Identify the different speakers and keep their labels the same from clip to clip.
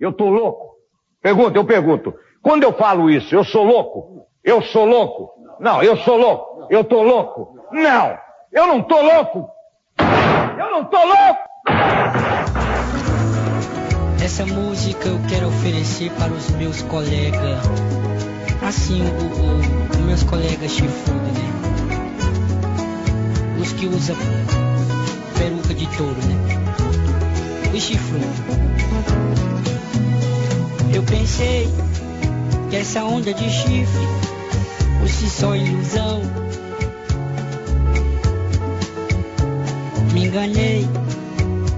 Speaker 1: Eu tô louco? Pergunta, eu pergunto. Quando eu falo isso, eu sou louco? Eu sou louco? Não, eu sou louco. Eu tô louco? Não, eu não tô louco. Eu não tô louco.
Speaker 2: Essa música eu quero oferecer para os meus colegas. Assim, o, o, meus colegas chifrudos, né? Os que usam peruca de touro, né? Os chifrudos. Eu pensei que essa onda de chifre fosse só ilusão. Me enganei,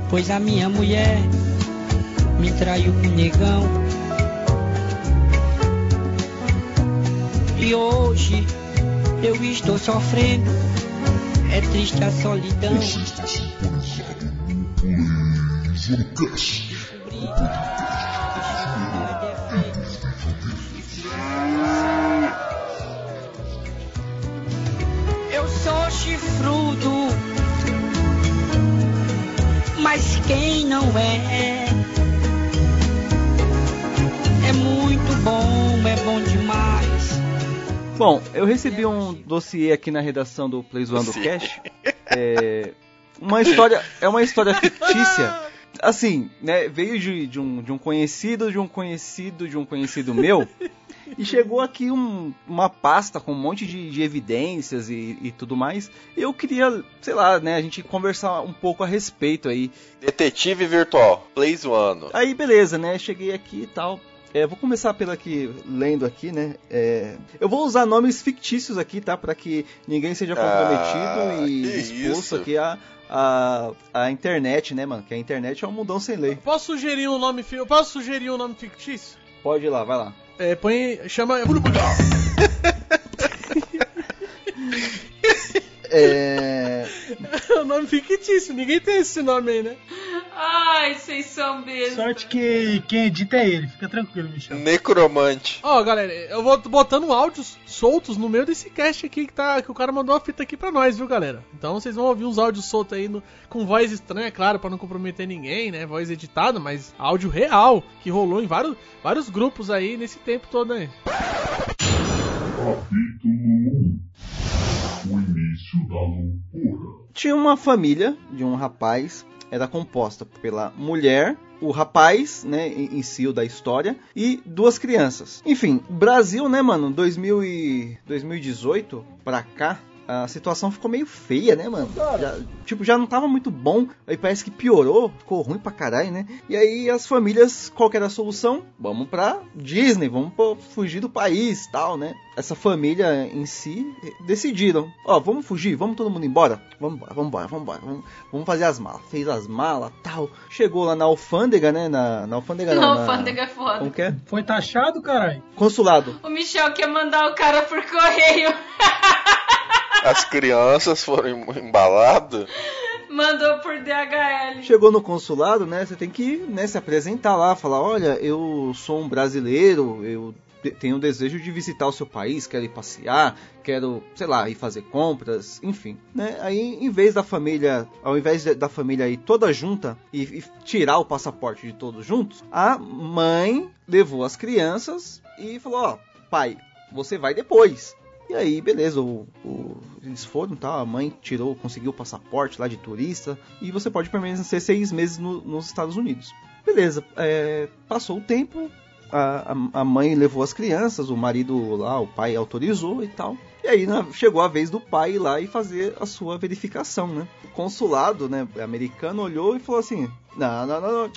Speaker 2: pois a minha mulher me traiu com negão. E hoje eu estou sofrendo, é triste a solidão. Eu sou chifrudo, mas quem não é? É muito bom, é bom demais.
Speaker 3: Bom, eu recebi um dossiê aqui na redação do Plays One do Cash. É, uma história, é uma história fictícia. Assim, né? Veio de, de, um, de um conhecido, de um conhecido, de um conhecido meu. E chegou aqui um- uma pasta com um monte de, de evidências e, e tudo mais. E eu queria, sei lá, né, a gente conversar um pouco a respeito aí.
Speaker 4: Detetive virtual, Plays One.
Speaker 3: Aí beleza, né? Cheguei aqui e tal. É, vou começar pela aqui, lendo aqui, né? É, eu vou usar nomes fictícios aqui, tá? Para que ninguém seja comprometido
Speaker 4: Ah,
Speaker 3: e
Speaker 4: que
Speaker 3: expulso
Speaker 4: isso.
Speaker 3: aqui a, a, a internet, né, mano? Que a internet é um mundão sem lei.
Speaker 5: Posso sugerir um nome, eu posso sugerir um nome fictício?
Speaker 3: Pode ir lá, vai lá.
Speaker 5: É, põe, chama
Speaker 3: É,
Speaker 5: é um nome fictício, ninguém tem esse nome aí, né?
Speaker 6: Ai, vocês são bestas.
Speaker 7: Sorte que quem edita é ele, fica tranquilo, Michel.
Speaker 4: Necromante.
Speaker 5: Ó, galera, eu vou botando áudios soltos no meio desse cast aqui que, tá, que o cara mandou a fita aqui pra nós, viu, galera? Então vocês vão ouvir uns áudios soltos aí no- com voz estranha, claro, pra não comprometer ninguém, né? Voz editada, mas áudio real, que rolou em vários, vários grupos aí nesse tempo todo aí.
Speaker 8: Capítulo 1 O início da loucura.
Speaker 3: tinha uma família de um rapaz, era composta pela mulher, o rapaz, né, em si o da história, e duas crianças. Enfim, Brasil, né, mano, 2000 e 2018 pra cá, a situação ficou meio feia, né, mano? Já- tipo, já não tava muito bom, aí parece que piorou, ficou ruim pra caralho, né? E aí as famílias, qual que era a solução? Vamos pra Disney, vamos pra fugir do país, tal, né? Essa família em si eh, decidiram, ó, vamos fugir, vamos todo mundo embora? Vamos embora, vamos embora, vamos embora, vamos, vamos fazer as malas. Fez as malas, tal. Chegou lá na alfândega, né? Na, na alfândega não,
Speaker 6: Não,
Speaker 3: na-
Speaker 6: alfândega é foda.
Speaker 3: Como que é?
Speaker 7: Foi taxado, caralho?
Speaker 3: Consulado.
Speaker 6: O Michel quer mandar o cara por correio.
Speaker 4: As crianças foram em- embaladas.
Speaker 6: Mandou por DHL.
Speaker 3: Chegou no consulado, né? Você tem que né, se apresentar lá, falar, olha, eu sou um brasileiro, eu te- tenho o desejo de visitar o seu país, quero ir passear, quero, sei lá, ir fazer compras, enfim, né? Aí, em vez da família, ao invés da família ir toda junta e, e tirar o passaporte de todos juntos, a mãe levou as crianças e falou, ó, pai, você vai depois. E aí, beleza, o, o- eles foram, tá? A mãe tirou, conseguiu o passaporte lá de turista e você pode permanecer seis meses no- nos Estados Unidos. Beleza, é, passou o tempo, a, a- mãe levou as crianças, o marido lá, o pai autorizou e tal. E aí né, chegou a vez do pai ir lá e fazer a sua verificação, né? O consulado, né, americano olhou e falou assim: não, não, não, não.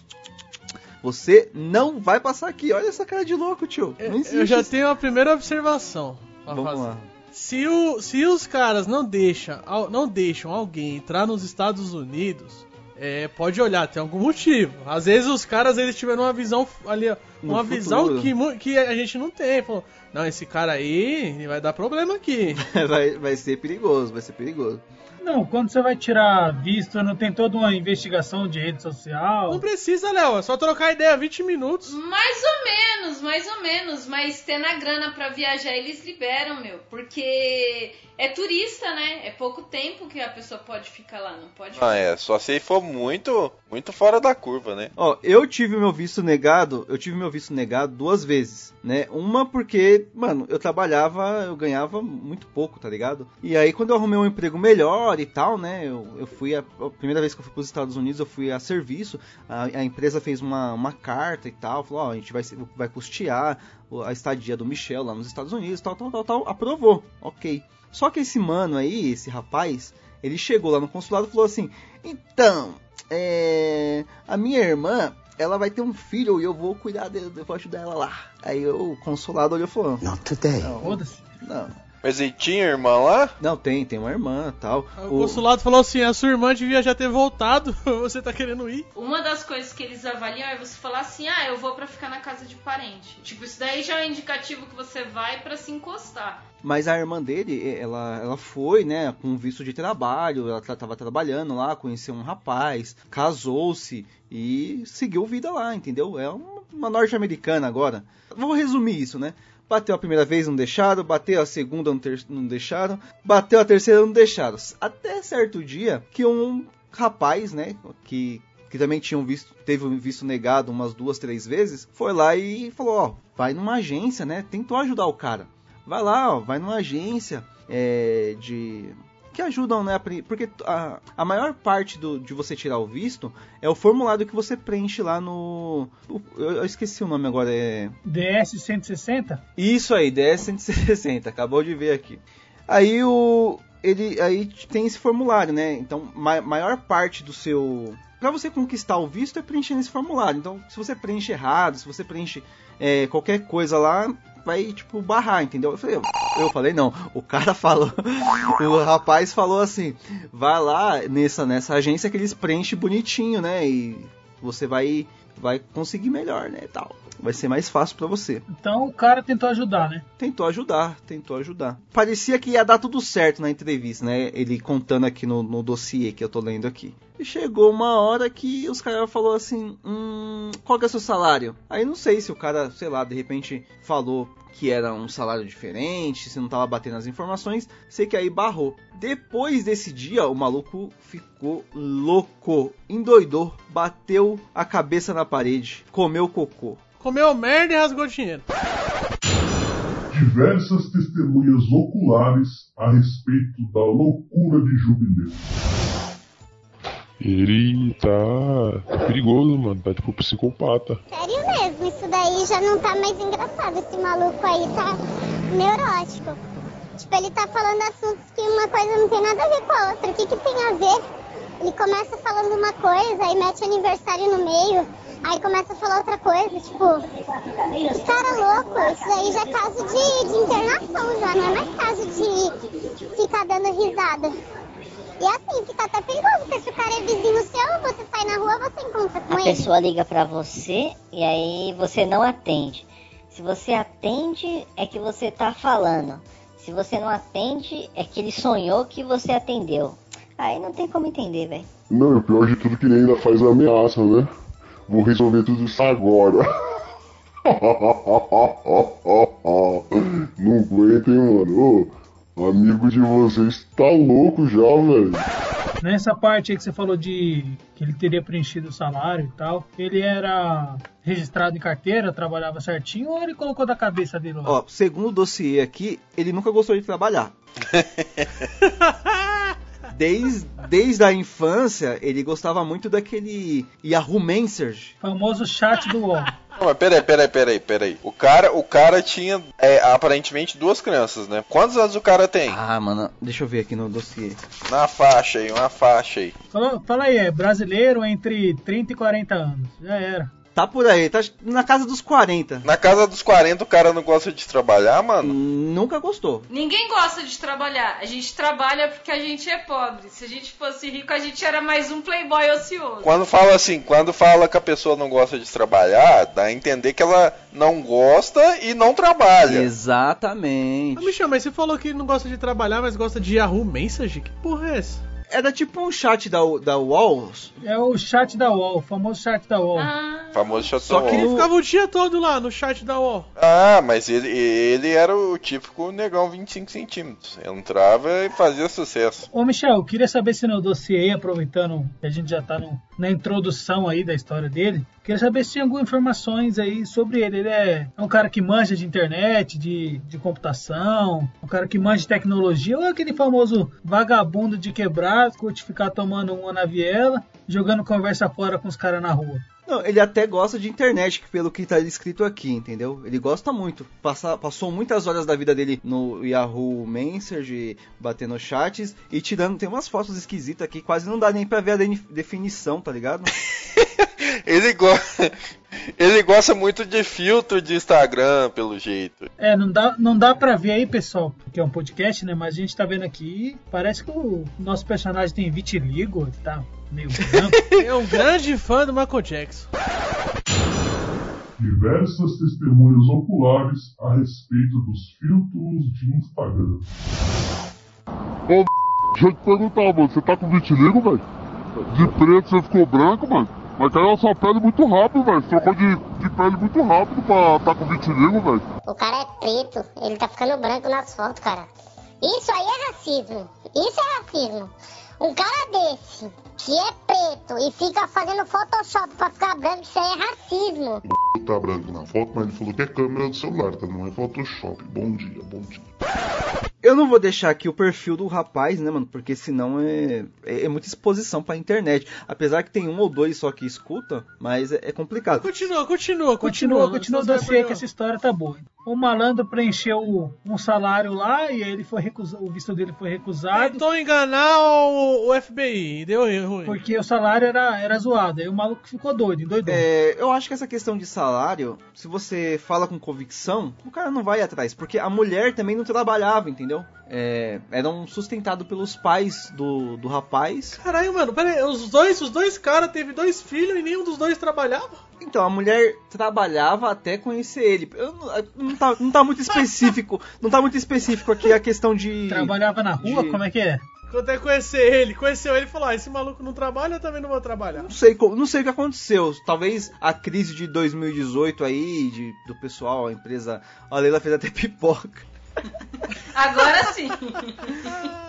Speaker 3: Você não vai passar aqui. Olha essa cara de louco, tio. Não existe
Speaker 5: Eu já tenho a primeira observação.
Speaker 3: Vamos
Speaker 5: fazer.
Speaker 3: lá.
Speaker 5: Se, o, se os caras não deixam, não deixam alguém entrar nos Estados Unidos, é, pode olhar, tem algum motivo. Às vezes os caras eles tiveram uma visão ali,
Speaker 3: No
Speaker 5: uma
Speaker 3: futuro.
Speaker 5: visão que, que a gente não tem. Falou, não, esse cara aí ele vai dar problema aqui.
Speaker 3: vai, vai ser perigoso, vai ser perigoso.
Speaker 7: Não, quando você vai tirar visto, não tem toda uma investigação de rede social.
Speaker 5: Não precisa, Léo, é só trocar ideia 20 minutos.
Speaker 6: Mais ou menos, mais ou menos. Mas tendo a grana pra viajar, eles liberam, meu. Porque é turista, né? É pouco tempo que a pessoa pode ficar lá, não pode
Speaker 4: Ah, é, só se for muito, muito fora da curva, né?
Speaker 3: Ó, eu tive meu visto negado, eu tive meu visto negado duas vezes, né? Uma porque, mano, eu trabalhava, eu ganhava muito pouco, tá ligado? E aí quando eu arrumei um emprego melhor e tal, né? Eu, eu fui, a, a primeira vez que eu fui pros Estados Unidos, eu fui a serviço, a, a empresa fez uma, uma carta e tal, falou, ó, a gente vai, vai custear a estadia do Michel lá nos Estados Unidos, tal, tal, tal, tal, aprovou, ok. Só que esse mano aí, esse rapaz, ele chegou lá no consulado e falou assim: Então, é, a minha irmã, ela vai ter um filho e eu vou cuidar dele, eu vou ajudar ela lá. Aí o consulado olhou e falou: Not today. Não,
Speaker 7: Foda-se.
Speaker 3: não,
Speaker 4: Mas ele tinha irmã lá?
Speaker 3: não tem, tem uma irmã tal.
Speaker 5: Aí O consulado falou assim: a sua irmã devia já ter voltado, você tá querendo ir?
Speaker 6: Uma das coisas que eles avaliam é você falar assim: ah, eu vou pra ficar na casa de parente. Tipo, isso daí já é um indicativo que você vai pra se encostar.
Speaker 3: Mas a irmã dele, ela, ela foi, né, com visto de trabalho, ela tava trabalhando lá, conheceu um rapaz, casou-se e seguiu vida lá, entendeu? É uma, uma norte-americana agora. Vou resumir isso, né? Bateu a primeira vez, não deixaram. Bateu a segunda, não, não deixaram. Bateu a terceira, não deixaram. Até certo dia que um rapaz, né, que, que também tinha um visto, teve visto negado umas duas, três vezes, foi lá e falou, ó, vai numa agência, né? Tentou ajudar o cara. Vai lá, ó, vai numa agência é, de que ajudam, né? Porque a, a maior parte do, de você tirar o visto é o formulário que você preenche lá no. Eu, eu esqueci o nome agora, é.
Speaker 7: DS 160?
Speaker 3: Isso aí, DS 160, acabou de ver aqui. Aí o. Ele aí tem esse formulário, né? Então, ma maior parte do seu. Pra você conquistar o visto é preencher esse formulário. Então, se você preenche errado, se você preenche é, qualquer coisa lá, vai, tipo, barrar, entendeu? Eu falei, eu falei não, o cara falou, o rapaz falou assim, vai lá nessa, nessa agência que eles preenchem bonitinho, né? E você vai, vai conseguir melhor, né? e Tal. Vai ser mais fácil pra você
Speaker 7: Então o cara tentou ajudar, né?
Speaker 3: tentou ajudar, tentou ajudar. Parecia que ia dar tudo certo na entrevista, né? Ele contando aqui no, no dossiê que eu tô lendo aqui. E chegou uma hora que os caras falou assim, hum, qual que é o seu salário? Aí não sei se o cara, sei lá, de repente falou que era um salário diferente, se não tava batendo as informações, sei que aí barrou. Depois desse dia, o maluco ficou louco, endoidou, bateu a cabeça na parede, comeu cocô.
Speaker 5: Comeu merda e rasgou dinheiro.
Speaker 8: Diversas testemunhas oculares a respeito da loucura de Jubileu.
Speaker 9: Ele tá perigoso, mano. Tá tipo psicopata.
Speaker 10: Sério mesmo, isso daí já não tá mais engraçado. Esse maluco aí tá neurótico. Tipo, ele tá falando assuntos que uma coisa não tem nada a ver com a outra. O que que tem a ver? Ele começa falando uma coisa, aí mete aniversário no meio, aí começa a falar outra coisa, tipo, cara louco, isso aí já é caso de, de internação já, não é mais caso de ficar dando risada. E assim, fica até perigoso, porque se o cara é vizinho seu, você sai na rua, você encontra com
Speaker 11: A
Speaker 10: ele.
Speaker 11: pessoa liga pra você e aí você não atende. Se você atende, é que você tá falando. Se você não atende, é que ele sonhou que você atendeu. Aí não tem como entender, velho.
Speaker 8: Não, o pior de tudo é que ele ainda faz ameaça, né? Vou resolver tudo isso agora. Não aguento, hein, mano? Ô, amigo de vocês tá louco já, velho.
Speaker 7: Nessa parte aí que você falou de que ele teria preenchido o salário e tal, ele era registrado em carteira, trabalhava certinho, ou ele colocou da cabeça dele lá?
Speaker 3: Ó, segundo o dossiê aqui, ele nunca gostou de trabalhar. Desde, desde a infância, ele gostava muito daquele Yahoo Messenger.
Speaker 7: Famoso chat do UOL.
Speaker 4: Não, mas peraí, peraí, peraí, peraí. O cara, o cara tinha é, aparentemente duas crianças, né? Quantos anos o cara tem?
Speaker 3: Ah, mano, deixa eu ver aqui no dossiê.
Speaker 4: Na faixa aí, uma faixa aí.
Speaker 7: Fala, fala aí, é brasileiro entre 30 e 40 anos. Já era.
Speaker 3: Tá por aí, tá na casa dos 40.
Speaker 4: Na casa dos 40 o cara não gosta de trabalhar, mano?
Speaker 3: Nunca gostou.
Speaker 6: Ninguém gosta de trabalhar. A gente trabalha porque a gente é pobre. Se a gente fosse rico, a gente era mais um playboy ocioso.
Speaker 4: Quando fala assim, quando fala que a pessoa não gosta de trabalhar, dá a entender que ela não gosta e não trabalha.
Speaker 3: Exatamente.
Speaker 5: Ô, Michel, mas você falou que não gosta de trabalhar, mas gosta de Yahoo Message? Que porra é essa?
Speaker 3: Era tipo um chat da, da UOL.
Speaker 7: É o chat da UOL, o famoso chat da UOL.
Speaker 6: Ah,
Speaker 4: Famoso chat
Speaker 5: Só
Speaker 4: da
Speaker 5: que ele
Speaker 4: UOL.
Speaker 5: ficava o dia todo lá no chat da UOL.
Speaker 4: Ah, mas ele, ele era o típico negão 25 centímetros. Entrava e fazia sucesso.
Speaker 7: Ô Michel, eu queria saber se no dossiê aproveitando que a gente já tá no- na introdução aí da história dele, queria saber se tinha algumas informações aí sobre ele. Ele é, é um cara que manja de internet, de, de computação, um cara que manja de tecnologia, ou é aquele famoso vagabundo de quebrado, curte ficar tomando uma na viela, jogando conversa fora com os caras na rua.
Speaker 3: Não, ele até gosta de internet, pelo que tá escrito aqui, entendeu? Ele gosta muito. Passa- passou muitas horas da vida dele no Yahoo Messenger, batendo chats e tirando. Tem umas fotos esquisitas aqui, quase não dá nem pra ver a definição, tá ligado?
Speaker 4: Ele, go... ele gosta muito de filtro de Instagram, pelo jeito.
Speaker 7: É, não dá, não dá pra ver aí, pessoal, porque é um podcast, né? Mas a gente tá vendo aqui, parece que o nosso personagem tem vitiligo, tá meio branco.
Speaker 5: É um grande fã do Michael Jackson.
Speaker 8: Diversas testemunhas oculares a respeito dos filtros de Instagram.
Speaker 9: Ô, deixa eu te perguntar, mano, você tá com vitiligo, velho? De preto você ficou branco, mano? Mas caiu a sua pele muito rápido, velho. Você trocou de, de pele muito rápido pra tá com vitiligo, velho.
Speaker 10: O cara é preto, ele tá ficando branco nas fotos, cara. Isso aí é racismo. Isso é racismo. Um cara desse, que é preto e fica fazendo Photoshop pra ficar branco, isso aí é racismo.
Speaker 8: Tá branco na foto, mas ele falou que é câmera do celular, tá? Não é Photoshop. Bom dia, bom dia.
Speaker 3: Eu não vou deixar aqui o perfil do rapaz, né, mano? Porque senão é, é, é muita exposição pra internet. Apesar que tem um ou dois só que escuta, mas é, é complicado.
Speaker 5: Continua, continua,
Speaker 7: Continua,
Speaker 5: continua.
Speaker 7: continua
Speaker 5: vai
Speaker 7: que essa história tá boa. O malandro preencheu um salário lá e aí ele foi recusado, o visto dele foi recusado.
Speaker 5: Tentou enganar o, o FBI deu ruim.
Speaker 7: Porque o salário era, era zoado. Aí o maluco ficou doido, endoidou.
Speaker 3: É, eu acho que essa questão de salário, se você fala com convicção, o cara não vai atrás. Porque a mulher também não trabalhava, entendeu? É, eram sustentados pelos pais do, do rapaz.
Speaker 5: Caralho, mano, pera aí, os dois, os dois caras teve dois filhos e nenhum dos dois trabalhava?
Speaker 3: Então, a mulher trabalhava até conhecer ele. Eu não, tá, não tá muito específico. Não tá muito específico aqui a questão de.
Speaker 7: Trabalhava na rua?
Speaker 3: de-
Speaker 7: Como é que é?
Speaker 5: Quando é conhecer ele, conheceu ele e falou: ah, esse maluco não trabalha, eu também não vou trabalhar.
Speaker 3: Não sei, não sei o que aconteceu. Talvez a crise de 2018 aí, de, do pessoal, a empresa. A Leila fez até pipoca.
Speaker 6: Agora sim.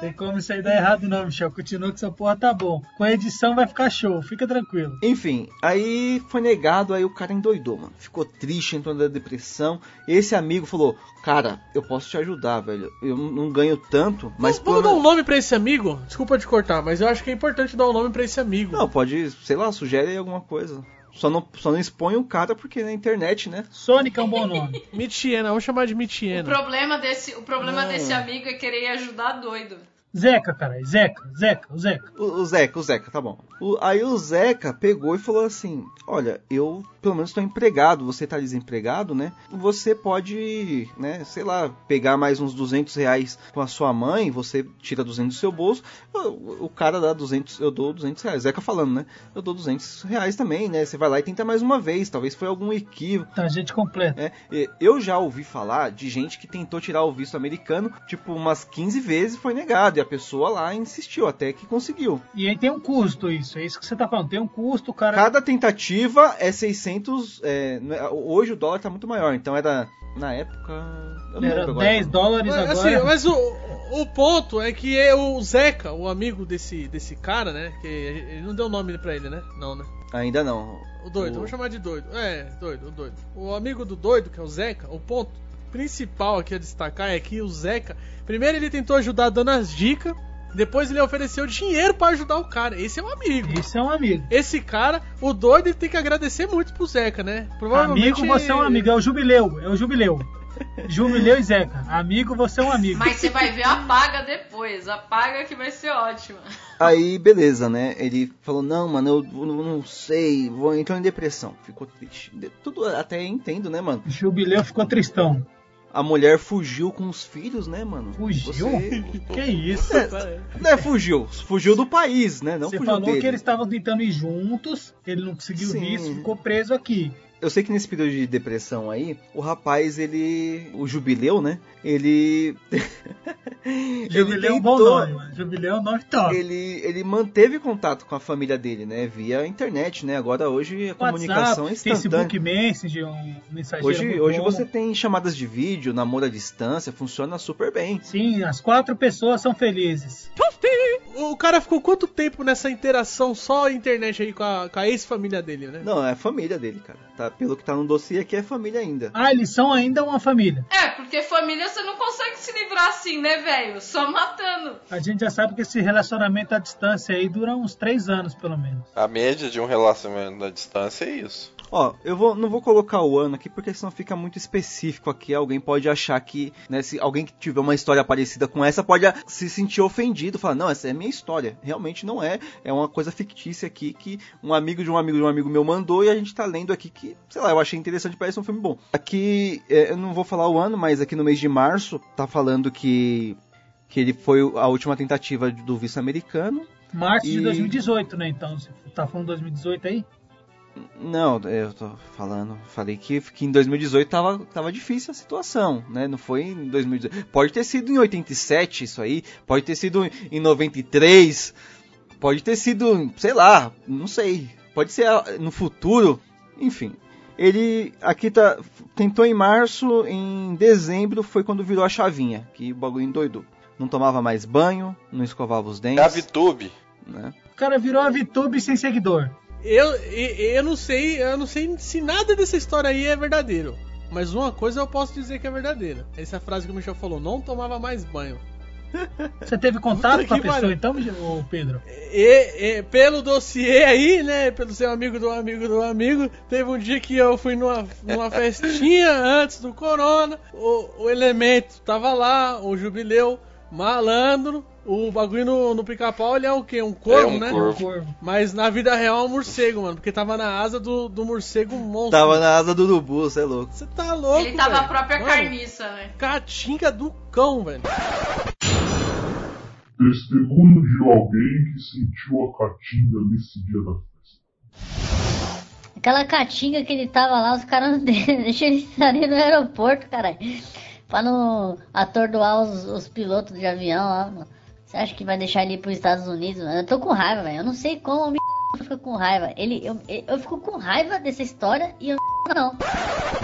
Speaker 7: Tem como isso aí dar errado não, Michel. Continua que essa porra tá bom. Com a edição vai ficar show, fica tranquilo.
Speaker 3: Enfim, aí foi negado, aí o cara endoidou, mano. Ficou triste, entrou na depressão. Esse amigo falou: Cara, eu posso te ajudar, velho. Eu não ganho tanto, mas
Speaker 5: Vamos dar um nome pra esse amigo? Desculpa te cortar, mas eu acho que é importante dar um nome pra esse amigo.
Speaker 3: Não, pode, sei lá, sugere aí alguma coisa. Só não, só não expõe o cara porque na internet, né?
Speaker 7: Sonic é um bom nome.
Speaker 5: Mitiena, vamos chamar de
Speaker 6: O
Speaker 5: Mitiena.
Speaker 6: problema desse, o problema
Speaker 3: Não.
Speaker 6: desse amigo é querer ajudar doido.
Speaker 7: Zeca, cara. Zeca, Zeca, o Zeca.
Speaker 3: O, o Zeca, o Zeca, tá bom. O- aí o Zeca pegou e falou assim: Olha, eu pelo menos estou empregado, você tá desempregado, né? Você pode, né, sei lá, pegar mais uns 200 reais com a sua mãe, você tira 200 do seu bolso, o, o cara dá 200, eu dou 200 reais. Zeca falando, né? Eu dou 200 reais também, né? Você vai lá e tenta mais uma vez, talvez foi algum equívoco.
Speaker 7: Tá, gente completa.
Speaker 3: É, eu já ouvi falar de gente que tentou tirar o visto americano, tipo, umas 15 vezes e foi negado. E a pessoa lá insistiu até que conseguiu.
Speaker 7: E aí tem um custo isso, é isso que você tá falando. Tem um custo, cara.
Speaker 3: Cada tentativa é 600. é, é- hoje o dólar tá muito maior, então era. Na época.
Speaker 7: Era
Speaker 3: lembro agora.
Speaker 7: 10 dólares
Speaker 5: Mas,
Speaker 7: agora.
Speaker 5: assim, mas o, o ponto é que é o Zeca, o amigo desse, desse cara, né? Que ele não deu nome pra ele, né? Não, né?
Speaker 3: Ainda não.
Speaker 5: O doido,
Speaker 3: O-
Speaker 5: vamos chamar de doido. É, doido, o doido. O amigo do doido, que é o Zeca, o ponto principal aqui a destacar é que o Zeca, primeiro ele tentou ajudar dando as dicas, depois ele ofereceu dinheiro pra ajudar o cara. Esse é um amigo.
Speaker 7: Isso é um amigo.
Speaker 5: Esse cara, o doido, ele tem que agradecer muito pro Zeca, né? Provavelmente.
Speaker 7: Amigo, você é um amigo. É o jubileu. É o jubileu. Jubileu e Zeca. Amigo, você é um amigo.
Speaker 6: Mas você vai ver a paga depois. A paga que vai ser ótima.
Speaker 3: Aí, beleza, né? Ele falou: Não, mano, eu, não sei, vou entrar em depressão. Ficou triste. De- Tudo até entendo, né, mano?
Speaker 7: Jubileu ficou tristão.
Speaker 3: A mulher fugiu com os filhos, né, mano?
Speaker 7: Fugiu?
Speaker 3: Você-
Speaker 7: Que isso?
Speaker 3: É, não é fugiu, fugiu do país, né? Não
Speaker 7: Você
Speaker 3: fugiu
Speaker 7: falou
Speaker 3: dele.
Speaker 7: que eles estavam tentando ir juntos, ele não conseguiu
Speaker 3: Sim.
Speaker 7: visto, ficou preso aqui.
Speaker 3: Eu sei que nesse período de depressão aí, o rapaz, ele. O jubileu, né? Ele.
Speaker 7: Jubileu é um bom nome, mano. Jubileu é um nome top.
Speaker 3: Ele, ele manteve contato com a família dele, né? Via internet, né? Agora hoje a comunicação é
Speaker 7: WhatsApp,
Speaker 3: instantânea.
Speaker 7: Facebook Messenger, um mensageiro
Speaker 3: Hoje, hoje
Speaker 7: bom.
Speaker 3: você tem chamadas de vídeo, namoro à distância, funciona super bem.
Speaker 7: Sim, as quatro pessoas são felizes.
Speaker 5: O cara ficou quanto tempo nessa interação só internet aí com a, com a ex-família dele, né?
Speaker 3: Não, é a família dele, cara. Tá, pelo que tá no dossiê aqui é família ainda.
Speaker 7: Ah, eles são ainda uma família.
Speaker 6: É, porque família você não consegue se livrar assim, né, velho? Só matando.
Speaker 7: A gente já sabe que esse relacionamento à distância aí dura uns três anos, pelo menos.
Speaker 4: A média de um relacionamento à distância é isso.
Speaker 3: Ó, eu vou, não vou colocar o ano aqui porque senão fica muito específico aqui. Alguém pode achar que, né, se alguém que tiver uma história parecida com essa pode se sentir ofendido, falar, não, essa é a minha história. Realmente não é, é uma coisa fictícia aqui que um amigo de um amigo de um amigo meu mandou e a gente tá lendo aqui que, sei lá, eu achei interessante, parece um filme bom. Aqui, é, eu não vou falar o ano, mas aqui no mês de março tá falando que que ele foi a última tentativa do vice americano.
Speaker 7: Março de
Speaker 3: E-
Speaker 7: 2018, né? Então, você tá falando 2018 aí?
Speaker 3: Não, eu tô falando, falei que, que em 2018 tava, tava difícil a situação, né? Não foi em 2018. Pode ter sido em 87 isso aí, pode ter sido em 93, pode ter sido, sei lá, não sei. Pode ser no futuro, enfim. Ele aqui tá tentou em março, em dezembro foi quando virou a chavinha, que o bagulho endoidou. Não tomava mais banho, não escovava os
Speaker 4: É
Speaker 3: dentes,
Speaker 4: a VTube.
Speaker 3: né?
Speaker 7: O cara virou a VTube sem seguidor.
Speaker 5: Eu, eu, eu não sei, eu não sei se nada dessa história aí é verdadeiro. Mas uma coisa eu posso dizer que é verdadeira. Essa frase que o Michel falou, não tomava mais banho.
Speaker 7: Você teve contato
Speaker 5: Puta
Speaker 7: com a pessoa
Speaker 5: pariu.
Speaker 7: então, Pedro?
Speaker 5: E, e, pelo dossiê aí, né? Pelo seu amigo do amigo do amigo, teve um dia que eu fui numa, numa festinha antes do corona. O, o elemento tava lá, o jubileu, malandro. O bagulho no, no pica-pau ele é o quê? Um corvo,
Speaker 4: É um
Speaker 5: né?
Speaker 4: corvo.
Speaker 7: Corvo.
Speaker 5: Mas na vida real é um morcego, mano. Porque tava na asa do, do morcego monstro.
Speaker 3: Tava na asa do urubu, você é louco.
Speaker 5: Você tá louco,
Speaker 6: Ele tava a
Speaker 5: velho.
Speaker 6: própria
Speaker 5: Mano,
Speaker 6: carniça, né?
Speaker 5: Caatinga do cão, velho.
Speaker 8: Testemunho de alguém que sentiu a caatinga nesse dia da festa.
Speaker 11: Aquela caatinga que ele tava lá, os caras não de- deixam ele ali no aeroporto, caralho. Pra não atordoar os, os pilotos de avião lá. mano. Você acha que vai deixar ele ir pros Estados Unidos? mano? Eu tô com raiva, velho. Eu não sei como o me fica com raiva. Ele, eu, eu fico com raiva dessa história e eu não.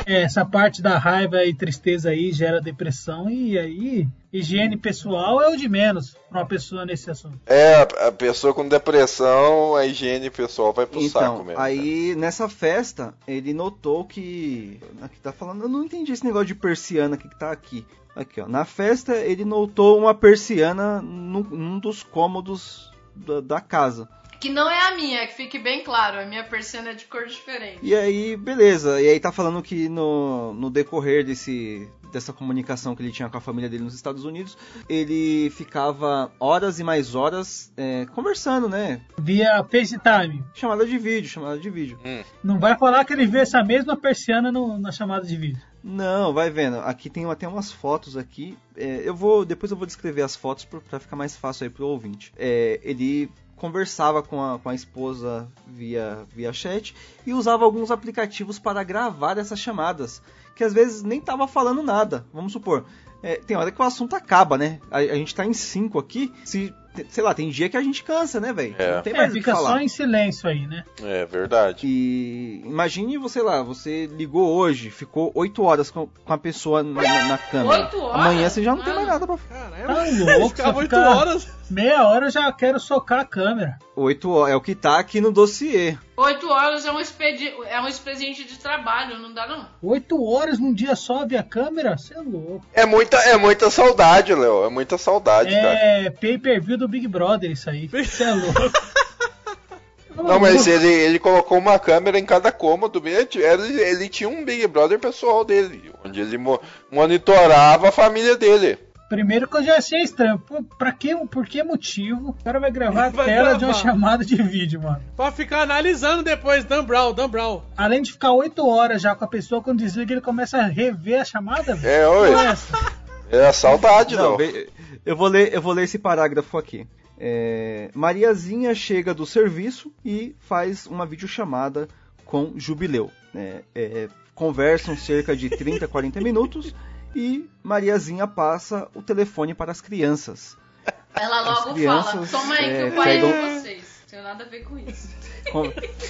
Speaker 7: É, essa parte da raiva e tristeza aí gera depressão e aí higiene pessoal é o de menos pra uma pessoa nesse assunto.
Speaker 4: É, a- pessoa com depressão, a higiene pessoal vai pro saco
Speaker 3: Então,
Speaker 4: mesmo.
Speaker 3: aí nessa festa, ele notou que. Aqui tá falando, eu não entendi esse negócio de persiana aqui que tá aqui. Aqui, ó. Na festa, ele notou uma persiana num, num dos cômodos da, da casa.
Speaker 6: Que não é a minha, que fique bem claro. A minha persiana é de cor diferente.
Speaker 3: E aí, beleza. E aí tá falando que no, no decorrer desse, dessa comunicação que ele tinha com a família dele nos Estados Unidos, ele ficava horas e mais horas é, conversando, né?
Speaker 7: Via FaceTime.
Speaker 3: Chamada de vídeo, chamada de vídeo.
Speaker 7: Não vai falar que ele vê essa mesma persiana no- na chamada de vídeo.
Speaker 3: Não, vai vendo. Aqui tem até umas fotos aqui. É, eu vou depois eu vou descrever as fotos pra ficar mais fácil aí pro ouvinte. É, ele conversava com a, com a esposa via, via chat e usava alguns aplicativos para gravar essas chamadas. Que às vezes nem tava falando nada. Vamos supor. é, tem hora que o assunto acaba, né? A, a gente tá em cinco aqui. Se, sei lá, tem dia que a gente cansa, né, velho?
Speaker 4: É.
Speaker 3: Não tem
Speaker 7: É,
Speaker 3: mais que
Speaker 7: fica
Speaker 3: falar.
Speaker 7: só em silêncio aí, né?
Speaker 4: É verdade.
Speaker 3: E imagine você lá, você ligou hoje, ficou 8 horas com, com a pessoa na, na-.
Speaker 6: Oito horas?
Speaker 3: Amanhã você já não tem
Speaker 6: Mano.
Speaker 3: mais nada pra
Speaker 5: Caralho,
Speaker 7: Tá louco,
Speaker 5: ficava
Speaker 7: você
Speaker 5: 8
Speaker 7: fica-
Speaker 5: horas.
Speaker 7: Meia hora eu já quero socar a câmera.
Speaker 3: 8 horas, é o que tá aqui no dossiê.
Speaker 6: Oito horas é um, expedi é um expediente de trabalho, não dá não?
Speaker 7: Oito horas num dia só via câmera? Você é louco.
Speaker 4: É muita, é muita saudade, Léo. É muita saudade, cara.
Speaker 7: É pay-per-view do Big Brother isso aí. Você é louco.
Speaker 4: Não, mas ele, ele colocou uma câmera em cada cômodo. Ele, ele, ele tinha um Big Brother pessoal dele, onde ele mo- monitorava a família dele.
Speaker 7: Primeiro que eu já achei estranho. Pô, pra que, por que motivo o cara vai gravar a
Speaker 5: Vai
Speaker 7: tela de uma
Speaker 5: gravar.
Speaker 7: chamada de vídeo, mano?
Speaker 5: Pra ficar analisando depois, Dan Brown, Dan Brown.
Speaker 7: Além de ficar oito horas já com a pessoa, quando desliga ele começa a rever a chamada, velho.
Speaker 4: É, oi.
Speaker 7: Não é?
Speaker 4: É a saudade,
Speaker 3: Não, ve- eu vou ler, eu vou ler esse parágrafo aqui. É, Mariazinha chega do serviço e faz uma videochamada com Jubileu. né? É, conversam cerca de 30, 40 minutos e Mariazinha passa o telefone para as crianças.
Speaker 6: Ela
Speaker 3: As
Speaker 6: logo fala,
Speaker 3: crianças,
Speaker 6: toma aí que
Speaker 3: é,
Speaker 6: o pai é
Speaker 3: pegam-
Speaker 6: de vocês. Não tem nada a ver com isso.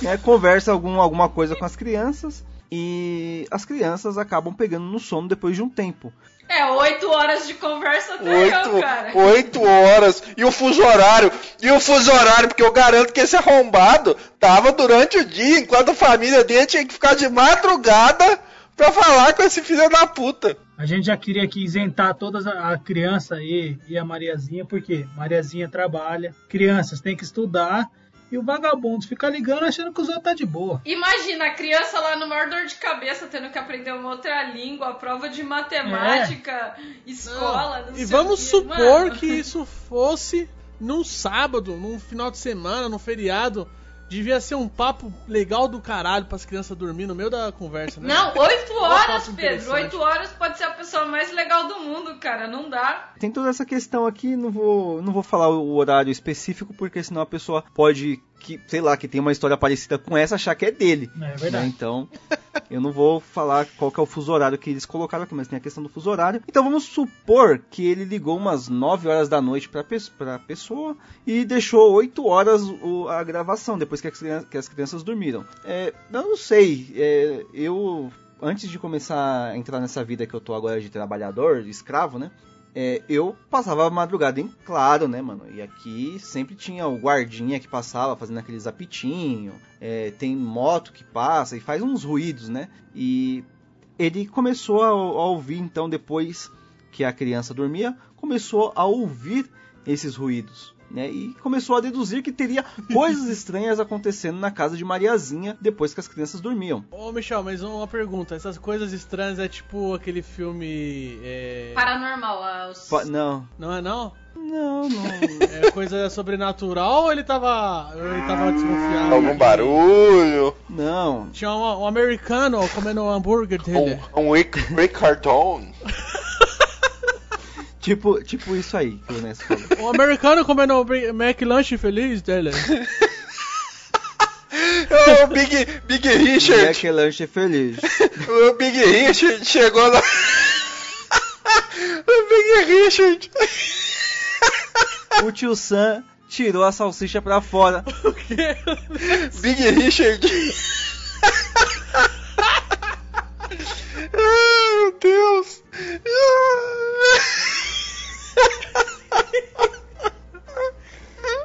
Speaker 3: Né, conversa algum, alguma coisa com as crianças e as crianças acabam pegando no sono depois de um tempo.
Speaker 6: É, oito horas de conversa até eu,
Speaker 4: Oito,
Speaker 6: cara.
Speaker 4: oito horas. E o fuso horário. E o fuso horário, porque eu garanto que esse arrombado tava durante o dia, enquanto a família dele tinha que ficar de madrugada pra falar com esse filho da puta.
Speaker 7: A gente já queria aqui isentar todas a, a criança e, e a Mariazinha, porque Mariazinha trabalha, crianças têm que estudar e o vagabundo fica ligando achando que os outros tá de boa.
Speaker 6: Imagina a criança lá no maior dor de cabeça tendo que aprender uma outra língua, a prova de matemática, escola, não
Speaker 5: E
Speaker 6: sei
Speaker 5: vamos supor
Speaker 6: Mano.
Speaker 5: que isso fosse num sábado, num final de semana, num feriado. Devia ser um papo legal do caralho para as crianças dormir no meio da conversa, né?
Speaker 6: Não, oito horas, Pedro. Oito horas pode ser a pessoa mais legal do mundo, cara. Não dá.
Speaker 3: Tem toda essa questão aqui, não vou, não vou falar o horário específico, porque senão a pessoa pode, que, sei lá, que tem uma história parecida com essa, achar que é dele.
Speaker 7: É verdade.
Speaker 3: né? Então, eu não vou falar qual que é o fuso horário que eles colocaram aqui, mas tem a questão do fuso horário. Então vamos supor que ele ligou umas 9 horas da noite pra, pe pra pessoa e deixou 8 horas o- a gravação, depois que as, crianças, que as crianças dormiram. É, eu não sei, é, eu... Antes de começar a entrar nessa vida que eu tô agora de trabalhador, de escravo, né? É, eu passava a madrugada em claro, né, mano? E aqui sempre tinha o guardinha que passava fazendo aqueles apitinhos. É, tem moto que passa e faz uns ruídos, né? E ele começou a, a ouvir, então, depois que a criança dormia, começou a ouvir esses ruídos. Né, e começou a deduzir que teria coisas estranhas acontecendo na casa de Mariazinha depois que as crianças dormiam.
Speaker 5: Ô, Michel, mas uma pergunta. Essas coisas estranhas é tipo aquele filme. É...
Speaker 6: Paranormal. os-
Speaker 3: Pa- não,
Speaker 5: Não é não?
Speaker 3: não, não.
Speaker 5: É coisa sobrenatural ou ele tava. ele tava desconfiado?
Speaker 4: Algum barulho.
Speaker 3: Não,
Speaker 5: Tinha um, um americano comendo um hambúrguer dele.
Speaker 4: Um, um Rick, Rick Cartone.
Speaker 3: tipo, tipo isso aí que o Ernesto falou.
Speaker 5: Um americano comendo McLanche feliz dele.
Speaker 4: o Big, Big Richard.
Speaker 3: Jack Lanche é feliz.
Speaker 4: O Big Richard chegou lá. o Big Richard.
Speaker 3: O tio Sam tirou a salsicha pra fora.
Speaker 5: O quê?
Speaker 4: Big Richard. Ai, meu Deus.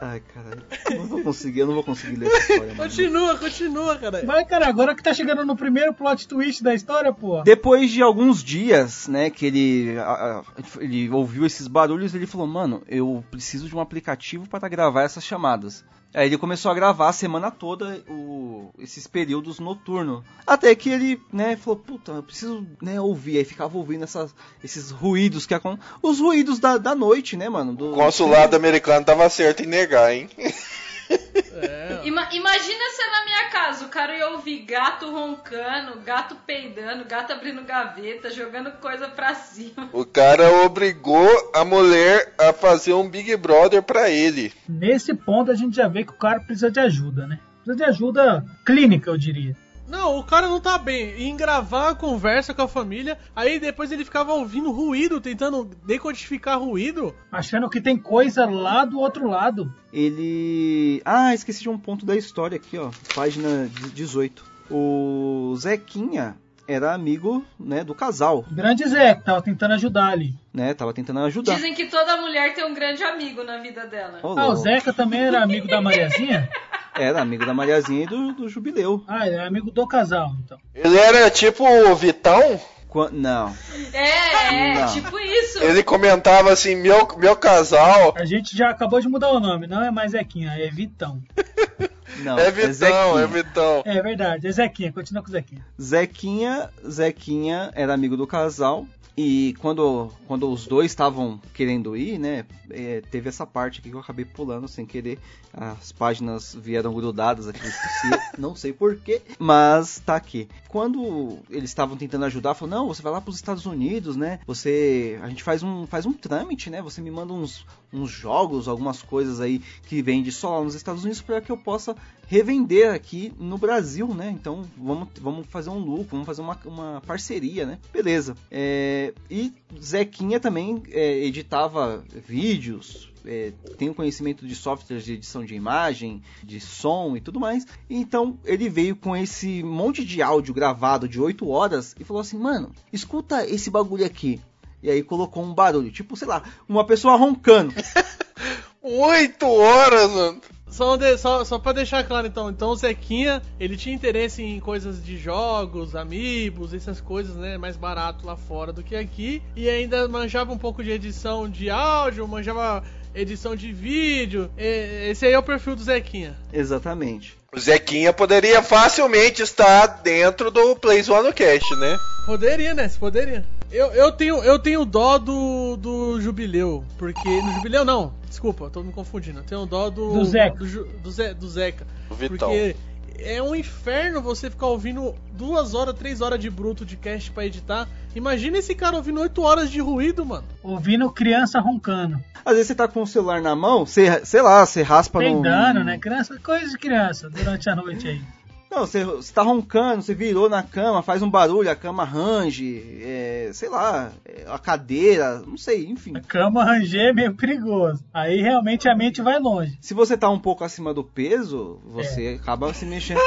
Speaker 3: Ai, caralho. Eu não vou conseguir, eu não vou conseguir ler essa história. mano.
Speaker 5: Continua, continua, cara.
Speaker 7: Vai, cara, agora que tá chegando no primeiro plot twist da história, pô.
Speaker 3: Depois de alguns dias, né, que ele, a- a- ele ouviu esses barulhos, ele falou, mano, eu preciso de um aplicativo para gravar essas chamadas. Aí ele começou a gravar a semana toda o- esses períodos noturnos. Até que ele, né, falou, puta, eu preciso, né, ouvir. Aí ficava ouvindo essas, esses ruídos que acon- Os ruídos da, da noite, né, mano? Do,
Speaker 4: O consulado americano tava certo em negar, hein?
Speaker 5: É.
Speaker 6: Ima- imagina se é na minha casa, o cara ia ouvir gato roncando, gato peidando, gato abrindo gaveta, jogando coisa pra cima.
Speaker 4: O cara obrigou a mulher a fazer um Big Brother pra ele.
Speaker 7: Nesse ponto a gente já vê que o cara precisa de ajuda, né? Precisa de ajuda clínica, eu diria.
Speaker 5: Não, o cara não tá bem. Em gravar a conversa com a família, aí depois ele ficava ouvindo ruído, tentando decodificar ruído.
Speaker 7: Achando que tem coisa lá do outro lado.
Speaker 3: Ele. Ah, esqueci de um ponto da história aqui, ó. Página 18. O Zequinha era amigo, né, do casal,
Speaker 7: Grande Zé, que tava tentando ajudar ali.
Speaker 3: né? Tava tentando ajudar.
Speaker 6: Dizem que toda mulher tem um grande amigo na vida dela.
Speaker 3: Ô,
Speaker 7: Ah, o. Zeca também era amigo da Mariazinha?
Speaker 3: Era amigo da Mariazinha e do, do Jubileu.
Speaker 7: Ah, ele é amigo do casal, então.
Speaker 4: Ele era tipo o Vitão.
Speaker 3: Qua- Não.
Speaker 6: É, é,
Speaker 3: Não.
Speaker 6: tipo isso.
Speaker 4: Ele comentava assim: meu, meu casal
Speaker 7: A gente já acabou de mudar o nome, não é mais Zequinha, é Vitão.
Speaker 3: Não.
Speaker 4: é Vitão,
Speaker 3: Zequinha.
Speaker 4: é Vitão.
Speaker 7: É verdade, é Zequinha, continua com o Zequinha.
Speaker 3: Zequinha, Zequinha era amigo do casal E quando, quando os dois estavam querendo ir, né? é, teve essa parte aqui que eu acabei pulando sem querer. As páginas vieram grudadas aqui, não sei porquê, mas tá aqui. Quando eles estavam tentando ajudar, falou: Não, você vai lá pros Estados Unidos, né? Você. A gente faz um, faz um trâmite, né? Você me manda uns, uns jogos, algumas coisas aí que vende só lá nos Estados Unidos para que eu possa revender aqui no Brasil, né? Então vamos, vamos fazer um lucro, vamos fazer uma, uma parceria, né? Beleza. É, e Zequinha também é, editava vídeos, é, tem um conhecimento de softwares de edição de imagem, de som e tudo mais. Então ele veio com esse monte de áudio gravado de 8 horas e falou assim: mano, escuta esse bagulho aqui. E aí colocou um barulho, tipo, sei lá, uma pessoa roncando.
Speaker 4: Oito horas, mano.
Speaker 5: Só, de, só, só pra deixar claro então, então o Zequinha, ele tinha interesse em coisas de jogos, amigos, essas coisas, né, mais barato lá fora do que aqui, e ainda manjava um pouco de edição de áudio, manjava edição de vídeo, e- esse aí é o perfil do Zequinha.
Speaker 3: Exatamente.
Speaker 4: O Zequinha poderia facilmente estar dentro do Plays One Cast, né?
Speaker 5: Poderia, né, poderia. Eu, eu, tenho, eu tenho dó do, do Jubileu, porque, no Jubileu não, desculpa, tô me confundindo, eu tenho dó do...
Speaker 7: Do Zeca.
Speaker 5: Do, do, Ze- do Zeca.
Speaker 4: Vitão.
Speaker 5: Porque é um inferno você ficar ouvindo duas horas, três horas de bruto de cast pra editar. Imagina esse cara ouvindo oito horas de ruído, mano.
Speaker 7: Ouvindo criança roncando.
Speaker 3: Às vezes você tá com o celular na mão, você, sei lá, você raspa
Speaker 7: Tem
Speaker 3: no.
Speaker 7: dano, né? Criança, coisa de criança durante a noite aí.
Speaker 3: Não, você, você tá roncando, você virou na cama, faz um barulho, a cama range, é, sei lá, é, a cadeira, não sei, enfim.
Speaker 7: A cama ranger é meio perigoso. Aí realmente a mente vai longe.
Speaker 3: Se você tá um pouco acima do peso, você acaba se mexendo.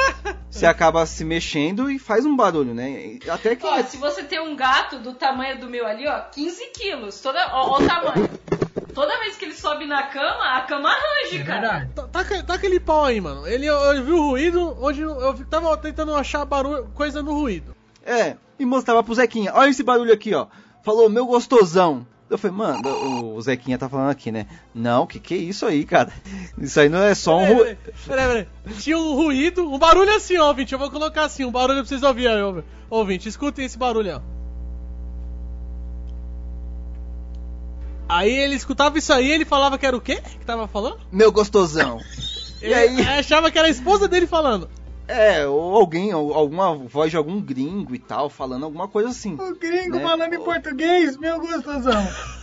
Speaker 3: você acaba se mexendo e faz um barulho, né? Até que.
Speaker 6: Ó, se você tem um gato do tamanho do meu ali, ó, 15 quilos. Toda, ó, ó o tamanho. Toda vez que ele sobe na cama, a cama range,
Speaker 7: É
Speaker 6: cara.
Speaker 5: Tá, tá, tá aquele pau aí, mano. Ele, vi o ruído, hoje eu tava tentando achar barulho, coisa no ruído.
Speaker 3: É, e mostrava pro Zequinha, olha esse barulho aqui, ó. Falou, meu gostosão. Eu falei, mano, o o Zequinha tá falando aqui, né? Não, que que é isso aí, cara? Isso aí não é só um. ru-
Speaker 5: Peraí, peraí. Tinha um ruído, um barulho assim, ó, ouvinte. Eu vou colocar assim, um barulho pra vocês ouvirem, ouvinte. Escutem esse barulho, ó. Aí ele escutava isso aí ele falava que era o quê que tava falando?
Speaker 3: Meu gostosão. E aí?
Speaker 5: achava que era a esposa dele falando.
Speaker 3: É, ou alguém, ou alguma voz de algum gringo e tal, falando alguma coisa assim.
Speaker 7: O gringo
Speaker 3: Né?
Speaker 7: falando em português, meu gostosão.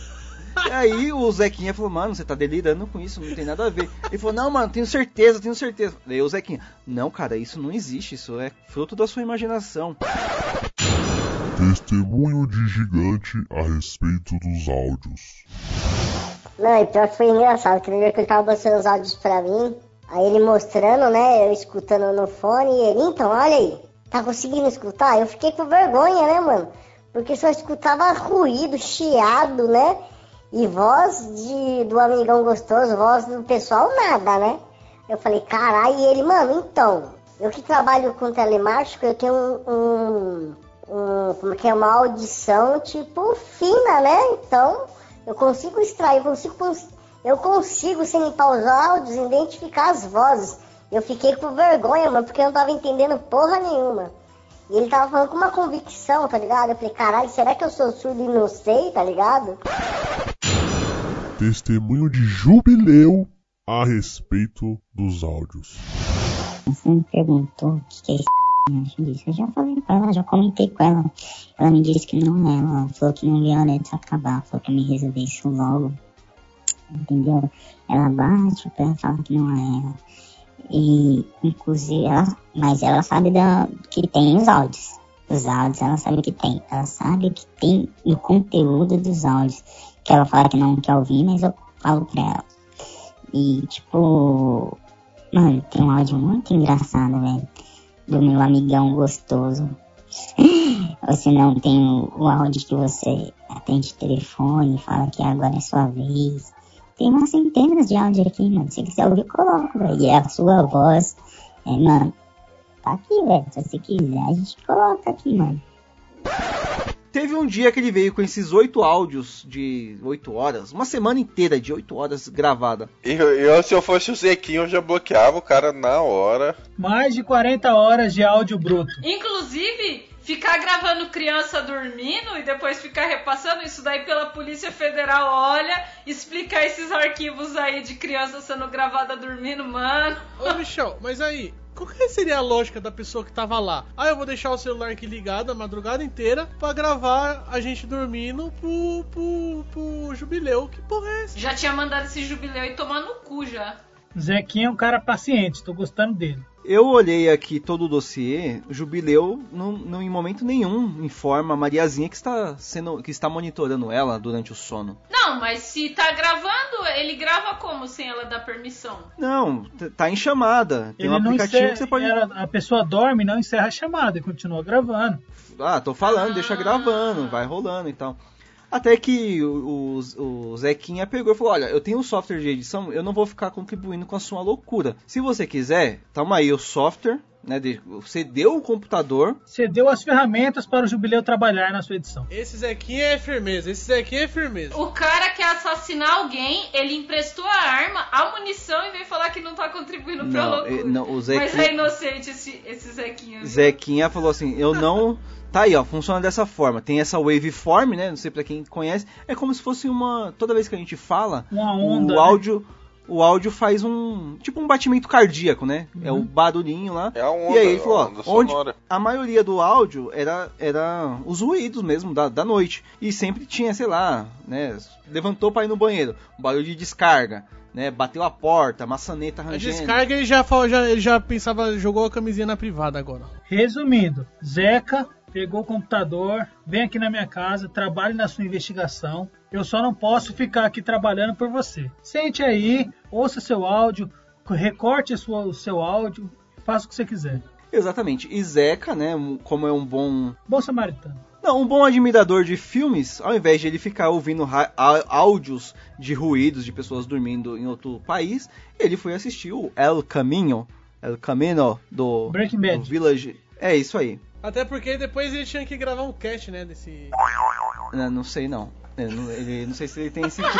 Speaker 3: E aí o Zequinha falou, mano, você tá delirando com isso, não tem nada a ver. Ele falou, não, mano, tenho certeza, tenho certeza. Daí o Zequinha, não, cara, isso não existe, isso é fruto da sua imaginação.
Speaker 9: Testemunho de gigante a respeito dos áudios.
Speaker 12: Não, e pior que foi engraçado, que ele tava mostrando os áudios pra mim, aí ele mostrando, né, eu escutando no fone, e ele, então, olha aí, tá conseguindo escutar? Eu fiquei com vergonha, né, mano? Porque só escutava ruído, chiado, né? E voz de, do amigão gostoso, voz do pessoal, nada, né? Eu falei, caralho, e ele, mano, então, eu que trabalho com telemático, eu tenho um, um, um- como que é, uma audição, tipo, fina, né? Então, eu consigo extrair, eu consigo, cons- eu consigo, sem limpar os áudios, identificar as vozes. Eu fiquei com vergonha, mano, porque eu não tava entendendo porra nenhuma. E ele tava falando com uma convicção, tá ligado? Eu falei, caralho, será que eu sou surdo e não sei, tá ligado?
Speaker 9: Testemunho de jubileu a respeito dos áudios.
Speaker 11: Você me perguntou o que, é acho disso. Eu já falei pra ela, já comentei com ela. Ela me disse que não é. Ela falou que não viu a net acabar. Falou que me resolver isso logo. Entendeu? Ela bate o pé fala que não é ela. E, inclusive, ela, mas ela sabe da, que tem os áudios. Os áudios, ela sabe que tem. Ela sabe que tem o conteúdo dos áudios. Que ela fala que não quer ouvir, mas eu falo pra ela. E, tipo, Mano, tem um áudio muito engraçado, velho. Do meu amigão gostoso. Ou se não, tem o, áudio que você atende telefone fala que agora é sua vez. Tem umas centenas de áudio aqui, mano. Se quiser ouvir, coloca, velho. E a sua voz. É, mano. Tá aqui, velho. Se você quiser, a gente coloca aqui, mano.
Speaker 3: Teve um dia que ele veio com esses oito áudios de oito horas, uma semana inteira de oito horas gravada.
Speaker 4: E eu, eu, se eu fosse o Zequinho, eu já bloqueava o cara na hora.
Speaker 7: Mais de 40 horas de áudio bruto.
Speaker 6: Inclusive, ficar gravando criança dormindo e depois ficar repassando isso daí pela Polícia Federal, olha, explicar esses arquivos aí de criança sendo gravada dormindo, mano.
Speaker 5: Ô, Michel, mas aí, qual que seria a lógica da pessoa que tava lá? Ah, eu vou deixar o celular aqui ligado a madrugada inteira pra gravar a gente dormindo pro, pro, pro jubileu. Que porra é essa?
Speaker 6: Já tinha mandado esse jubileu e tomar no cu já.
Speaker 7: Zequinha é um cara paciente, tô gostando dele.
Speaker 3: Eu olhei aqui todo o dossiê, o Jubileu não, não em momento nenhum informa a Mariazinha que está sendo que está monitorando ela durante o sono.
Speaker 6: Não, mas se tá gravando, ele grava como sem ela dar permissão?
Speaker 3: Não, tá em chamada. Tem
Speaker 7: Ele
Speaker 3: um
Speaker 7: não
Speaker 3: aplicativo
Speaker 7: encerra-
Speaker 3: que você pode.
Speaker 7: ela- a pessoa dorme e não encerra a chamada e continua gravando.
Speaker 3: Ah, tô falando, deixa gravando, vai rolando e tal. Até que o, o- o Zequinha pegou e falou: Olha, eu tenho um software de edição, eu não vou ficar contribuindo com a sua loucura. Se você quiser, toma aí o software, né? de- você deu o computador.
Speaker 7: Você deu as ferramentas para o Jubileu trabalhar na sua edição.
Speaker 5: Esse Zequinha é firmeza, esse Zequinha é firmeza.
Speaker 6: O cara quer assassinar alguém, ele emprestou a arma, a munição e veio falar que não tá contribuindo pra
Speaker 3: Não,
Speaker 6: loucura.
Speaker 3: eh, não, o
Speaker 6: Mas
Speaker 3: Zequinha-
Speaker 6: é inocente esse, esse Zequinha. viu?
Speaker 3: Zequinha falou assim: Eu não. Tá aí, ó, funciona dessa forma. Tem essa waveform, né? Não sei pra quem conhece. É como se fosse uma. Toda vez que a gente fala,
Speaker 7: Uma onda,
Speaker 3: o
Speaker 7: né?
Speaker 3: áudio. O áudio faz um. Tipo um batimento cardíaco, né? É o barulhinho lá.
Speaker 4: É a onda,
Speaker 3: e aí ele falou:
Speaker 4: a
Speaker 3: ó, onde a maioria do áudio era, era os ruídos mesmo da, da noite. E sempre tinha, sei lá, né? Levantou pra ir no banheiro. Barulho de descarga, né? Bateu a porta, maçaneta
Speaker 5: A
Speaker 3: rangendo.
Speaker 5: descarga ele já, fa- já, ele já pensava, jogou a camisinha na privada agora.
Speaker 7: Resumindo, Zeca pegou o computador, vem aqui na minha casa, trabalhe na sua investigação. Eu só não posso ficar aqui trabalhando por você. Sente aí, ouça seu áudio, recorte o seu áudio, faça o que você quiser.
Speaker 3: Exatamente. E Zeca, né? Como é um bom
Speaker 7: Bom samaritano.
Speaker 3: Não, um bom admirador de filmes, ao invés de ele ficar ouvindo áudios de ruídos de pessoas dormindo em outro país, ele foi assistir o El Camino, El Camino do,
Speaker 7: Breaking Bad.
Speaker 3: do Village. É isso aí.
Speaker 5: Até porque depois ele tinha que gravar um cast, né, desse...
Speaker 3: Não sei não. Eu não, ele, não sei se ele tem esse tipo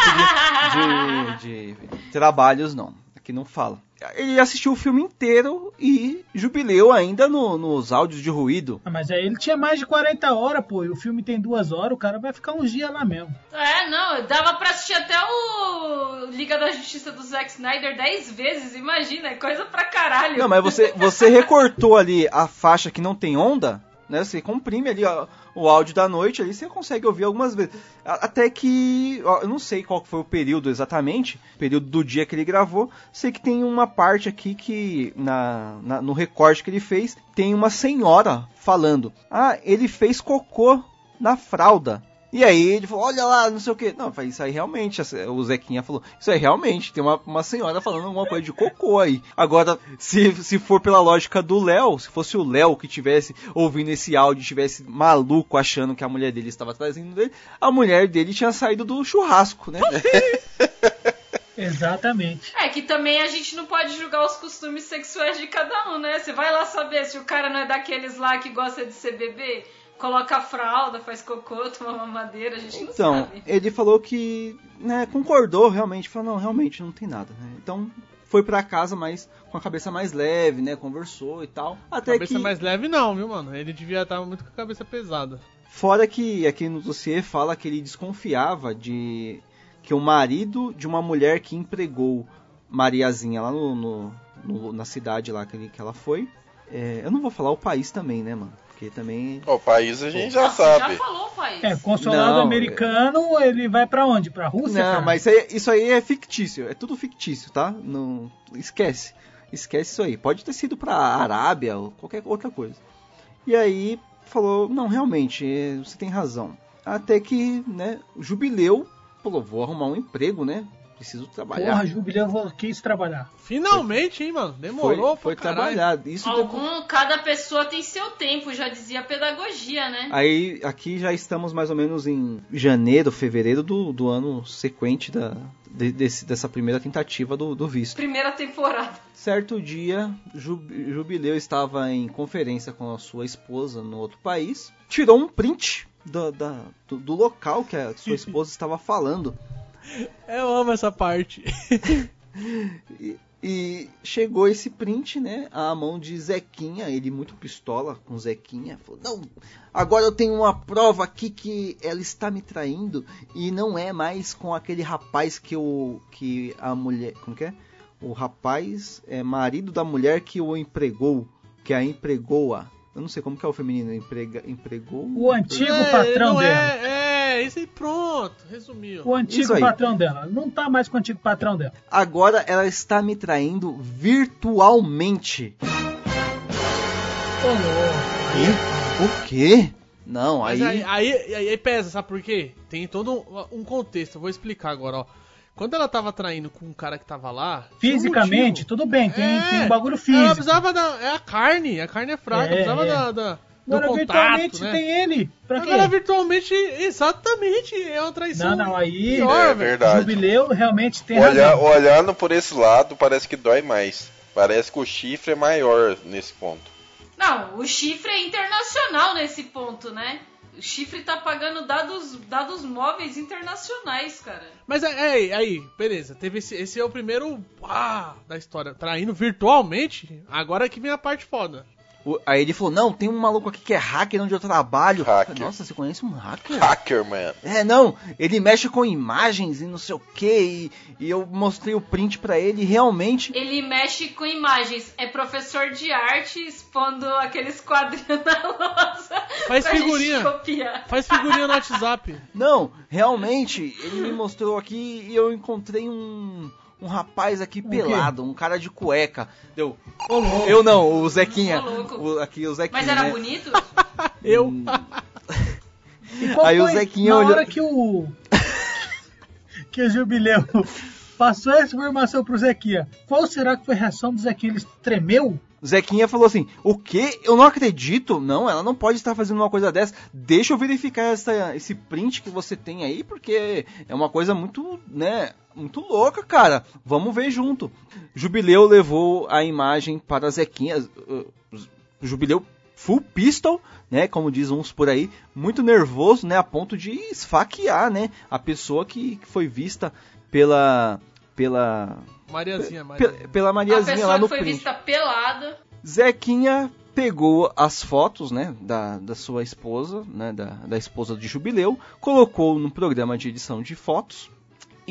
Speaker 3: de, de- de trabalhos, não. Aqui não fala. Ele assistiu o filme inteiro e jubileu ainda no- nos áudios de ruído.
Speaker 7: Ah, mas aí ele tinha mais de 40 horas, pô, e o filme tem duas horas, o cara vai ficar uns dias lá mesmo.
Speaker 6: É, não, dava pra assistir até o Liga da Justiça do Zack Snyder 10 vezes, imagina, é coisa pra caralho.
Speaker 3: Não, mas você, você recortou ali a faixa que não tem onda, né? Você comprime ali ó, o áudio da noite, ali você consegue ouvir algumas vezes. Até que, eu não sei qual foi o período exatamente, período do dia que ele gravou. Sei que tem uma parte aqui que, na, na- no recorte que ele fez, tem uma senhora falando. Ah, ele fez cocô na fralda. E aí ele falou, olha lá, não sei o que. Não, falei, isso aí realmente, o Zequinha falou, isso aí realmente, tem uma, uma senhora falando alguma coisa de cocô aí. Agora, se, se for pela lógica do Léo, se fosse o Léo que tivesse ouvindo esse áudio, tivesse maluco achando que a mulher dele estava trazendo dele, a mulher dele tinha saído do churrasco, né?
Speaker 7: Exatamente.
Speaker 6: É que também a gente não pode julgar os costumes sexuais de cada um, né? Você vai lá saber se o cara não é daqueles lá que gosta de ser bebê, coloca a fralda, faz cocô, toma mamadeira, a gente não
Speaker 3: Então,
Speaker 6: sabe.
Speaker 3: ele falou que, né, concordou realmente, falou, não, realmente não tem nada, né? Então, foi pra casa mais com a cabeça mais leve, né, conversou e tal. Até
Speaker 5: cabeça
Speaker 3: que
Speaker 5: mais leve não, viu, mano? Ele devia estar muito com a cabeça pesada.
Speaker 3: Fora que aqui no dossiê fala que ele desconfiava de que o marido de uma mulher que empregou Mariazinha lá no, no- no- na cidade lá que, ele- que ela foi. é, eu não vou falar o país também, né, mano? Porque também.
Speaker 4: O país a gente já
Speaker 6: Nossa,
Speaker 4: sabe.
Speaker 6: Já falou o país.
Speaker 7: É, consulado
Speaker 3: Não,
Speaker 7: americano, ele vai pra onde? Pra Rússia?
Speaker 3: Não,
Speaker 7: cara?
Speaker 3: mas isso aí, isso aí é fictício, é tudo fictício, tá? Não esquece. Esquece isso aí. Pode ter sido pra Arábia ou qualquer outra coisa. E aí falou, não, realmente, é, você tem razão. Até que, né, o jubileu falou, vou arrumar um emprego, né? Preciso trabalhar.
Speaker 7: Porra, Jubileu vou- quis trabalhar.
Speaker 5: Finalmente, hein, mano? Demorou
Speaker 3: foi, foi trabalhar. Isso depois-
Speaker 6: Algum, cada pessoa tem seu tempo, já dizia a pedagogia, né?
Speaker 3: Aí aqui já estamos mais ou menos em janeiro, fevereiro do, do ano sequente da, de- desse- dessa primeira tentativa do, do visto.
Speaker 6: Primeira temporada.
Speaker 3: Certo dia, Ju- Jubileu estava em conferência com a sua esposa no outro país, tirou um print do, da- do- do local que a sua esposa estava falando.
Speaker 5: Eu amo essa parte.
Speaker 3: E chegou esse print, né? À mão de Zequinha, ele muito pistola com Zequinha. Falou: Não, agora eu tenho uma prova aqui que ela está me traindo. E não é mais com aquele rapaz que o. que a mulher. Como que é? O rapaz é marido da mulher que o empregou. Que a empregou-a. Eu não sei como que é o feminino. Emprega, empregou.
Speaker 7: O antigo
Speaker 5: É,
Speaker 7: patrão
Speaker 5: não
Speaker 7: dela.
Speaker 5: É, é, esse aí pronto, resumiu.
Speaker 7: O
Speaker 3: Isso
Speaker 7: antigo patrão dela. Não tá mais com o antigo patrão dela.
Speaker 3: Agora ela está me traindo virtualmente.
Speaker 7: Ô, louco.
Speaker 3: O quê? Não,
Speaker 5: Mas
Speaker 3: aí.
Speaker 5: aí, aí, aí, aí pesa, sabe por quê? Tem todo um, um contexto, eu vou explicar agora, ó. Quando ela tava traindo com um cara que tava lá. um
Speaker 7: Fisicamente,
Speaker 5: motivo.
Speaker 7: tudo bem, tem,
Speaker 5: É,
Speaker 7: tem um bagulho
Speaker 5: Ela
Speaker 7: físico.
Speaker 5: precisava da. É a carne, a carne é fraca,
Speaker 7: É,
Speaker 5: precisava
Speaker 7: é.
Speaker 5: da, da- do
Speaker 7: Agora,
Speaker 5: contato.
Speaker 7: virtualmente,
Speaker 5: né?
Speaker 7: tem ele. Pra quê?
Speaker 5: Agora, virtualmente, exatamente, é uma traição.
Speaker 7: Não, não, aí.
Speaker 5: pior,
Speaker 4: É verdade.
Speaker 7: Jubileu realmente tem
Speaker 4: Olha-
Speaker 7: razão.
Speaker 4: olhando por esse lado, parece que dói mais. Parece que o chifre é maior nesse ponto.
Speaker 6: Não, o chifre é internacional nesse ponto, né? O chifre tá pagando dados, dados móveis internacionais, cara.
Speaker 5: Mas aí, aí, beleza. Teve esse, esse é o primeiro ah, da história. Traindo virtualmente, agora que vem a parte foda.
Speaker 3: O- Aí ele falou: Não, tem um maluco aqui que é hacker onde eu trabalho.
Speaker 4: Hacker.
Speaker 3: Nossa, você conhece um hacker?
Speaker 4: Hacker, man.
Speaker 3: É, não, ele mexe com imagens e não sei o que. E, eu mostrei o print pra ele e realmente.
Speaker 6: Ele mexe com imagens. É professor de arte expondo aqueles quadrinhos na lousa.
Speaker 5: Faz figurinha.
Speaker 6: copiar.
Speaker 5: Faz figurinha no WhatsApp.
Speaker 3: Não, realmente, ele me mostrou aqui e eu encontrei um. Um rapaz aqui
Speaker 7: quê?
Speaker 3: pelado, um cara de cueca. Deu. Eu não, o Zequinha.
Speaker 6: Ô, louco.
Speaker 3: O- aqui o Zequinha.
Speaker 6: Mas era
Speaker 3: né?
Speaker 6: bonito?
Speaker 5: Eu.
Speaker 7: E qual
Speaker 3: Aí o Zequinha
Speaker 7: na
Speaker 3: olhou-
Speaker 7: hora que o que o Jubileu passou essa informação pro Zequinha, qual será que foi a reação do Zequinha? Ele tremeu?
Speaker 3: Zequinha falou assim: O quê? Eu não acredito. Não, ela não pode estar fazendo uma coisa dessa. Deixa eu verificar essa, esse print que você tem aí, porque é uma coisa muito, né? Muito louca, cara. Vamos ver junto. Jubileu levou a imagem para Zequinha. uh, Jubileu full pistol, né? Como diz uns por aí, muito nervoso, né? A ponto de esfaquear, né? A pessoa que, que foi vista pela. pela.
Speaker 5: Mariazinha, Maria.
Speaker 3: pe- pela
Speaker 6: A
Speaker 3: Mariazinha
Speaker 6: pessoa
Speaker 3: lá no
Speaker 6: que foi
Speaker 3: print.
Speaker 6: vista pelada.
Speaker 3: Zequinha pegou as fotos, né, da, da sua esposa, né, da, da esposa de Jubileu, colocou no programa de edição de fotos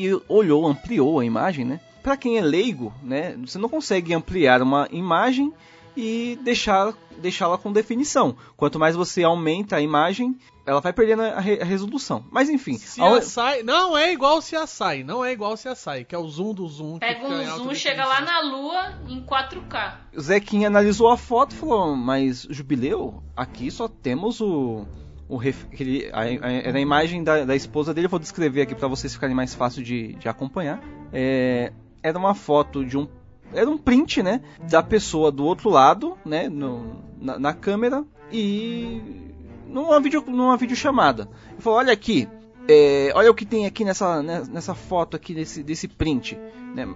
Speaker 3: e olhou, ampliou a imagem, né? Para quem é leigo, né, você não consegue ampliar uma imagem e deixar deixá-la com definição. Quanto mais você aumenta a imagem, ela vai perdendo a, re- a resolução. Mas enfim,
Speaker 5: Se não é igual se assai, não é igual se assai, que é o zoom do zoom. que
Speaker 6: Pega um zoom, chega lá na lua em 4K.
Speaker 3: o Zequinha analisou a foto e falou: Mas Jubileu, aqui só temos o. o a, a- era a imagem da, da esposa dele, eu vou descrever aqui para vocês ficarem mais fácil de, de acompanhar. É, era uma foto de um. Era um print, né? Da pessoa do outro lado, né? No, na, na câmera e. numa, vídeo, numa videochamada. Ele falou: Olha aqui, é, olha o que tem aqui nessa, né, nessa foto aqui desse, desse print. Né?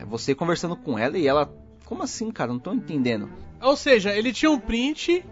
Speaker 3: É Você conversando com ela e ela. Como assim, cara? Não tô entendendo.
Speaker 5: Ou seja, ele tinha um print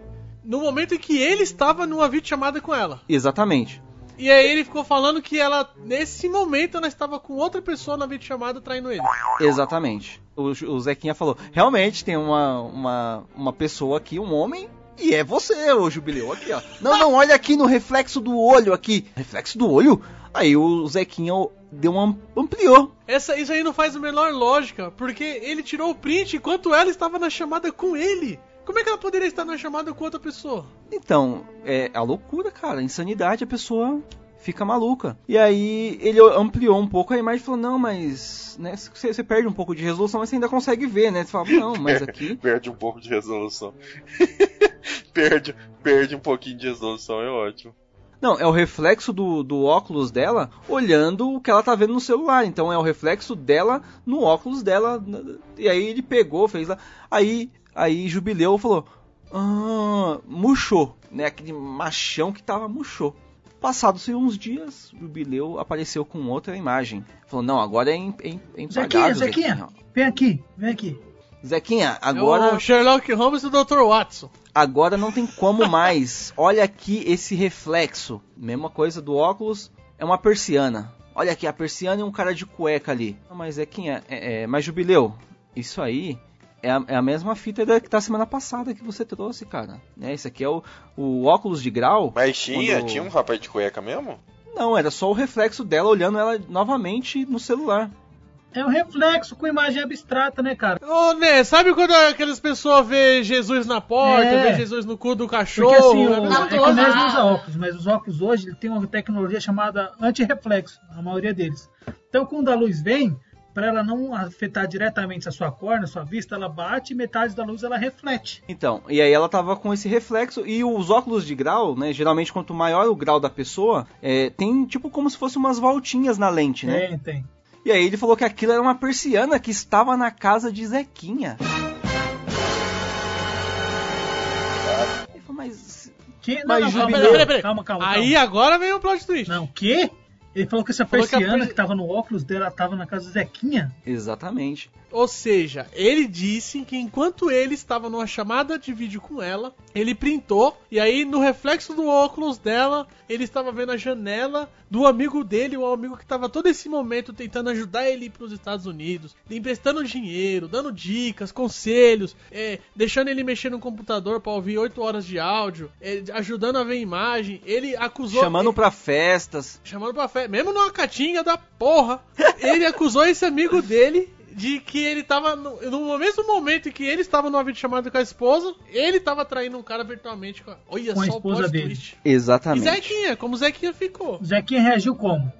Speaker 5: no momento em que ele estava numa videochamada com ela.
Speaker 3: Exatamente.
Speaker 5: E aí ele ficou falando que ela, nesse momento, ela estava com outra pessoa na videochamada traindo ele.
Speaker 3: Exatamente. O, o Zequinha falou: realmente tem uma, uma, uma pessoa aqui, um homem. E é você, o jubileu, aqui, ó. Não, não, olha aqui no reflexo do olho aqui. Reflexo do olho? Aí o Zequinha deu uma. ampliou.
Speaker 5: Essa, isso aí não faz a menor lógica, porque ele tirou o print enquanto ela estava na chamada com ele. Como é que ela poderia estar na chamada com outra pessoa?
Speaker 3: Então, é a loucura, cara, a insanidade, a pessoa fica maluca. E aí ele ampliou um pouco a imagem e falou: não, mas. Né, você, você perde um pouco de resolução, mas você ainda consegue ver, né? Você fala, não, mas aqui.
Speaker 4: Perde um pouco de resolução. perde, perde um pouquinho de resolução, é ótimo.
Speaker 3: Não, é o reflexo do, do óculos dela olhando o que ela tá vendo no celular. Então é o reflexo dela no óculos dela. E aí ele pegou, fez lá. Aí, aí Jubileu falou: Ah, murchou. Né? Aquele machão que tava murchou. Passados uns dias, Jubileu apareceu com outra imagem. Falou: Não, agora é, im- é, é
Speaker 7: Zequinha. Zequinha, vem aqui, vem aqui.
Speaker 3: Zequinha,
Speaker 5: É
Speaker 3: agora.
Speaker 5: o Sherlock Holmes e o Dr. Watson.
Speaker 3: Agora não tem como mais. Olha aqui esse reflexo. Mesma coisa do óculos, é uma persiana. Olha aqui, a persiana e um cara de cueca ali. Mas é quem é? é, é mas Jubileu, Isso aí é a, é a mesma fita da que tá semana passada que você trouxe, cara. Né? Esse aqui é o, o óculos de grau.
Speaker 4: Mas tinha,
Speaker 3: quando-
Speaker 4: tinha um rapaz de cueca mesmo?
Speaker 3: Não, era só o reflexo dela olhando ela novamente no celular.
Speaker 7: É um reflexo com imagem abstrata, né, cara?
Speaker 5: Ô, Né, sabe quando aquelas pessoas vê Jesus na porta,
Speaker 7: É.
Speaker 5: vê Jesus no cu do cachorro?
Speaker 7: Porque assim,
Speaker 5: é
Speaker 7: o, é que o. Nerd não usa óculos, mas os óculos hoje ele tem uma tecnologia chamada anti-reflexo, a maioria deles. Então quando a luz vem, para ela não afetar diretamente a sua córnea, a sua vista, ela bate e metade da luz ela reflete.
Speaker 3: Então, e aí ela tava com esse reflexo e os óculos de grau, né? Geralmente quanto maior o grau da pessoa, é, tem tipo como se fosse umas voltinhas na lente, né?
Speaker 7: Tem, tem.
Speaker 3: E aí ele falou que aquilo era uma persiana que estava na casa de Zequinha. Ele falou, mas
Speaker 7: Que,
Speaker 3: Mas
Speaker 7: não, não,
Speaker 3: jubileu.
Speaker 7: calma,
Speaker 5: Peraí, peraí.
Speaker 7: calma, calma.
Speaker 5: Aí
Speaker 7: calma.
Speaker 5: agora vem o plot twist.
Speaker 7: Não, o quê? Ele falou que essa
Speaker 5: Falou que a
Speaker 7: persiana que tava no óculos dela tava na casa do Zequinha.
Speaker 3: exatamente.
Speaker 5: Ou seja, ele disse que enquanto ele estava numa chamada de vídeo com ela, ele printou e aí no reflexo do óculos dela, ele estava vendo a janela do amigo dele, o amigo que estava todo esse momento tentando ajudar ele para os Estados Unidos, emprestando dinheiro, dando dicas, conselhos, é, deixando ele mexer no computador para ouvir 8 horas de áudio, é, ajudando a ver imagem. Ele acusou
Speaker 3: Chamando pra festas.
Speaker 5: chamando pra fé, mesmo numa catinga da porra, ele acusou esse amigo dele de que ele tava no, no mesmo momento em que ele estava numa videochamada com a esposa, ele tava traindo um cara virtualmente com a, olha
Speaker 7: Com a
Speaker 5: só o
Speaker 7: esposa
Speaker 5: plot
Speaker 7: dele.
Speaker 5: twist. E
Speaker 3: Exatamente.
Speaker 5: Zequinha, como Zequinha ficou.
Speaker 7: O Zequinha reagiu como?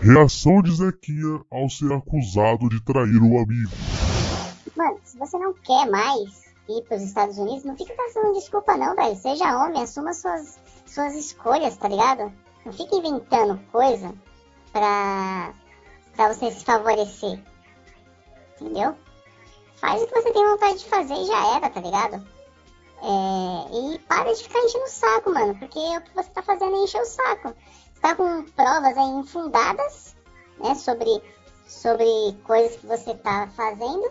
Speaker 9: Reação de Zequinha ao ser acusado de trair o amigo.
Speaker 10: Mano, se você não quer mais ir pros Estados Unidos, não fica caçando desculpa não, velho. Seja homem, assuma suas, suas escolhas, tá ligado? Não fica inventando coisa pra, pra você se favorecer. Entendeu? Faz o que você tem vontade de fazer e já era, tá ligado? É, e para de ficar enchendo o saco, mano, porque o que você tá fazendo é encher o saco. Você tá com provas aí infundadas, né, sobre, sobre coisas que você tá fazendo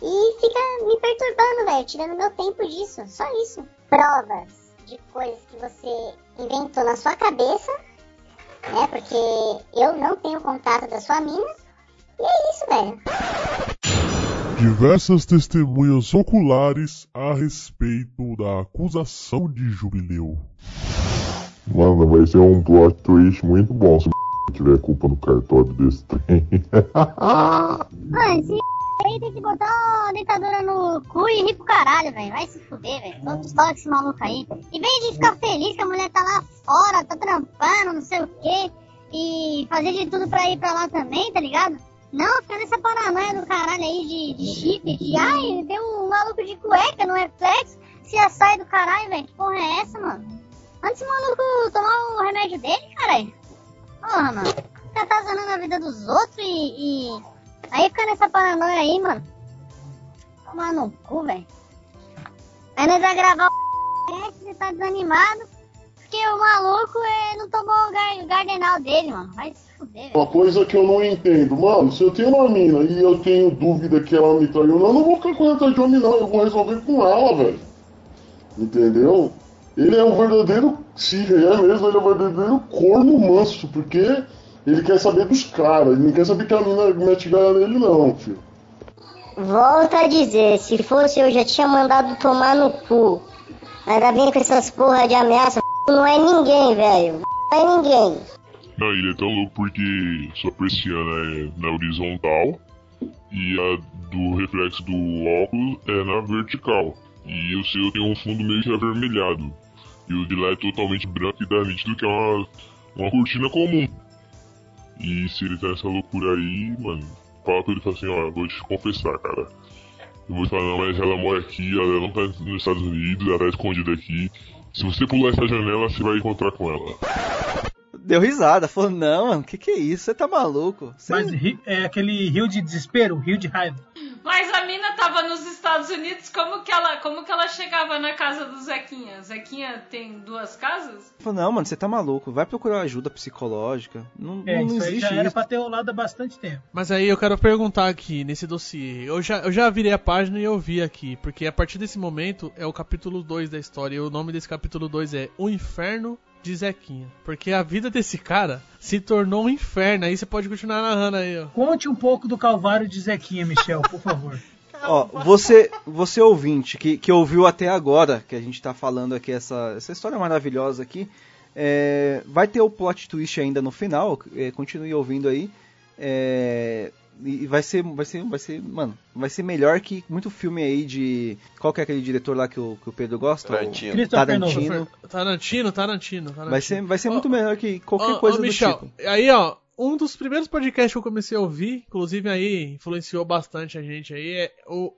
Speaker 10: e fica me perturbando, velho, tirando meu tempo disso, só isso. Provas de coisas que você inventou na sua cabeça, né, porque eu não tenho contato da sua mina, e é isso, velho.
Speaker 9: Diversas testemunhas oculares a respeito da acusação de jubileu.
Speaker 8: Mano, vai ser um plot twist muito bom se tiver culpa no cartório desse trem.
Speaker 10: Esse aí tem que botar uma dentadura no cu e rir pro caralho, velho. Vai se fuder, velho. Pistola com esse maluco aí. Em vez de ficar feliz que a mulher tá lá fora, tá trampando, não sei o quê, e fazer de tudo pra ir pra lá também, tá ligado? Não, fica nessa paranoia do caralho aí de, de chifre, de ai, tem um maluco de cueca no reflexo, se açaí do caralho, velho. Que porra é essa, mano? Antes o maluco tomar o remédio dele, caralho. Porra, mano. Já tá zanando a vida dos outros e, e... Aí fica nessa paranoia aí, mano. Tomar no cu, velho. Aí nós vai gravar o podcast, você tá desanimado. Porque o maluco não tomou o, gar... o gardenal dele, mano. Vai se fuder.
Speaker 8: Uma coisa que eu não entendo, mano, se eu tenho uma mina e eu tenho dúvida que ela me traiu, eu não vou ficar correndo atrás de homem, não. Eu vou resolver com ela, velho. Entendeu? Ele é um verdadeiro, se é mesmo, ele é um verdadeiro corno manso, porque ele quer saber dos caras, ele não quer saber que a mina mete galera nele, não, filho.
Speaker 12: Volta a dizer, se fosse eu já tinha mandado tomar no cu. Ainda vem com essas porra de ameaça. Não é ninguém, velho. Não é ninguém.
Speaker 9: Não, ele é tão louco porque sua persiana é na horizontal e a do reflexo do óculos é na vertical. E o seu tem um fundo meio que avermelhado. E o de lá é totalmente branco e dá nítido que é uma, uma cortina comum. E se ele tá nessa loucura aí, mano, fala pra ele fala assim, ó, vou te confessar, cara. Eu vou te falar, não, mas ela mora aqui, ela não tá nos Estados Unidos, ela tá escondida aqui. Se você pular essa janela, você vai encontrar com ela.
Speaker 3: Deu risada, falou, não, mano, que que é isso? Você tá maluco? Você...
Speaker 7: Mas é aquele rio de desespero, rio de raiva.
Speaker 6: Mas a mina tava nos Estados Unidos, como que ela, como que ela chegava na casa do Zequinha? Zequinha tem duas casas?
Speaker 3: Falou, não, mano, você tá maluco, vai procurar ajuda psicológica. Não,
Speaker 7: É,
Speaker 3: não
Speaker 7: isso aí
Speaker 3: existe
Speaker 7: já era
Speaker 3: isso.
Speaker 7: pra ter rolado há bastante tempo.
Speaker 5: Mas aí eu quero perguntar aqui nesse dossiê. Eu já, eu já virei a página e eu vi aqui, porque a partir desse momento é o capítulo 2 da história. E o nome desse capítulo 2 é O Inferno de Zequinha. Porque a vida desse cara se tornou um inferno. Aí você pode continuar narrando aí, ó.
Speaker 7: Conte um pouco do Calvário de Zequinha, Michel, por favor.
Speaker 3: Ó, você, você ouvinte que, que ouviu até agora, que a gente tá falando aqui essa, essa história maravilhosa aqui, é, vai ter o plot twist ainda no final, é, continue ouvindo aí. É, e vai ser, vai ser, vai ser, mano, vai ser melhor que muito filme aí de. Qual que é aquele diretor lá que o, que o Pedro gosta?
Speaker 4: Tarantino.
Speaker 3: Tarantino.
Speaker 5: Tarantino, Tarantino, Tarantino.
Speaker 3: Vai ser, vai ser
Speaker 5: Ó,
Speaker 3: muito melhor que qualquer
Speaker 5: Ó,
Speaker 3: coisa do
Speaker 5: Michel,
Speaker 3: tipo.
Speaker 5: Aí, ó, um dos primeiros podcasts que eu comecei a ouvir, inclusive aí influenciou bastante a gente aí, é o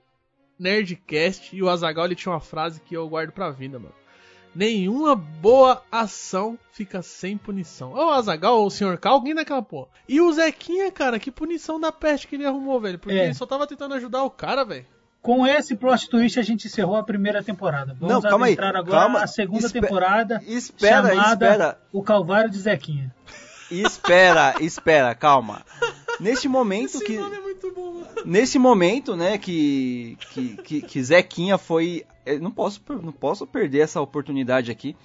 Speaker 5: Nerdcast. E o Azagal ele tinha uma frase que eu guardo pra vida, mano. Nenhuma boa ação fica sem punição. Ô, Azagal, o Sr. K, alguém daquela porra. E o Zequinha, cara, que punição da peste que ele arrumou, velho. Porque
Speaker 7: É.
Speaker 5: ele só tava tentando ajudar o cara, velho.
Speaker 7: Com esse plot twist a gente encerrou a primeira temporada. Vamos
Speaker 3: Não, calma aí,
Speaker 7: adentrar agora
Speaker 3: calma.
Speaker 7: a segunda
Speaker 3: Espe-
Speaker 7: temporada
Speaker 3: Espera,
Speaker 7: chamada
Speaker 3: espera.
Speaker 7: O Calvário de Zequinha.
Speaker 3: Espera, espera, calma. Neste momento
Speaker 5: Esse
Speaker 3: que.
Speaker 5: nome é.
Speaker 3: Nesse momento, né, que, que, que, que Zequinha foi. eu Não posso, não posso perder essa oportunidade aqui.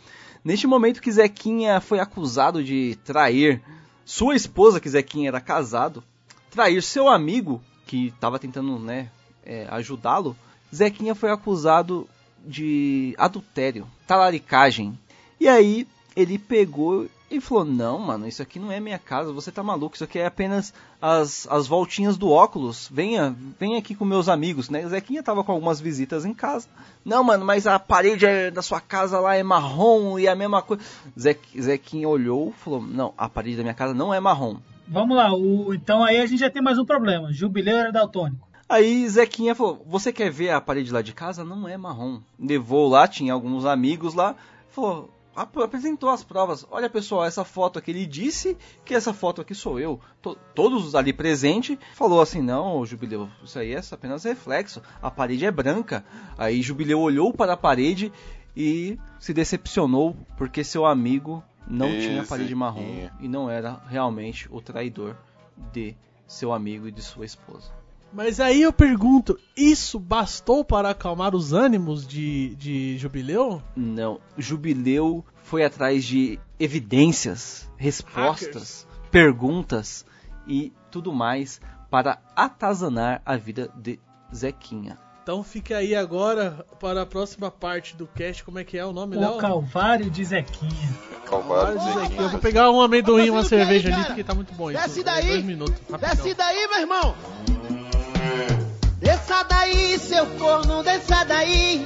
Speaker 3: Neste momento que Zequinha foi acusado de trair sua esposa, que Zequinha era casado, trair seu amigo, que estava tentando né, é, ajudá-lo, Zequinha foi acusado de adultério, talaricagem. E aí ele pegou e falou: Não, mano, isso aqui não é minha casa, você tá maluco, isso aqui é apenas as, as voltinhas do óculos. Venha, venha aqui com meus amigos, né? Zequinha tava com algumas visitas em casa. Não, mano, mas a parede é- da sua casa lá é marrom e a mesma coisa. Zequ- Zequinha olhou e falou: Não, a parede da minha casa não é marrom.
Speaker 7: Vamos lá, o- então aí a gente já tem mais um problema. Jubileu era daltônico.
Speaker 3: Aí Zequinha falou: Você quer ver a parede lá de casa? Não é marrom. Levou lá, tinha alguns amigos lá. Falou: Apresentou as provas. Olha pessoal, essa foto aqui. Ele disse que essa foto aqui sou eu. To- todos ali presentes. Falou assim: Não, Jubileu, isso aí é apenas reflexo. A parede é branca. Aí Jubileu olhou para a parede e se decepcionou porque seu amigo não tinha parede marrom
Speaker 4: Ezequinha.
Speaker 3: e não era realmente o traidor de seu amigo e de sua esposa.
Speaker 5: Mas aí eu pergunto, isso bastou para acalmar os ânimos de, de Jubileu?
Speaker 3: Não. Jubileu foi atrás de evidências, respostas, perguntas e tudo mais para atazanar a vida de Zequinha.
Speaker 5: Então fica aí agora para a próxima parte do cast, como é que é o nome,
Speaker 7: O
Speaker 5: Léo?
Speaker 7: Calvário de Zequinha.
Speaker 4: Calvário
Speaker 5: aqui.
Speaker 4: Zequinha.
Speaker 5: Eu vou pegar um amendoim e uma
Speaker 13: o
Speaker 5: cerveja
Speaker 13: aí,
Speaker 5: ali, porque tá muito bom isso.
Speaker 13: Desce daí.
Speaker 5: Dois minutos, rapidão.
Speaker 13: Desce daí, meu irmão! Daí, seu corno, desça daí!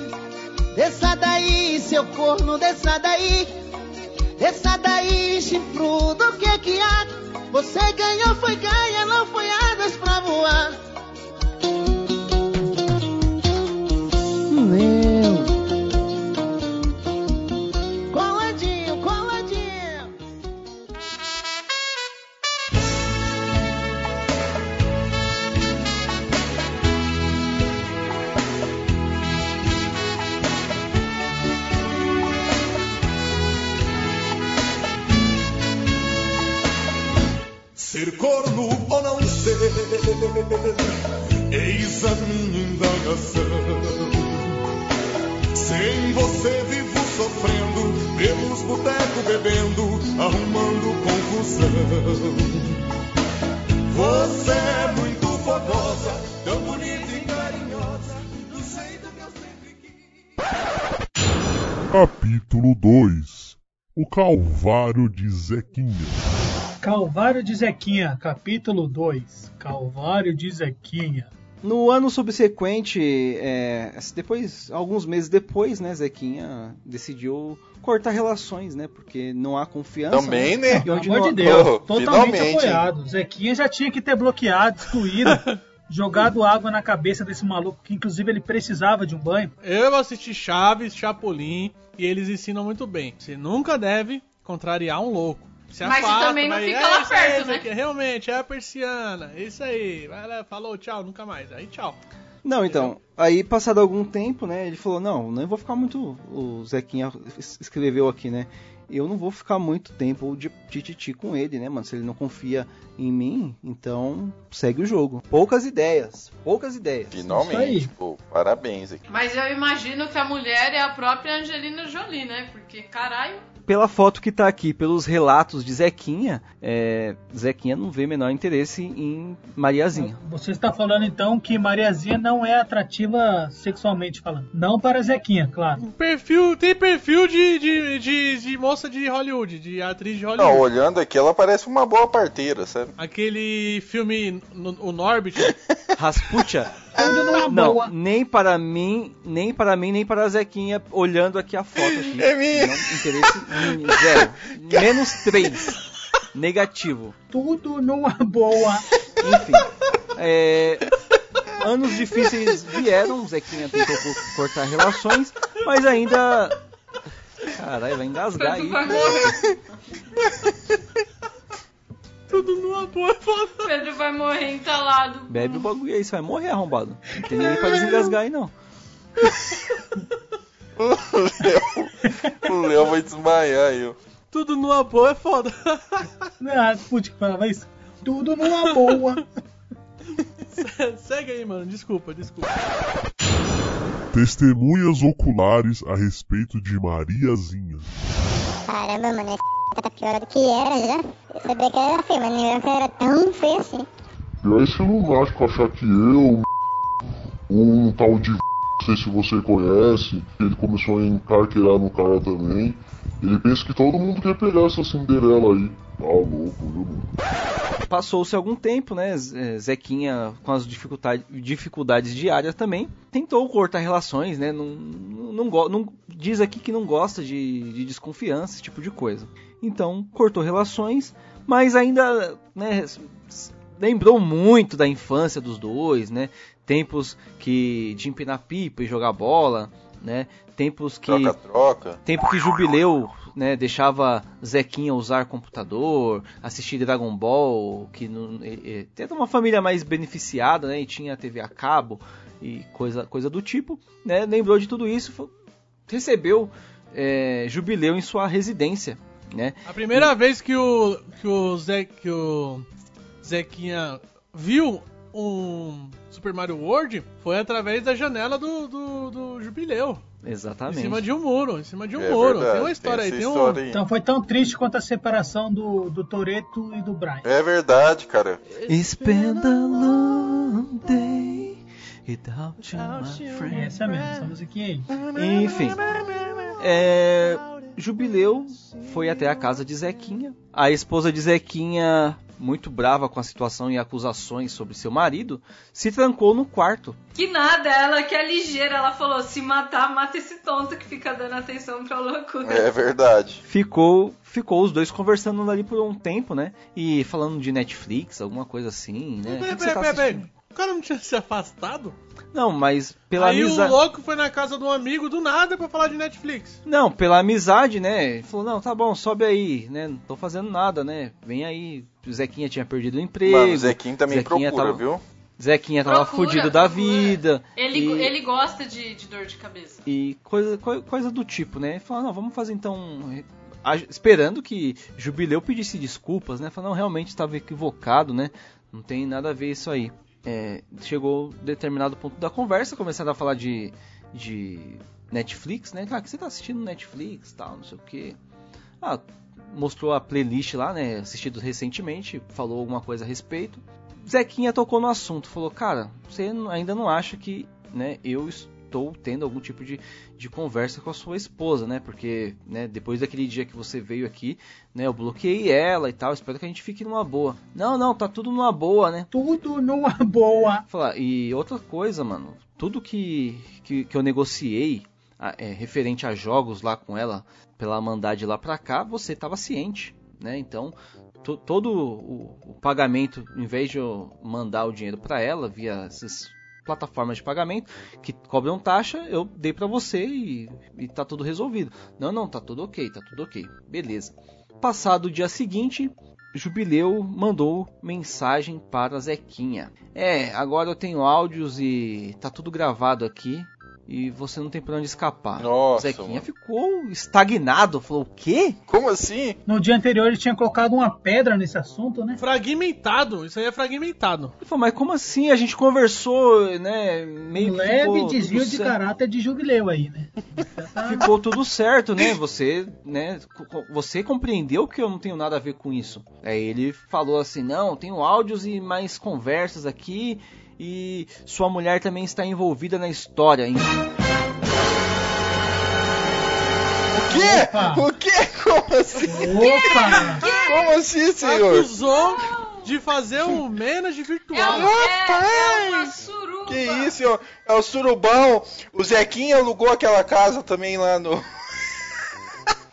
Speaker 13: Desça daí, seu corno, desça daí! Desça daí, chifrudo, o que que há? Você ganhou, foi ganha, não foi asas pra voar!
Speaker 14: Ser corno ou não ser, eis a minha indagação. Sem você vivo sofrendo, pelos botecos bebendo, arrumando confusão. Você é muito fogosa, tão bonita e carinhosa, do jeito que eu sempre quis.
Speaker 9: Capítulo 2 O Calvário de Zequinha.
Speaker 7: Calvário de Zequinha, capítulo 2. Calvário de Zequinha.
Speaker 3: No ano subsequente, é, depois, alguns meses depois, né, Zequinha decidiu cortar relações, né, porque não há confiança.
Speaker 4: Também, né?
Speaker 3: E
Speaker 7: Pelo amor
Speaker 3: não-
Speaker 7: de Deus,
Speaker 4: Oh,
Speaker 7: totalmente
Speaker 4: finalmente,
Speaker 7: apoiado. Zequinha já tinha que ter bloqueado, excluído, jogado água na cabeça desse maluco, que inclusive ele precisava de um banho.
Speaker 5: Eu assisti Chaves, Chapolin, e eles ensinam muito bem. Você nunca deve contrariar um louco. Se
Speaker 6: Mas
Speaker 5: afasta,
Speaker 6: também não
Speaker 5: mas
Speaker 6: fica
Speaker 5: é
Speaker 6: lá perto,
Speaker 5: isso
Speaker 6: né?
Speaker 5: aqui, Realmente, é a persiana. é Isso aí. Vai lá, falou, tchau, nunca mais. Aí, tchau.
Speaker 3: Não, então, aí passado algum tempo, né, ele falou, não, não vou ficar muito, o Zequinha es- escreveu aqui, né, eu não vou ficar muito tempo de tititi com ele, né, mano, se ele não confia em mim, então segue o jogo. Poucas ideias, poucas ideias.
Speaker 4: Finalmente, pô, parabéns aqui.
Speaker 6: Mas eu imagino que a mulher é a própria Angelina Jolie, né? Porque, caralho,
Speaker 3: pela foto que tá aqui, pelos relatos de Zequinha, é, Zequinha não vê menor interesse em Mariazinha.
Speaker 7: Você está falando então que Mariazinha não é atrativa sexualmente falando. Não para Zequinha, claro.
Speaker 5: Perfil, tem perfil de, de, de, de moça de Hollywood, de atriz de Hollywood.
Speaker 4: Não, olhando aqui, ela parece uma boa parteira, sabe?
Speaker 5: Aquele filme, no- o Norbit.
Speaker 3: Rasputia?
Speaker 7: Tudo numa
Speaker 3: Não,
Speaker 7: boa.
Speaker 3: nem para mim, nem para mim, nem para a Zequinha, olhando aqui a foto aqui.
Speaker 4: É minha.
Speaker 3: Não, interesse mínimo, zero. Menos três. Negativo.
Speaker 7: Tudo numa boa.
Speaker 3: Enfim. é, anos difíceis vieram, Zequinha tentou co- cortar relações, mas ainda. Caralho, vai engasgar aí.
Speaker 6: Pedro vai morrer.
Speaker 5: Tudo numa boa, foda.
Speaker 6: Pedro vai morrer entalado.
Speaker 3: Bebe o bagulho aí, você vai morrer arrombado. Não tem ninguém pra desengasgar aí não.
Speaker 4: O Léo vai desmaiar aí, ó.
Speaker 5: Tudo numa boa é foda.
Speaker 7: Ah, putz, que falava isso. Tudo numa boa.
Speaker 5: Segue aí, mano. Desculpa, desculpa.
Speaker 9: Testemunhas oculares a respeito de Mariazinha.
Speaker 10: Caramba, mano, essa tá pior do que era já. Eu sabia que era feio, mas que ela era tão feia assim.
Speaker 8: E aí esse lunático achar que eu, um tal de não sei se você conhece, ele começou a encarquear no cara também. Ele pensa que todo mundo quer pegar essa Cinderela aí. Tá louco, viu?
Speaker 3: Passou-se algum tempo, né? Ze- Zequinha, com as dificuldade- dificuldades diárias também, tentou cortar relações, né? Não, não, não não- diz aqui que não gosta de, de desconfiança, esse tipo de coisa. Então, cortou relações, mas ainda, né? Lembrou muito da infância dos dois, né? Tempos que de empinar pipa e jogar bola, né? Tempos que
Speaker 4: Troca-troca.
Speaker 3: tempo que Jubileu né, deixava Zequinha usar computador, assistir Dragon Ball, que não, é, é, uma família mais beneficiada, né, e tinha TV a cabo e coisa, coisa do tipo, né, lembrou de tudo isso, fo- recebeu é, Jubileu em sua residência, né,
Speaker 5: A primeira vez que o que o, Ze, que o Zequinha viu um Super Mario World foi através da janela do, do, do Jubileu.
Speaker 3: exatamente.
Speaker 5: Em cima de um muro, em cima de um
Speaker 4: É
Speaker 5: muro.
Speaker 4: verdade,
Speaker 5: tem uma história aí,
Speaker 4: essa
Speaker 5: tem um.
Speaker 4: aí.
Speaker 7: Então foi tão triste quanto a separação do, do Toreto e do Brian.
Speaker 4: É verdade, cara.
Speaker 3: Been a long day without you, my friend.
Speaker 7: Essa mesmo, essa musiquinha aí.
Speaker 3: Enfim. É, Jubileu foi até a casa de Zequinha. A esposa de Zequinha, muito brava com a situação e acusações sobre seu marido, se trancou no quarto.
Speaker 6: Que nada, ela que é ligeira, ela falou: se matar, mata esse tonto que fica dando atenção pra loucura.
Speaker 4: É verdade.
Speaker 3: Ficou, ficou os dois conversando ali por um tempo, né? E falando de Netflix, alguma coisa assim, né?
Speaker 5: Peraí,
Speaker 3: que você
Speaker 5: peraí,
Speaker 3: tá
Speaker 5: peraí, peraí. O cara não tinha se afastado?
Speaker 3: Não, mas pela
Speaker 5: Aí
Speaker 3: amizade.
Speaker 5: o louco foi na casa de um amigo do nada pra falar de Netflix.
Speaker 3: Não, pela amizade, né? Ele falou, não, tá bom, sobe aí, né? Não tô fazendo nada, né? Vem aí. O Zequinha tinha perdido o emprego.
Speaker 4: Mano, o Zequinho também
Speaker 3: Zequinha
Speaker 4: procura,
Speaker 3: tava-
Speaker 4: viu?
Speaker 3: Zequinha tava
Speaker 6: Procura,
Speaker 3: fudido da vida.
Speaker 6: Ele,
Speaker 3: e,
Speaker 6: ele gosta de, de dor de cabeça.
Speaker 3: e coisa, coi- coisa do tipo, né? Ele falou, não, vamos fazer então. a- Esperando que Jubileu pedisse desculpas, né? Falou, não, realmente estava equivocado, né? Não tem nada a ver isso aí. É, chegou determinado ponto da conversa, começaram a falar de, de Netflix, né? Cara, que você tá assistindo Netflix tal, não sei o que. Ah, mostrou a playlist lá, né? Assistido recentemente, falou alguma coisa a respeito. Zequinha tocou no assunto, falou, cara, você ainda não acha que né, eu estou tendo algum tipo de, de conversa com a sua esposa, né? Porque né, depois daquele dia que você veio aqui, né, eu bloqueei ela e tal, espero que a gente fique numa boa. Não, não, tá tudo numa boa, né?
Speaker 7: Tudo numa boa.
Speaker 3: Falar, e outra coisa, mano, tudo que, que, que eu negociei é, referente a jogos lá com ela, pela mandar de lá pra cá, você tava ciente, né? Então, to- todo o, o pagamento, em vez de eu mandar o dinheiro pra ela via essas plataformas de pagamento que cobram taxa, eu dei pra você e, e tá tudo resolvido. Não, não, tá tudo ok, tá tudo ok, beleza. Passado o dia seguinte, Jubileu mandou mensagem para Zequinha. É, agora eu tenho áudios e tá tudo gravado aqui. E você não tem pra onde escapar.
Speaker 4: Nossa,
Speaker 3: Zequinha
Speaker 4: mano.
Speaker 3: ficou estagnado, falou: o quê?
Speaker 4: Como assim?
Speaker 7: No dia anterior ele tinha colocado uma pedra nesse assunto, né?
Speaker 5: Fragmentado, isso aí é fragmentado.
Speaker 3: Ele falou, mas como assim? A gente conversou, né? Meio
Speaker 7: Um
Speaker 3: que
Speaker 7: leve
Speaker 3: ficou
Speaker 7: desvio de
Speaker 3: certo.
Speaker 7: caráter de jubileu aí, né?
Speaker 3: Ficou tudo certo, né? Você, né? Você compreendeu que eu não tenho nada a ver com isso. Aí ele falou assim: não, tenho áudios e mais conversas aqui. E sua mulher também está envolvida na história. hein?
Speaker 4: O quê?
Speaker 7: Opa.
Speaker 4: O quê? Como assim?
Speaker 7: Opa!
Speaker 4: Como assim, senhor?
Speaker 5: Acusou de fazer um manage
Speaker 6: É,
Speaker 5: virtual.
Speaker 6: um- é, é uma suruba.
Speaker 4: Que isso, ó. É o surubão. O Zequinha alugou aquela casa também lá no.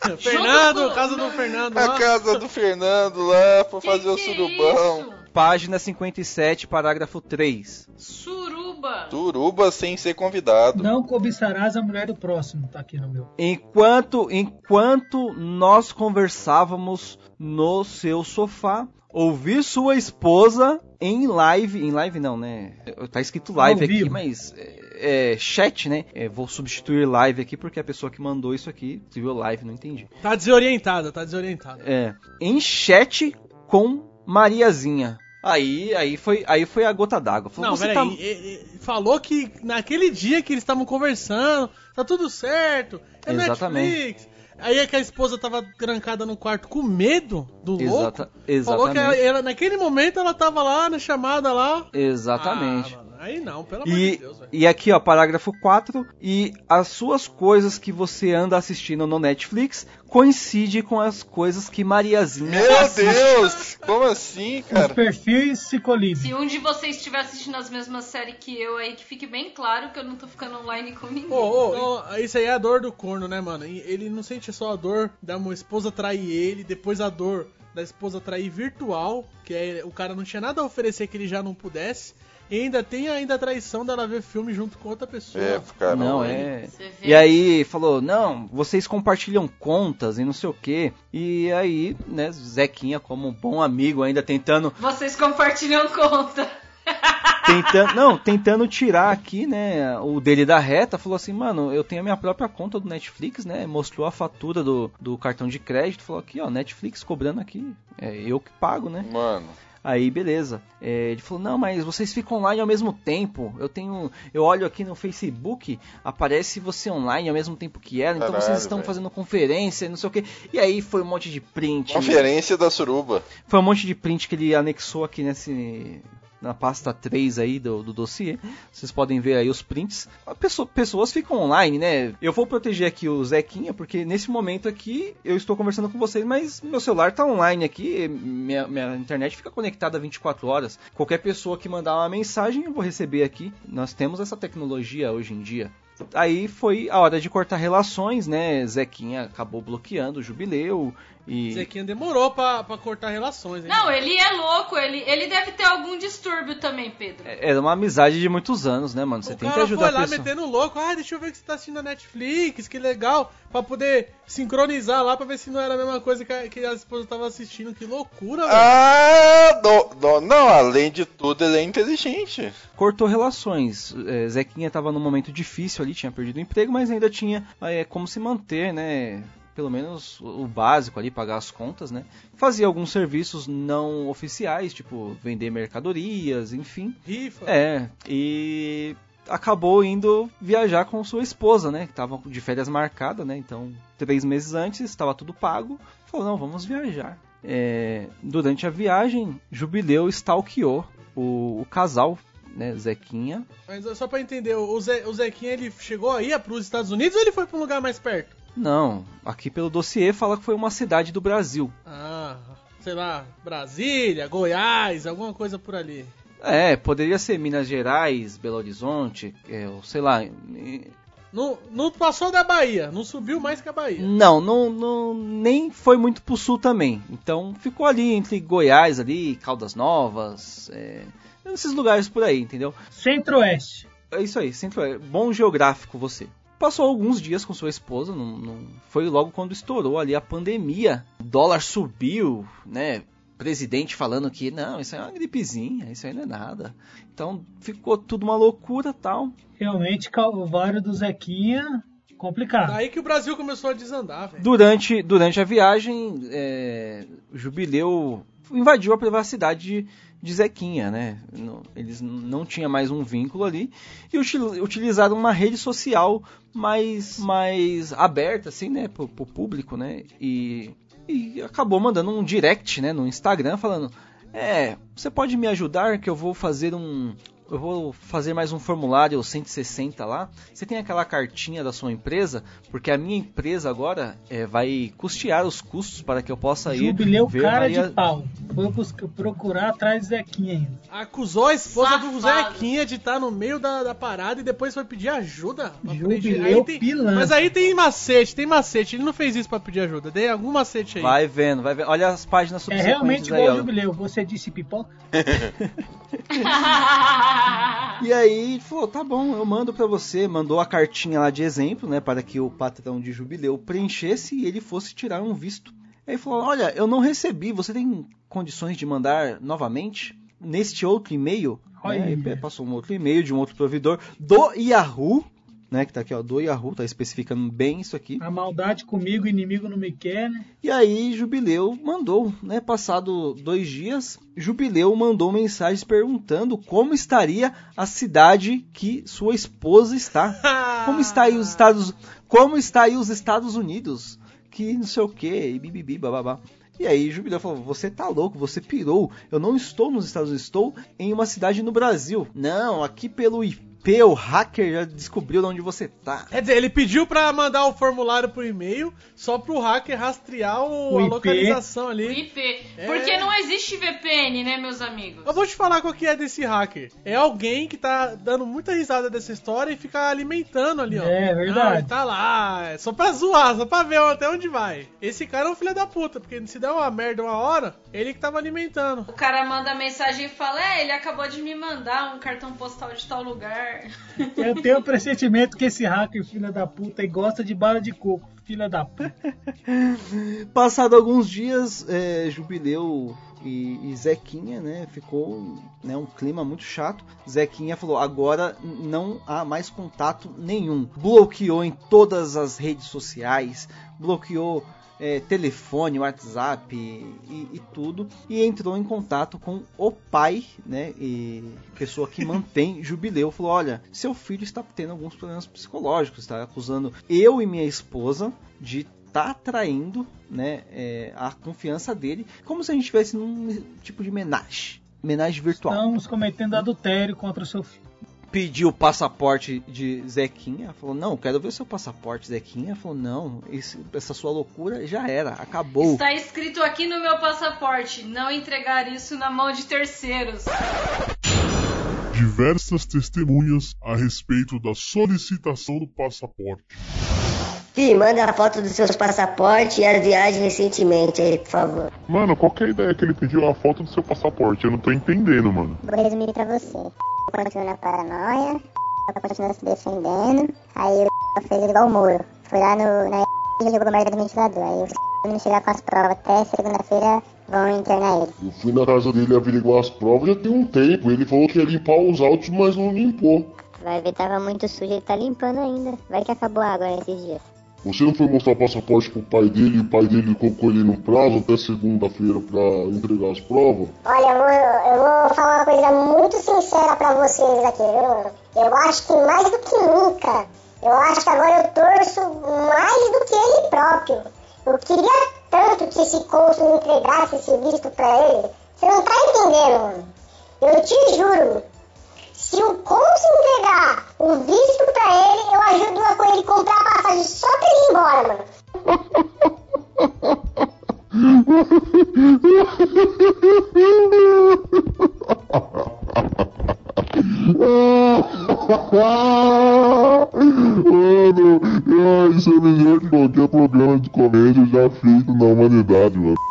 Speaker 5: Fernando, casa do Fernando
Speaker 4: A
Speaker 5: lá.
Speaker 4: casa do Fernando lá pra
Speaker 6: Que
Speaker 4: fazer o
Speaker 6: que é
Speaker 4: surubão.
Speaker 6: isso?
Speaker 3: Página 57, parágrafo 3.
Speaker 6: Suruba.
Speaker 4: Suruba sem ser convidado.
Speaker 7: Não cobiçarás a mulher do próximo, tá aqui no meu.
Speaker 3: Enquanto, enquanto nós conversávamos no seu sofá, ouvi sua esposa em live, em live não, né? Tá escrito live aqui, mas é, é, chat, né? É, vou substituir live aqui porque a pessoa que mandou isso aqui escreveu live, não entendi.
Speaker 5: Tá desorientada, tá desorientada.
Speaker 3: É, em chat com Mariazinha. Aí, aí foi, aí foi a gota d'água. Falou,
Speaker 5: Não,
Speaker 3: "Você
Speaker 5: peraí.
Speaker 3: tá-
Speaker 5: Falou que naquele dia que eles estavam conversando, tá tudo certo. É
Speaker 3: Exatamente.
Speaker 5: Netflix. Aí é que a esposa tava trancada no quarto com medo do louco.
Speaker 3: Exata-
Speaker 5: Falou que ela,
Speaker 3: exatamente.
Speaker 5: ela- naquele momento ela tava lá na chamada lá.
Speaker 3: Exatamente.
Speaker 5: Ah, aí não, pelo amor de
Speaker 3: E,
Speaker 5: Deus, velho.
Speaker 3: e aqui, ó, parágrafo 4. E as suas coisas que você anda assistindo no Netflix coincide com as coisas que Mariazinha
Speaker 4: Meu
Speaker 3: assiste.
Speaker 4: Deus! Como assim,
Speaker 7: Os
Speaker 4: cara?
Speaker 7: perfis se colidem.
Speaker 6: Se um de vocês estiver assistindo as mesmas séries que eu aí, que fique bem claro que eu não tô ficando online com ninguém.
Speaker 5: Ô, ô, ô, isso aí é a dor do corno, né, mano? Ele não sente só a dor da uma esposa trair ele, depois a dor da esposa trair virtual, que é, o cara não tinha nada a oferecer que ele já não pudesse. E ainda tem ainda a traição dela ver filme junto com outra pessoa.
Speaker 4: É, cara.
Speaker 3: Não, é. E aí falou, não, vocês compartilham contas e não sei o que. E aí, né, Zequinha, como um bom amigo, ainda tentando
Speaker 6: Vocês compartilham conta.
Speaker 3: tentando, não, tentando tirar aqui, né, o dele da reta, falou assim, mano, eu tenho a minha própria conta do Netflix, né, mostrou a fatura do, do cartão de crédito, falou aqui, ó, Netflix cobrando aqui, é eu que pago, né.
Speaker 4: Mano.
Speaker 3: Aí, beleza. É, ele falou, não, mas vocês ficam online ao mesmo tempo. Eu tenho. Eu olho aqui no Facebook, aparece você online ao mesmo tempo que ela, então
Speaker 4: Caralho,
Speaker 3: vocês estão
Speaker 4: velho.
Speaker 3: fazendo conferência, não sei o que. E aí foi um monte de print.
Speaker 4: Conferência da suruba.
Speaker 3: Foi um monte de print que ele anexou aqui nesse. Na pasta 3 aí do, do dossiê. Vocês podem ver aí os prints. Pessoa- pessoas ficam online, né? Eu vou proteger aqui o Zequinha, porque nesse momento aqui eu estou conversando com vocês, mas meu celular tá online aqui, minha, minha internet fica conectada 24 horas. Qualquer pessoa que mandar uma mensagem eu vou receber aqui. Nós temos essa tecnologia hoje em dia. Aí foi a hora de cortar relações, né? Zequinha acabou bloqueando o jubileu e.
Speaker 5: Zequinha demorou pra, pra cortar relações, hein?
Speaker 6: Não, ele é louco, ele, ele deve ter algum distúrbio também, Pedro.
Speaker 3: Era uma amizade de muitos anos, né, mano? Você
Speaker 5: o
Speaker 3: tem que
Speaker 5: cara
Speaker 3: ajudar
Speaker 5: foi
Speaker 3: a
Speaker 5: lá
Speaker 3: pessoa.
Speaker 5: metendo louco. Ah, deixa eu ver que você tá assistindo a Netflix, que legal. Pra poder sincronizar lá pra ver se não era a mesma coisa que a, que a esposa tava assistindo. Que loucura, velho.
Speaker 4: Ah, no- no- não, além de tudo, ele é inteligente.
Speaker 3: Cortou relações. É, Zequinha tava num momento difícil ali, tinha perdido o emprego, mas ainda tinha é, como se manter, né? Pelo menos o básico ali, pagar as contas, né? Fazia alguns serviços não oficiais, tipo vender mercadorias, enfim.
Speaker 5: Rifa.
Speaker 3: É, e acabou indo viajar com sua esposa, né? Que tava de férias marcada, né? Então, três meses antes, estava tudo pago. Falou, não, vamos viajar. É, durante a viagem, Jubileu stalkeou o, o casal, né? Zequinha.
Speaker 5: Mas só pra entender, o, Ze, o Zequinha ele chegou aí pros Estados Unidos ou ele foi pra um lugar mais perto?
Speaker 3: Não, aqui pelo dossiê fala que foi uma cidade do Brasil.
Speaker 5: Ah, sei lá, Brasília, Goiás, alguma coisa por ali.
Speaker 3: É, poderia ser Minas Gerais, Belo Horizonte, é, sei lá.
Speaker 5: Não, não passou da Bahia, não subiu mais que a Bahia.
Speaker 3: Não, não, não, nem foi muito pro sul também. Então ficou ali entre Goiás ali, Caldas Novas, é, esses lugares por aí, entendeu?
Speaker 7: Centro-Oeste.
Speaker 3: É isso aí, centro é bom geográfico você. Passou alguns dias com sua esposa, não, não- foi logo quando estourou ali a pandemia. O dólar subiu, né? presidente falando que não, isso aí é uma gripezinha, isso aí não é nada. Então ficou tudo uma loucura tal.
Speaker 7: Realmente, Calvário do Zequinha, complicado.
Speaker 5: Aí que o Brasil começou a desandar, velho.
Speaker 3: Durante, durante a viagem, é, o Jubileu invadiu a privacidade de, de Zequinha, né? Eles não tinham mais um vínculo ali e util- utilizaram uma rede social mais, mais aberta, assim, né, pro, pro público, né? E, e acabou mandando um direct, né, no Instagram falando: É, você pode me ajudar que eu vou fazer um. Eu vou fazer mais um formulário 160 lá. Você tem aquela cartinha da sua empresa? Porque a minha empresa agora é, vai custear os custos para que eu possa ir
Speaker 7: Jubileu
Speaker 3: ver
Speaker 7: cara
Speaker 3: Maria-
Speaker 7: de pau. Foi buscar- procurar atrás do Zequinha ainda.
Speaker 5: Acusou a esposa do
Speaker 6: Safado.
Speaker 5: Zequinha de estar no meio da, da parada e depois foi pedir ajuda.
Speaker 7: Jubileu.
Speaker 5: Aí tem-
Speaker 7: pilantra.
Speaker 5: Mas aí tem macete, tem macete. Ele não fez isso pra pedir ajuda. Dei algum macete aí.
Speaker 3: Vai vendo, vai vendo. Olha as páginas
Speaker 7: É
Speaker 3: subsequentes
Speaker 7: realmente
Speaker 3: aí,
Speaker 7: igual o Jubileu. Você disse pipoca?
Speaker 3: E aí ele falou, tá bom, eu mando pra você. Mandou a cartinha lá de exemplo, né, para que o patrão de jubileu preenchesse e ele fosse tirar um visto. Aí ele falou, olha, eu não recebi, você tem condições de mandar novamente neste outro e-mail?
Speaker 7: Olha.
Speaker 3: Né, aí passou um outro e-mail de um outro provedor do Yahoo, né, que tá aqui, ó, do Yahoo, tá especificando bem isso aqui.
Speaker 7: A maldade comigo, inimigo não me quer, né?
Speaker 3: E aí Jubileu mandou, né? Passado dois dias, Jubileu mandou mensagens perguntando como estaria a cidade que sua esposa está. Como está aí os Estados, como está aí os Estados Unidos? Que não sei o que, e bibibi, bababá. E aí Jubileu falou: "Você tá louco, você pirou. Eu não estou nos Estados Unidos, estou em uma cidade no Brasil. Não, aqui pelo IP o hacker já descobriu de onde você tá.
Speaker 5: Quer dizer, ele pediu pra mandar o formulário por e-mail só pro hacker rastrear o-
Speaker 7: O
Speaker 5: a
Speaker 7: IP.
Speaker 5: localização
Speaker 6: O
Speaker 5: ali.
Speaker 6: IP.
Speaker 5: É.
Speaker 6: Porque não existe VPN, né, meus amigos?
Speaker 5: Eu vou te falar qual que é desse hacker. É alguém que tá dando muita risada dessa história e fica alimentando ali, ó.
Speaker 7: É, verdade.
Speaker 5: Ah, tá lá, é só pra zoar, só pra ver até onde vai. Esse cara é um filho da puta, porque se der uma merda uma hora, ele que tava alimentando.
Speaker 6: O cara manda mensagem e fala: É, ele acabou de me mandar um cartão postal de tal lugar.
Speaker 7: Eu tenho o pressentimento que esse hacker, filha da puta, e gosta de bala de coco, filha da puta.
Speaker 3: Passado alguns dias, é, Jubileu e, e Zequinha, né, ficou né, um clima muito chato. Zequinha falou: agora não há mais contato nenhum. Bloqueou em todas as redes sociais, bloqueou é, telefone, WhatsApp e, e tudo, e entrou em contato com o pai, né, e pessoa que mantém Jubileu, falou: olha, seu filho está tendo alguns problemas psicológicos, está acusando eu e minha esposa de tá traindo, né, é, a confiança dele, como se a gente estivesse num tipo de homenagem, homenagem virtual.
Speaker 7: Estamos cometendo adultério contra o seu filho.
Speaker 3: Pediu o passaporte de Zequinha, falou, não, quero ver seu passaporte, Zequinha. Falou, não, esse- essa sua loucura já era, acabou.
Speaker 6: Está escrito aqui no meu passaporte: não entregar isso na mão de terceiros.
Speaker 9: Diversas testemunhas a respeito da solicitação do passaporte.
Speaker 12: Fih, manda a foto dos seus passaportes e as viagens recentemente aí, por favor.
Speaker 9: Mano, qual que é a ideia que ele pediu a foto do seu passaporte? Eu não tô entendendo, mano.
Speaker 10: Vou resumir pra você. Continua na paranoia, continua se defendendo, aí o fez igual o Moro. Foi lá no, na e jogou merda do ventilador. Aí o não chegar com as provas até segunda-feira, vão internar ele.
Speaker 8: Eu fui na casa dele averiguar as provas já tem um tempo. Ele falou que ia limpar os autos, mas não limpou.
Speaker 10: Vai ver, tava muito sujo, ele tá limpando ainda. Vai que acabou a água nesses dias.
Speaker 8: Você não foi mostrar o passaporte pro pai dele e o pai dele colocou ele no prazo até segunda-feira pra entregar as provas?
Speaker 10: Olha, eu vou, eu vou falar uma coisa muito sincera pra vocês aqui, viu? Eu acho que mais do que nunca, eu acho que agora eu torço mais do que ele próprio. Eu queria tanto que esse cônsul entregasse esse visto pra ele. Você não tá entendendo, mano. Eu te juro. Se o cônsul entregar o visto pra ele, eu ajudo a com ele comprar a passagem só pra ele ir embora, mano.
Speaker 9: Mano, isso é melhor que qualquer programa de comédia já feito na humanidade, mano.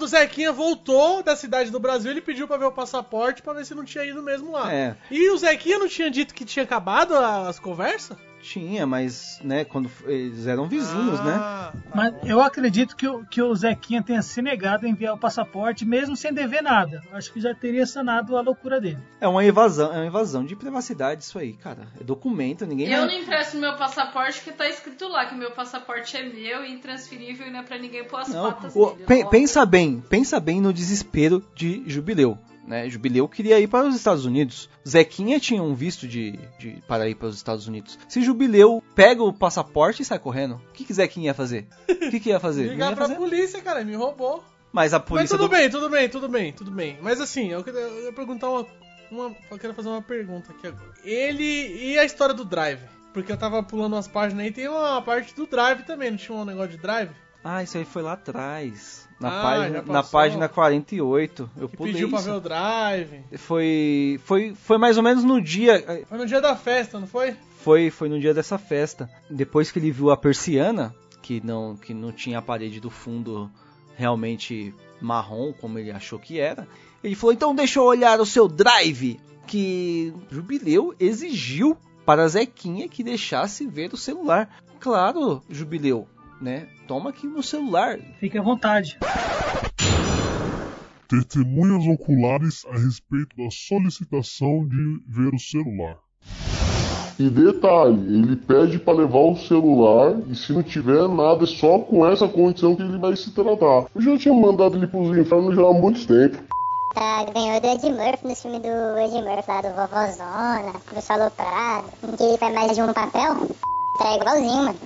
Speaker 5: Quando o Zequinha voltou da cidade do Brasil, ele pediu pra ver o passaporte pra ver se não tinha ido mesmo lá.
Speaker 3: É.
Speaker 5: E o Zequinha não tinha dito que tinha acabado as conversas?
Speaker 3: Tinha, mas, né, quando eles eram vizinhos, né?
Speaker 5: Ah,
Speaker 7: Mas eu acredito que o, que o Zequinha tenha se negado a enviar o passaporte, mesmo sem dever nada. Acho que já teria sanado a loucura dele.
Speaker 3: É uma invasão, é uma invasão de privacidade isso aí, cara. É documento, ninguém
Speaker 6: Eu não
Speaker 3: vai...
Speaker 6: empresto meu passaporte que tá escrito lá que meu passaporte é meu e intransferível e não é pra ninguém pôr as
Speaker 3: Não,
Speaker 6: patas
Speaker 3: o-
Speaker 6: nele.
Speaker 3: pe- pensa bem, pensa bem no desespero de Jubileu. Né? Jubileu queria ir para os Estados Unidos. Zequinha tinha um visto de, de para ir para os Estados Unidos. Se Jubileu pega o passaporte e sai correndo, o que, que Zequinha ia fazer? O que, que ia fazer?
Speaker 5: Ligar
Speaker 3: ia
Speaker 5: pra
Speaker 3: fazer.
Speaker 5: polícia, cara, me roubou.
Speaker 3: Mas a
Speaker 5: Mas
Speaker 3: polícia
Speaker 5: tudo
Speaker 3: do-
Speaker 5: bem, tudo bem, tudo bem, tudo bem. Mas assim, eu queria, eu ia perguntar uma, uma. Eu quero fazer uma pergunta aqui agora. Ele. E a história do Drive? Porque eu tava pulando umas páginas aí, tem uma parte do Drive também, não tinha um negócio de Drive?
Speaker 3: Ah, isso aí foi lá atrás. Na,
Speaker 5: Ah,
Speaker 3: página, na página 48. Eu
Speaker 5: Que
Speaker 3: pulei
Speaker 5: pediu pra
Speaker 3: isso.
Speaker 5: ver o Drive.
Speaker 3: Foi, foi, foi mais ou menos no dia.
Speaker 5: Foi no dia da festa, não foi?
Speaker 3: Foi, foi no dia dessa festa. Depois que ele viu a persiana, que não, que não tinha a parede do fundo realmente marrom, como ele achou que era, ele falou: então deixa eu olhar o seu drive. Que Jubileu exigiu para Zequinha que deixasse ver o celular. Claro, Jubileu, né? Toma aqui no celular.
Speaker 7: Fique à vontade.
Speaker 15: Testemunhas oculares a respeito da solicitação de ver o celular.
Speaker 8: E detalhe, ele pede pra levar o celular e se não tiver nada, é só com essa condição que ele vai se tratar. Eu já tinha mandado ele pros infernos já há muito tempo.
Speaker 12: Tá, ganhou do Ed Murphy no filme do Ed Murphy lá do Vovozona, do Salo Prado, em que ele faz mais de um papel. Tá igualzinho, mano.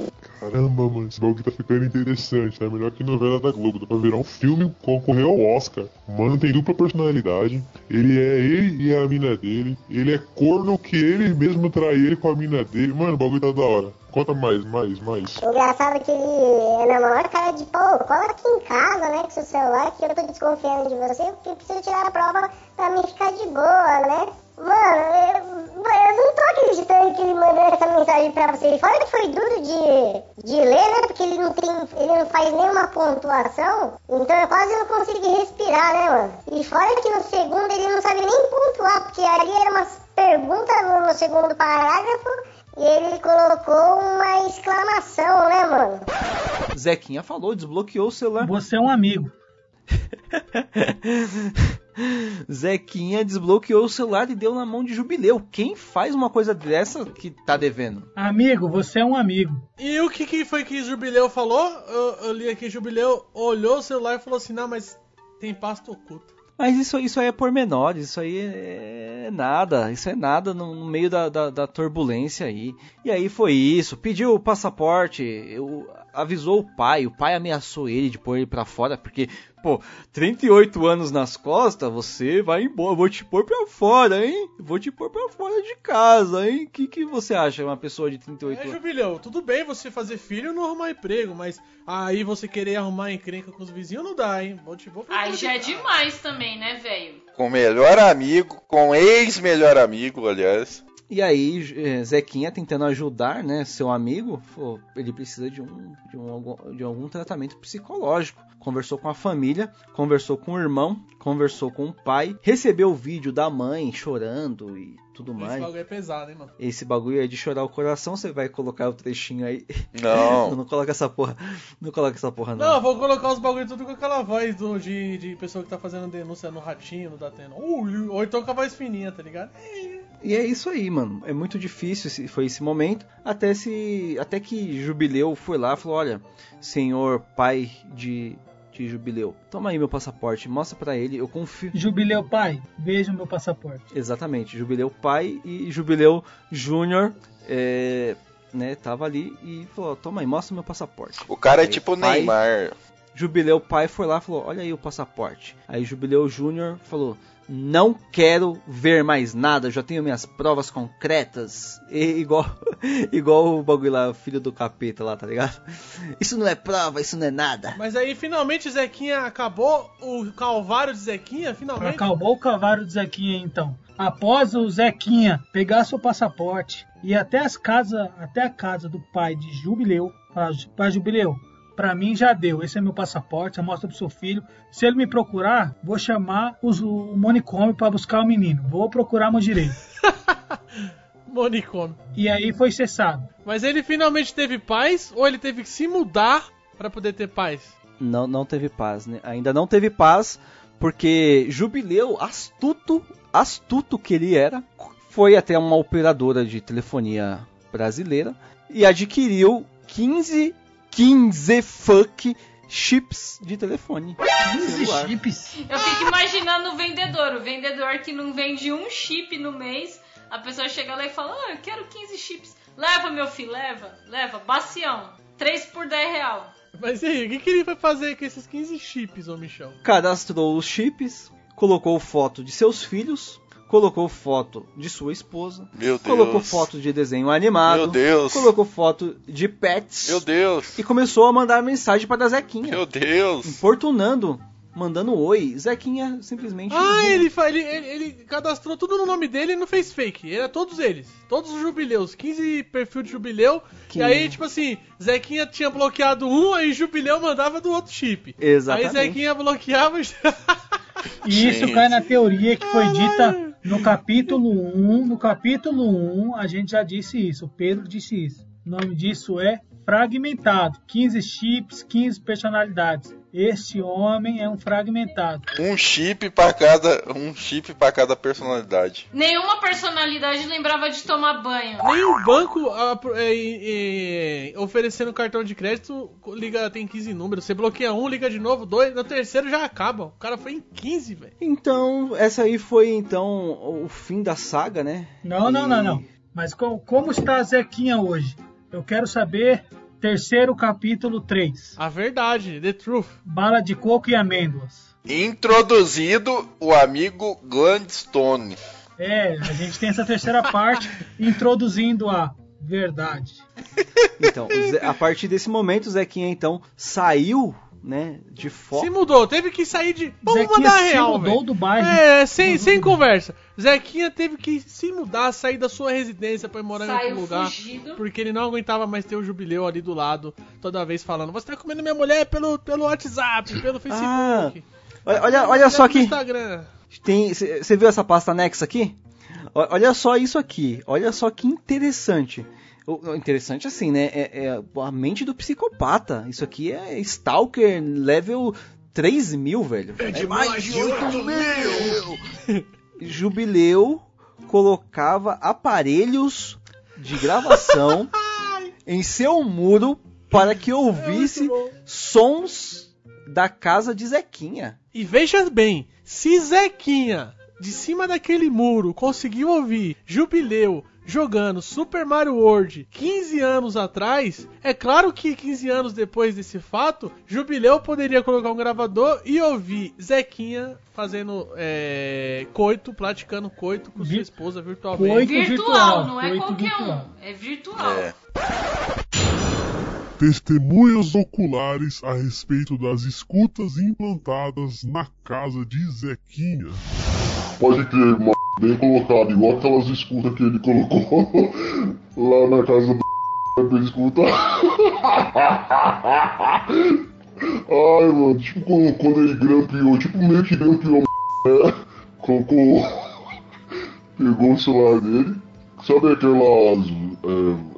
Speaker 15: Caramba, mano, esse bagulho tá ficando interessante, tá melhor que novela da Globo, dá pra virar um filme concorrer ao Oscar. Mano, tem dupla personalidade, ele é ele e a mina dele, ele é corno que ele mesmo trai ele com a mina dele. Mano, o bagulho tá da hora. Conta mais, mais, mais.
Speaker 12: O engraçado é que ele é na maior cara de pô, cola aqui em casa, né, com seu celular, que eu tô desconfiando de você, porque preciso tirar a prova pra mim ficar de boa, né? Mano, eu, eu não tô acreditando que ele mandou essa mensagem pra você. E Fora que foi duro de, de ler, né? Porque ele não tem. ele não faz nenhuma pontuação. Então eu quase não consegui respirar, né, mano? E fora que no segundo ele não sabe nem pontuar, porque ali era umas perguntas no, no segundo parágrafo e ele colocou uma exclamação, né, mano?
Speaker 3: Zequinha falou, desbloqueou o celular.
Speaker 7: Você é um amigo.
Speaker 3: Zequinha desbloqueou o celular e deu na mão de Jubileu. Quem faz uma coisa dessa que tá devendo?
Speaker 7: Amigo, você é um amigo.
Speaker 5: E o que, que foi que Jubileu falou? Eu, eu li aqui, Jubileu olhou o celular e falou assim, não, mas tem pasta oculta.
Speaker 3: Mas isso, isso aí é pormenores, isso aí é nada, isso é nada no, no meio da, da, da turbulência aí. E aí foi isso, pediu o passaporte, eu- avisou o pai, o pai ameaçou ele de pôr ele pra fora, porque, pô, 38 anos nas costas, você vai embora, vou te pôr pra fora, hein? Vou te pôr pra fora de casa, hein? O que, que você acha, uma pessoa de 38
Speaker 5: É,
Speaker 3: anos?
Speaker 5: Jubileu, tudo bem você fazer filho e não arrumar emprego, mas aí você querer arrumar encrenca com os vizinhos não dá, hein? Vou te vou pra
Speaker 6: Aí
Speaker 5: fora
Speaker 6: já é
Speaker 5: de casa.
Speaker 6: demais também, né, velho?
Speaker 4: Com melhor amigo, com ex-melhor amigo, aliás.
Speaker 3: E aí, eh, Zequinha tentando ajudar, né, seu amigo, ele precisa de um, de, um, algum- de algum tratamento psicológico. Conversou com a família, conversou com o irmão, conversou com o pai, recebeu o vídeo da mãe chorando e tudo
Speaker 5: Esse
Speaker 3: mais.
Speaker 5: bagulho é pesado, hein, mano?
Speaker 3: Esse bagulho aí de chorar o coração, você vai colocar o trechinho aí.
Speaker 4: Não.
Speaker 3: não coloca essa porra. Não coloca essa porra, não.
Speaker 5: Não, vou colocar os bagulho tudo com aquela voz do, de, de pessoa que tá fazendo denúncia no ratinho, no Datena. Uh, ou então com a voz fininha, tá ligado?
Speaker 3: E é isso aí, mano. É muito difícil, esse- foi esse momento. Até se, até que Jubileu foi lá e falou: Olha, senhor pai de, de Jubileu, toma aí meu passaporte, mostra pra ele, eu confio.
Speaker 7: Jubileu pai, veja o meu passaporte.
Speaker 3: Exatamente, Jubileu pai e Jubileu Júnior, é, né, tava ali e falou: Toma aí, mostra meu passaporte.
Speaker 4: O cara é
Speaker 3: Aí,
Speaker 4: tipo
Speaker 3: pai-
Speaker 4: Neymar.
Speaker 3: Jubileu pai foi lá e falou: Olha aí o passaporte. Aí Jubileu Júnior falou: Não quero ver mais nada, já tenho minhas provas concretas. E, igual, igual o bagulho lá, filho do capeta lá, tá ligado? Isso não é prova, isso não é nada.
Speaker 5: Mas aí finalmente Zequinha acabou o calvário de Zequinha, finalmente.
Speaker 7: Acabou o cavalo do Zequinha então. Após o Zequinha pegar seu passaporte e ir até as casas, até a casa do pai de Jubileu, pai Jubileu, pra mim já deu. Esse é meu passaporte, mostra pro seu filho. Se ele me procurar, vou chamar os, o manicômio pra buscar o menino. Vou procurar meu direito.
Speaker 5: Monicômio.
Speaker 7: E aí foi cessado.
Speaker 5: Mas ele finalmente teve paz ou ele teve que se mudar pra poder ter paz?
Speaker 3: Não, não teve paz, né? Ainda não teve paz, porque Jubileu, astuto, astuto que ele era, foi até uma operadora de telefonia brasileira e adquiriu 15, 15 fuck chips de telefone.
Speaker 7: 15
Speaker 3: celular.
Speaker 7: chips?
Speaker 6: Eu fico imaginando o vendedor, o vendedor que não vende um chip no mês, a pessoa chega lá e fala, ah, eu quero 15 chips. Leva, meu filho, leva, leva, bacião. 3 por 10 real.
Speaker 5: Mas e aí, o que, que ele vai fazer com esses 15 chips, ô Michel?
Speaker 3: Cadastrou os chips, colocou foto de seus filhos, colocou foto de sua esposa,
Speaker 4: Meu Deus.
Speaker 3: colocou foto de desenho animado,
Speaker 4: Meu Deus.
Speaker 3: colocou foto de pets
Speaker 4: Meu Deus.
Speaker 3: e começou a mandar mensagem para Zequinha,
Speaker 4: Meu Deus.
Speaker 3: importunando, mandando oi. Zequinha simplesmente
Speaker 5: Ah, ele, fa- ele, ele, ele cadastrou tudo no nome dele e não fez fake. Era todos eles. Todos os jubileus. 15 perfil de jubileu.
Speaker 3: Que-
Speaker 5: E aí, tipo assim, Zequinha tinha bloqueado um, aí jubileu mandava do outro chip.
Speaker 3: Exatamente.
Speaker 5: Aí Zequinha bloqueava.
Speaker 7: E isso
Speaker 4: Gente.
Speaker 7: cai na teoria que foi dita no capítulo 1. No capítulo 1, a gente já disse isso. O Pedro disse isso. O nome disso é fragmentado. 15 chips, 15 personalidades. Este homem é um fragmentado.
Speaker 4: Um chip pra cada, um chip para cada personalidade.
Speaker 6: Nenhuma personalidade lembrava de tomar banho.
Speaker 5: Nem o banco é, é, é, oferecendo cartão de crédito liga tem 15 números. Você bloqueia um, liga de novo, dois, no terceiro já acaba. O cara foi em 15, velho.
Speaker 3: Então, essa aí foi então o fim da saga, né?
Speaker 7: Não, não,
Speaker 3: E-
Speaker 7: não, não. Mas co- como está a Zequinha hoje? Eu quero saber. Terceiro capítulo 3.
Speaker 5: A verdade, the truth.
Speaker 7: Bala de coco e amêndoas.
Speaker 4: Introduzido o amigo Gladstone.
Speaker 7: É, a gente tem essa terceira parte introduzindo a verdade.
Speaker 3: Então, a partir desse momento, o Zequinha então saiu, né, de foco.
Speaker 5: Se mudou, teve que sair de. Vamos
Speaker 7: Zequinha
Speaker 5: mandar
Speaker 7: se
Speaker 5: real,
Speaker 7: mudou
Speaker 5: velho.
Speaker 7: do bairro.
Speaker 5: É, sem, sem conversa. Zequinha teve que se mudar, sair da sua residência pra ir morar em
Speaker 6: Saiu
Speaker 5: outro lugar.
Speaker 6: fugido.
Speaker 5: Porque ele não aguentava mais ter o jubileu ali do lado, toda vez falando: Você tá comendo minha mulher pelo, pelo WhatsApp, pelo Facebook.
Speaker 3: Olha, olha, olha só aqui. Você viu essa pasta anexa aqui? Olha só isso aqui. Olha só que interessante. O- Interessante assim, né? É, é a mente do psicopata. Isso aqui é Stalker level 3 mil, velho. É mais de 8 mil! Jubileu colocava aparelhos de gravação em seu muro para que ouvisse sons da casa de Zequinha.
Speaker 5: E veja bem, se Zequinha, de cima daquele muro, conseguiu ouvir Jubileu jogando Super Mario World 15 anos atrás, é claro que 15 anos depois desse fato, Jubileu poderia colocar um gravador e ouvir Zequinha fazendo é, coito, praticando coito com sua esposa virtualmente.
Speaker 7: Coito
Speaker 6: Virtual,
Speaker 7: virtual,
Speaker 6: não é
Speaker 7: coito
Speaker 6: qualquer
Speaker 7: virtual.
Speaker 6: um. É virtual.
Speaker 4: É.
Speaker 9: Testemunhas oculares a respeito das escutas implantadas na casa de Zequinha.
Speaker 8: Pode crer, mano. Bem colocado, igual aquelas escutas que ele colocou lá na casa do pra ele escutar. Ai, mano, tipo quando, quando ele grampeou, tipo meio que grampeou, né? Colocou. Pegou o celular dele. Sabe aquelas é,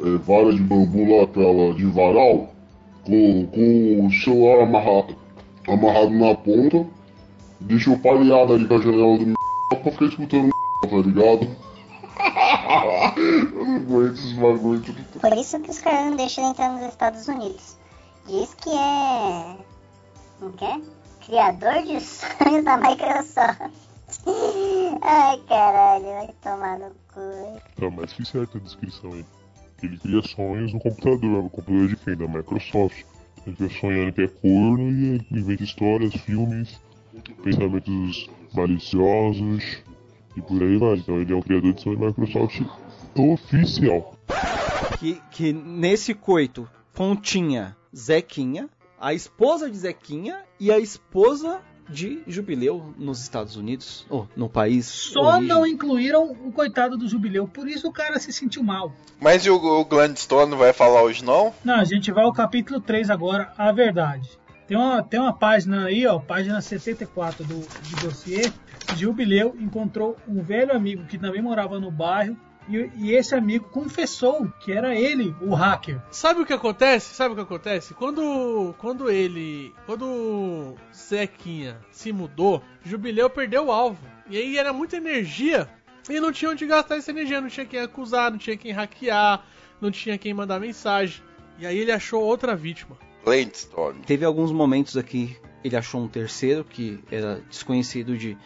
Speaker 8: é, varas de bambu lá, aquela de varal? Com, com o celular amarrado, amarrado na ponta. Deixou palhado ali com a janela do só pra ficar escutando tá ligado? Eu não aguento esses bagulho.
Speaker 12: Por isso que os caras não deixam ele entrar nos Estados Unidos. Diz que é. Não quer? Criador de sonhos da Microsoft. Ai caralho, vai tomar no cu.
Speaker 9: Tá mais que certa a descrição aí. Ele cria sonhos no computador, no computador de quem? Da Microsoft. Ele fica sonhando que é corno e inventa histórias, filmes, pensamentos maliciosos e por aí vai. Então ele é um criador de sonhos da Microsoft oficial.
Speaker 3: que, que nesse coito continha Zequinha, a esposa de Zequinha e a esposa de jubileu nos Estados Unidos, ou no país.
Speaker 7: Só
Speaker 3: origem.
Speaker 7: não incluíram o coitado do jubileu, por isso o cara se sentiu mal.
Speaker 4: Mas e o, o Gladstone não vai falar hoje não?
Speaker 7: Não, a gente vai ao capítulo 3 agora, a verdade. Tem uma, tem uma página aí, ó, página 74 do, do dossiê. Jubileu encontrou um velho amigo que também morava no bairro. E, e esse amigo confessou que era ele o hacker.
Speaker 5: Sabe o que acontece? Sabe o que acontece? Quando, quando ele. Quando Zequinha se mudou, Jubileu perdeu o alvo. E aí era muita energia. E não tinha onde gastar essa energia. Não tinha quem acusar, não tinha quem hackear, não tinha quem mandar mensagem. E aí ele achou outra vítima.
Speaker 4: Gladstone.
Speaker 3: Teve alguns momentos aqui, ele achou um terceiro que era desconhecido de,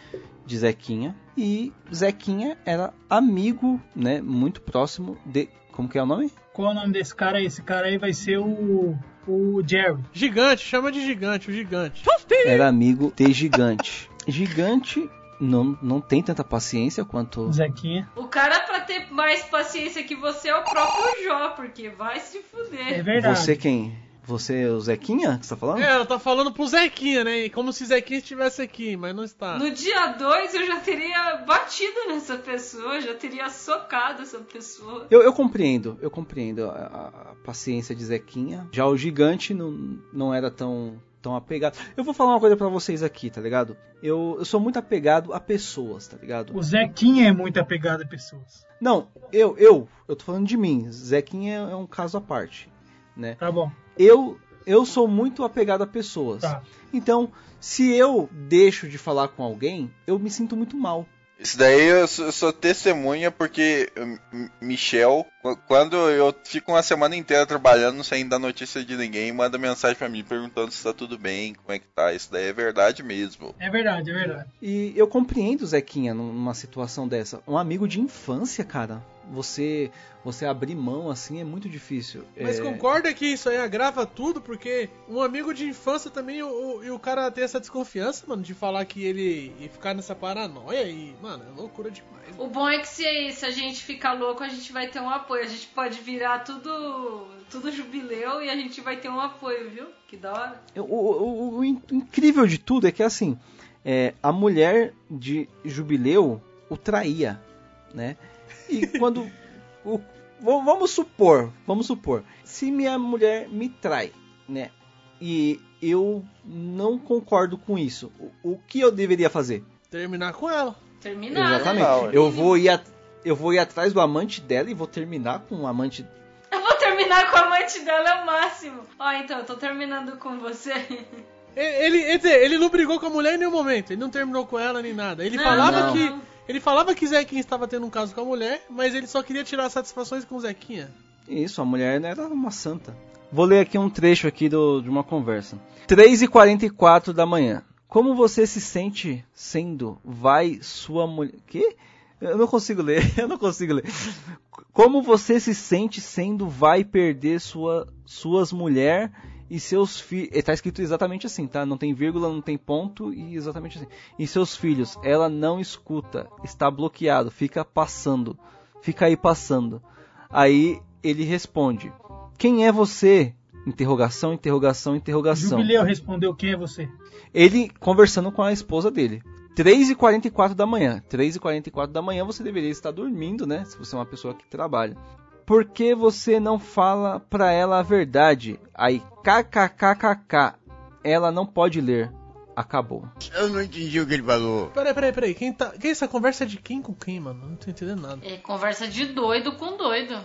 Speaker 3: de Zequinha. E Zequinha era amigo, né, muito próximo de. Como que é o nome?
Speaker 7: Qual é o nome desse cara aí? Esse cara aí vai ser o. O Jerry.
Speaker 5: Gigante, chama de gigante, o gigante.
Speaker 3: Era amigo de Gigante. Gigante não, não tem tanta paciência quanto.
Speaker 7: Zequinha.
Speaker 6: O cara, pra ter mais paciência que você, é o próprio Jó, porque vai se fuder.
Speaker 7: É verdade.
Speaker 3: Você quem? Você, o Zequinha, que você tá falando?
Speaker 5: É, ela tá falando pro Zequinha, né? Como se Zequinha estivesse aqui, mas não está.
Speaker 6: No dia 2 eu já teria batido nessa pessoa, já teria socado essa pessoa.
Speaker 3: Eu, eu compreendo, eu compreendo a, a- paciência de Zequinha. Já o gigante não, não era tão, tão apegado. Eu vou falar uma coisa pra vocês aqui, tá ligado? Eu, eu sou muito apegado a pessoas, tá ligado?
Speaker 7: O Zequinha é muito apegado a pessoas.
Speaker 3: Não, eu, eu, eu tô falando de mim. Zequinha é um caso à parte, né?
Speaker 7: Tá bom.
Speaker 3: Eu, eu sou muito apegado a pessoas.
Speaker 7: Tá.
Speaker 3: Então, se eu deixo de falar com alguém, eu me sinto muito mal.
Speaker 4: Isso daí eu sou, eu sou testemunha porque hum, hum, Michel, qu- quando eu fico uma semana inteira trabalhando sem dar notícia de ninguém, manda mensagem pra mim perguntando se tá tudo bem, como é que tá. Isso daí é verdade mesmo.
Speaker 7: É verdade, é verdade.
Speaker 3: E eu compreendo Zequinha numa situação dessa. Um amigo de infância, cara. Você você abrir mão assim é muito difícil.
Speaker 5: Mas
Speaker 3: É,
Speaker 5: concorda que isso aí agrava tudo, porque um amigo de infância também, o, o- e o cara ter essa desconfiança, mano, de falar que ele e ficar nessa paranoia e, mano, é loucura demais.
Speaker 6: O bom é que se, se a gente ficar louco, a gente vai ter um apoio. A gente pode virar tudo, tudo jubileu e a gente vai ter um apoio, viu? Que da hora.
Speaker 3: O, o- o in- incrível de tudo é que assim, é, a mulher de Jubileu o traía, né? E quando o- vamos supor, vamos supor, se minha mulher me trai, né? E eu não concordo com isso. O, o que eu deveria fazer?
Speaker 5: Terminar com ela.
Speaker 6: Terminar, né?
Speaker 3: Exatamente. Eu vou ir a- eu vou ir atrás do amante dela e vou terminar com o amante
Speaker 6: Eu vou terminar com a amante dela, é o máximo. Ó, então, eu tô terminando com você.
Speaker 5: Ele, dizer, ele não brigou com a mulher em nenhum momento, ele não terminou com ela nem nada. Ele
Speaker 6: Não,
Speaker 5: falava
Speaker 6: não.
Speaker 5: que. Ele falava que Zequinha estava tendo um caso com a mulher, mas ele só queria tirar satisfações com Zequinha.
Speaker 3: Isso, a mulher era uma santa. Vou ler aqui um trecho aqui do- de uma conversa. 3h44 da manhã. Como você se sente sendo vai sua mulher... Que? Eu não consigo ler, eu não consigo ler. Como você se sente sendo vai perder sua, suas mulher e seus filhos... Tá escrito exatamente assim, tá? Não tem vírgula, não tem ponto e exatamente assim. E seus filhos, ela não escuta, está bloqueado, fica passando, fica aí passando. Aí ele responde: Quem é você? Interrogação, interrogação, interrogação.
Speaker 7: Jubileu respondeu quem é você.
Speaker 3: Ele conversando com a esposa dele. 3h44 da manhã. 3h44 da manhã você deveria estar dormindo, né? Se você é uma pessoa que trabalha. Por que você não fala pra ela a verdade? Aí, kkkk. Ela não pode ler. Acabou.
Speaker 16: Eu não entendi o que ele falou.
Speaker 5: Peraí, peraí, peraí. Quem tá. Quem essa conversa é de quem com quem, mano? Não tô entendendo nada.
Speaker 6: É conversa de doido com doido.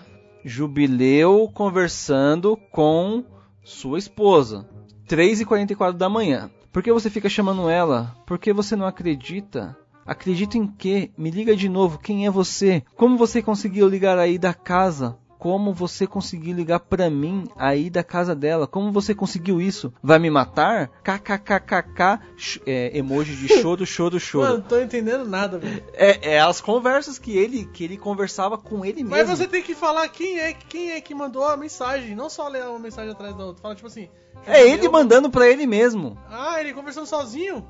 Speaker 3: Jubileu conversando com sua esposa. 3h44 da manhã. Por que você fica chamando ela? Por que você não acredita? Acredita em quê? Me liga de novo. Quem é você? Como você conseguiu ligar aí da casa? Como você conseguiu ligar pra mim aí da casa dela? Como você conseguiu isso? Vai me matar? KKKKK. É, emoji de choro, choro, choro.
Speaker 5: Mano, não tô entendendo nada, velho.
Speaker 3: É, é as conversas que ele que ele conversava com ele mesmo.
Speaker 5: Mas você tem que falar quem é, quem é que mandou a mensagem, não só ler uma mensagem atrás da outra. Fala tipo assim.
Speaker 3: É ele
Speaker 5: Jubileu-
Speaker 3: mandando pra ele mesmo.
Speaker 5: Ah, ele conversando sozinho?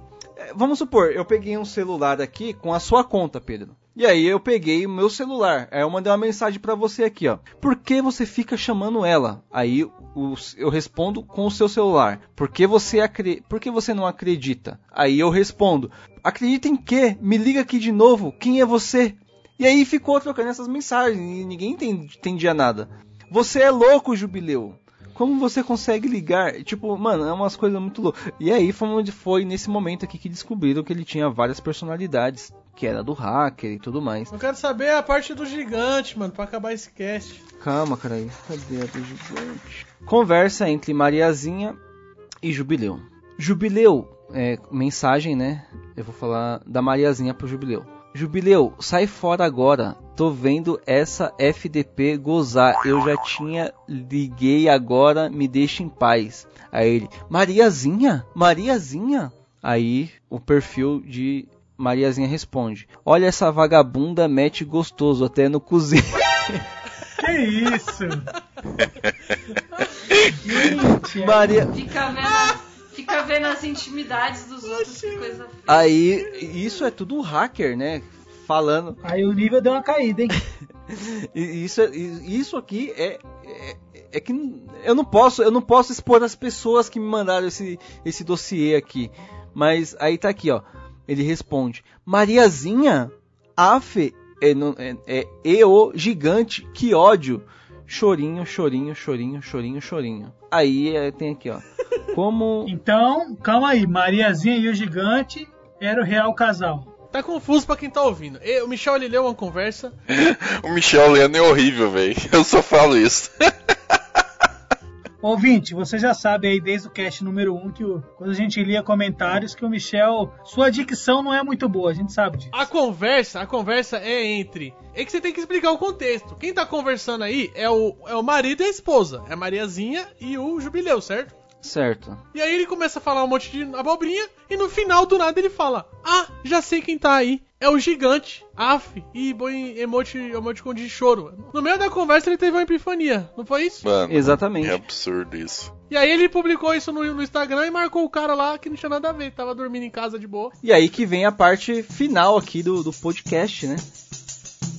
Speaker 3: Vamos supor, eu peguei um celular aqui com a sua conta, Pedro. E aí eu peguei o meu celular. Aí eu mandei uma mensagem pra você aqui, ó. Por que você fica chamando ela? Aí eu respondo com o seu celular. Por que você. Por que você não acredita? Aí eu respondo. Acredita em quê? Me liga aqui de novo. Quem é você? E aí ficou trocando essas mensagens e ninguém enten- entendia nada. Você é louco, Jubileu. Como você consegue ligar? Tipo, mano, é umas coisas muito loucas. E aí foi onde foi nesse momento aqui que descobriram que ele tinha várias personalidades, que era do hacker e tudo mais.
Speaker 5: Eu quero saber a parte do gigante, mano, pra acabar esse cast.
Speaker 3: Calma, cara aí. Cadê a do gigante? Conversa entre Mariazinha e Jubileu. Jubileu, é, mensagem, né? Eu vou falar da Mariazinha pro Jubileu. Jubileu, sai fora agora. Tô vendo essa FDP gozar. Eu já tinha liguei agora, me deixa em paz. Aí ele, Mariazinha? Mariazinha? Aí o perfil de Mariazinha responde: Olha essa vagabunda, mete gostoso até no cozinho.
Speaker 7: Que isso?
Speaker 3: Maria,
Speaker 6: Fica vendo, fica vendo as intimidades dos outros, que coisa feia.
Speaker 3: Aí, isso é tudo hacker, né? Falando.
Speaker 7: Aí o nível deu uma caída, hein?
Speaker 3: E Isso, é- isso aqui é, é, é que eu não posso, eu não posso expor as pessoas que me mandaram esse, esse dossiê aqui. Mas aí tá aqui, ó. Ele responde: Mariazinha, Afe, é, é, é e o gigante, que ódio. Chorinho, chorinho, chorinho, chorinho, chorinho. Aí é, tem aqui, ó. Como
Speaker 7: Então, calma aí. Mariazinha e o gigante era o real casal.
Speaker 5: Tá confuso pra quem tá ouvindo. E- O Michel ele leu uma conversa.
Speaker 4: O Michel Leno é horrível, velho. Eu só falo isso.
Speaker 7: Ouvinte, você já sabe aí desde o cast número 1 que o- quando a gente lia comentários que o Michel, sua dicção não é muito boa, a gente sabe disso.
Speaker 5: A conversa, a conversa é entre. É que você tem que explicar o contexto. Quem tá conversando aí é o, é o marido e a esposa. É a Mariazinha e o Jubileu, certo?
Speaker 3: Certo.
Speaker 5: E aí ele começa a falar um monte de abobrinha e no final do nada ele fala: Ah, já sei quem tá aí. É o gigante. Af. E põe emote, emoticon de choro. No meio da conversa ele teve uma epifania, não foi isso?
Speaker 4: Mano,
Speaker 3: Exatamente.
Speaker 4: é absurdo isso.
Speaker 5: E aí ele publicou isso no, no Instagram e marcou o cara lá que não tinha nada a ver, tava dormindo em casa de boa.
Speaker 3: E aí que vem a parte final aqui do, do podcast, né?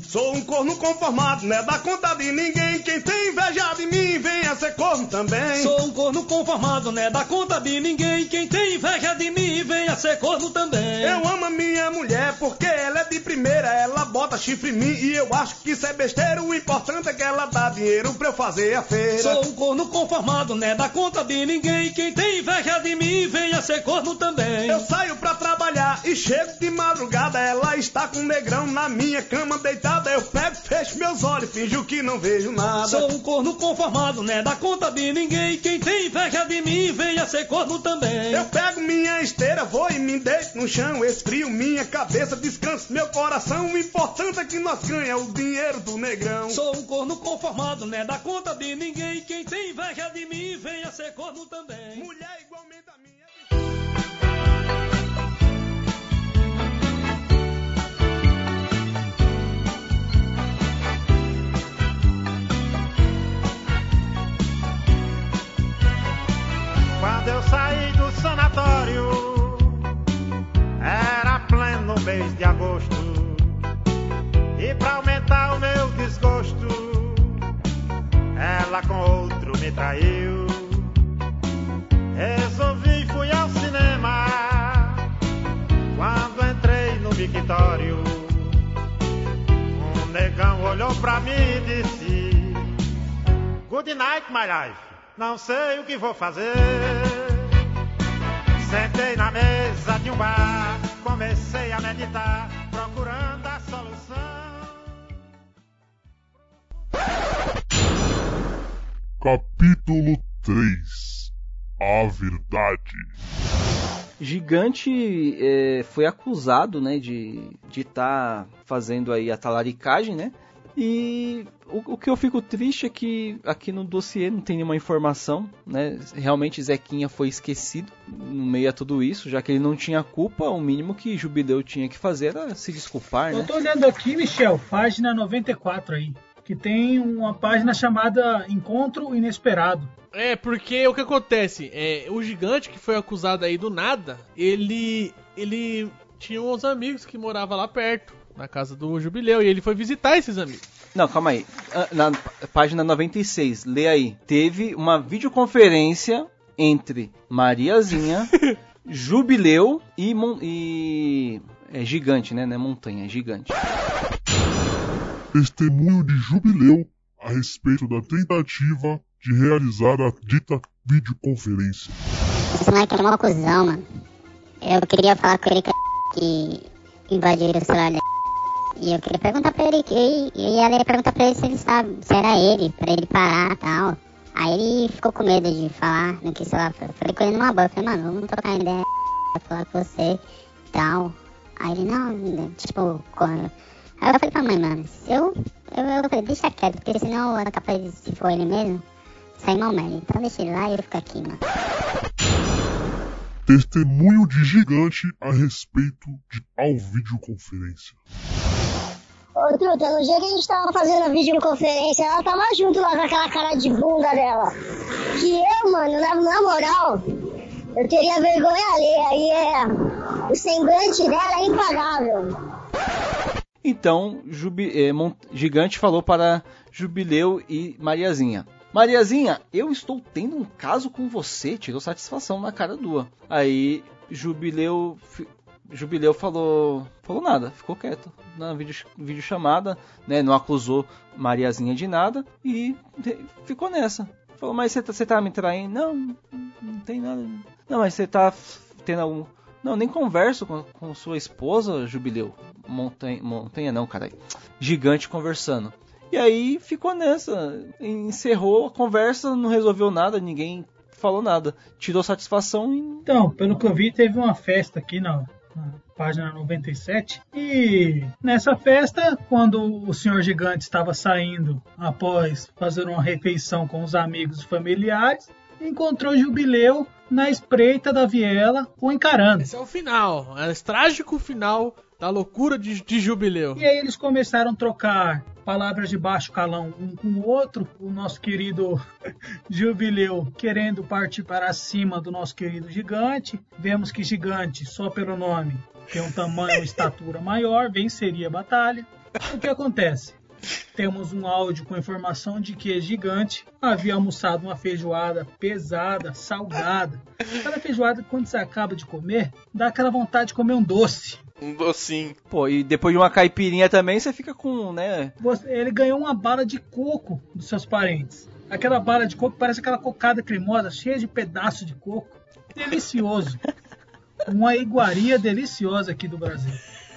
Speaker 14: Sou um corno conformado, não é da conta de ninguém. Quem tem inveja de mim, venha ser corno também.
Speaker 17: Sou um corno conformado, né? Dá conta de ninguém. Quem tem inveja de mim, venha ser corno também.
Speaker 14: Eu amo a minha mulher porque ela é de primeira, ela bota chifre em mim e eu acho que isso é besteira. O importante é que ela dá dinheiro pra eu fazer a feira.
Speaker 17: Sou um corno conformado, né? Dá conta de ninguém. Quem tem inveja de mim, venha ser corno também.
Speaker 14: Eu saio pra trabalhar e chego de madrugada. Ela está com um negrão na minha cama deitada. Eu pego, fecho meus olhos, finjo que não vejo nada.
Speaker 17: Sou um corno conformado, né? Dá conta de ninguém. Quem tem inveja de mim, venha ser corno também.
Speaker 14: Eu pego minha esteira, vou e me deito no chão, esfrio minha cabeça, descanso meu coração. O importante é que nós ganhamos o dinheiro do negrão.
Speaker 17: Sou um corno conformado, né? Dá conta de ninguém. Quem tem inveja de mim, venha ser corno também.
Speaker 14: Mulher igualmente a minha.
Speaker 18: Quando eu saí do sanatório, era pleno mês de agosto. E pra aumentar o meu desgosto, ela com outro me traiu. Resolvi fui ao cinema. Quando entrei no mictório, um negão olhou pra mim e disse: Good night, my life. Não sei o que vou fazer. Sentei na mesa de um bar, comecei a meditar, procurando a solução.
Speaker 9: Capítulo 3 A Verdade
Speaker 3: Gigante é, foi acusado, né, de estar fazendo aí a talaricagem, né? E o, o que eu fico triste é que aqui no dossiê não tem nenhuma informação, né? Realmente Zequinha foi esquecido no meio a tudo isso, já que ele não tinha culpa, o mínimo que Jubileu tinha que fazer era se desculpar,
Speaker 7: Eu
Speaker 3: né?
Speaker 7: tô olhando aqui, Michel, página 94 aí, que tem uma página chamada Encontro Inesperado.
Speaker 5: É, porque o que acontece? É, o gigante que foi acusado aí do nada, ele. ele tinha uns amigos que moravam lá perto. Na casa do Jubileu e ele foi visitar esses amigos.
Speaker 3: Não, calma aí. Ah, Na página 96, lê aí. Teve uma videoconferência entre Mariazinha, Jubileu e, Mon- e é gigante, né? Não é montanha, é gigante.
Speaker 9: Testemunho de jubileu a respeito da tentativa de realizar a dita videoconferência.
Speaker 10: Esse moleque é mó cuzão, mano. Eu queria falar com ele que, que invadiram o celular dele. E eu queria perguntar pra ele, e e ela ia perguntar pra ele se ele sabe, se era ele, pra ele parar e tal. Aí ele ficou com medo de falar, não quis falar. Falei com ele numa boa, falei, mano, vamos trocar ideia, falar com você e tal. Aí ele, não, tipo, corre. Aí eu falei pra mãe, mano, se eu, eu, eu falei, deixa quieto, porque senão é capaz de, se for ele mesmo, sair mal merda. Então deixa ele lá e eu fico aqui, mano.
Speaker 9: Testemunho de gigante a respeito de videoconferência.
Speaker 12: Ô, Truta, no dia que a gente tava fazendo a videoconferência, ela tava junto lá com aquela cara de bunda dela. Que eu, mano, na, na moral, eu teria vergonha alheia. E é. O semblante dela é impagável.
Speaker 3: Então, Jubi- eh, Gigante falou para Jubileu e Mariazinha. Mariazinha, eu estou tendo um caso com você, tirou satisfação na cara dua. Aí Jubileu, Jubileu falou, falou nada, ficou quieto na vídeo, videochamada, né, não acusou Mariazinha de nada e ficou nessa. Falou, mas você tá, você tá me traindo? Não, não tem nada. Não, mas você tá tendo algum... Não, nem converso com, com sua esposa, Jubileu. Montanha, montanha não, caralho. Gigante conversando. E aí ficou nessa. Encerrou a conversa, não resolveu nada, ninguém falou nada. Tirou satisfação e.
Speaker 7: Então, pelo que eu vi, teve uma festa aqui na página 97. E nessa festa, quando o senhor gigante estava saindo após fazer uma refeição com os amigos e familiares, encontrou Jubileu na espreita da viela o encarando.
Speaker 5: Esse é o final, é o trágico final da loucura de, de Jubileu.
Speaker 7: E aí eles começaram a trocar palavras de baixo calão um com o outro. O nosso querido Jubileu querendo partir para cima do nosso querido Gigante. Vemos que Gigante, só pelo nome, tem um tamanho e estatura maior, venceria a batalha. O que acontece? Temos um áudio com informação de que Gigante havia almoçado uma feijoada pesada, salgada. Aquela feijoada quando você acaba de comer, dá aquela vontade de comer um doce.
Speaker 4: Um docinho.
Speaker 3: Pô, e depois de uma caipirinha também, você fica com, né?
Speaker 7: Ele ganhou uma bala de coco dos seus parentes. Aquela bala de coco parece aquela cocada cremosa, cheia de pedaços de coco. Delicioso. Uma iguaria deliciosa aqui do Brasil.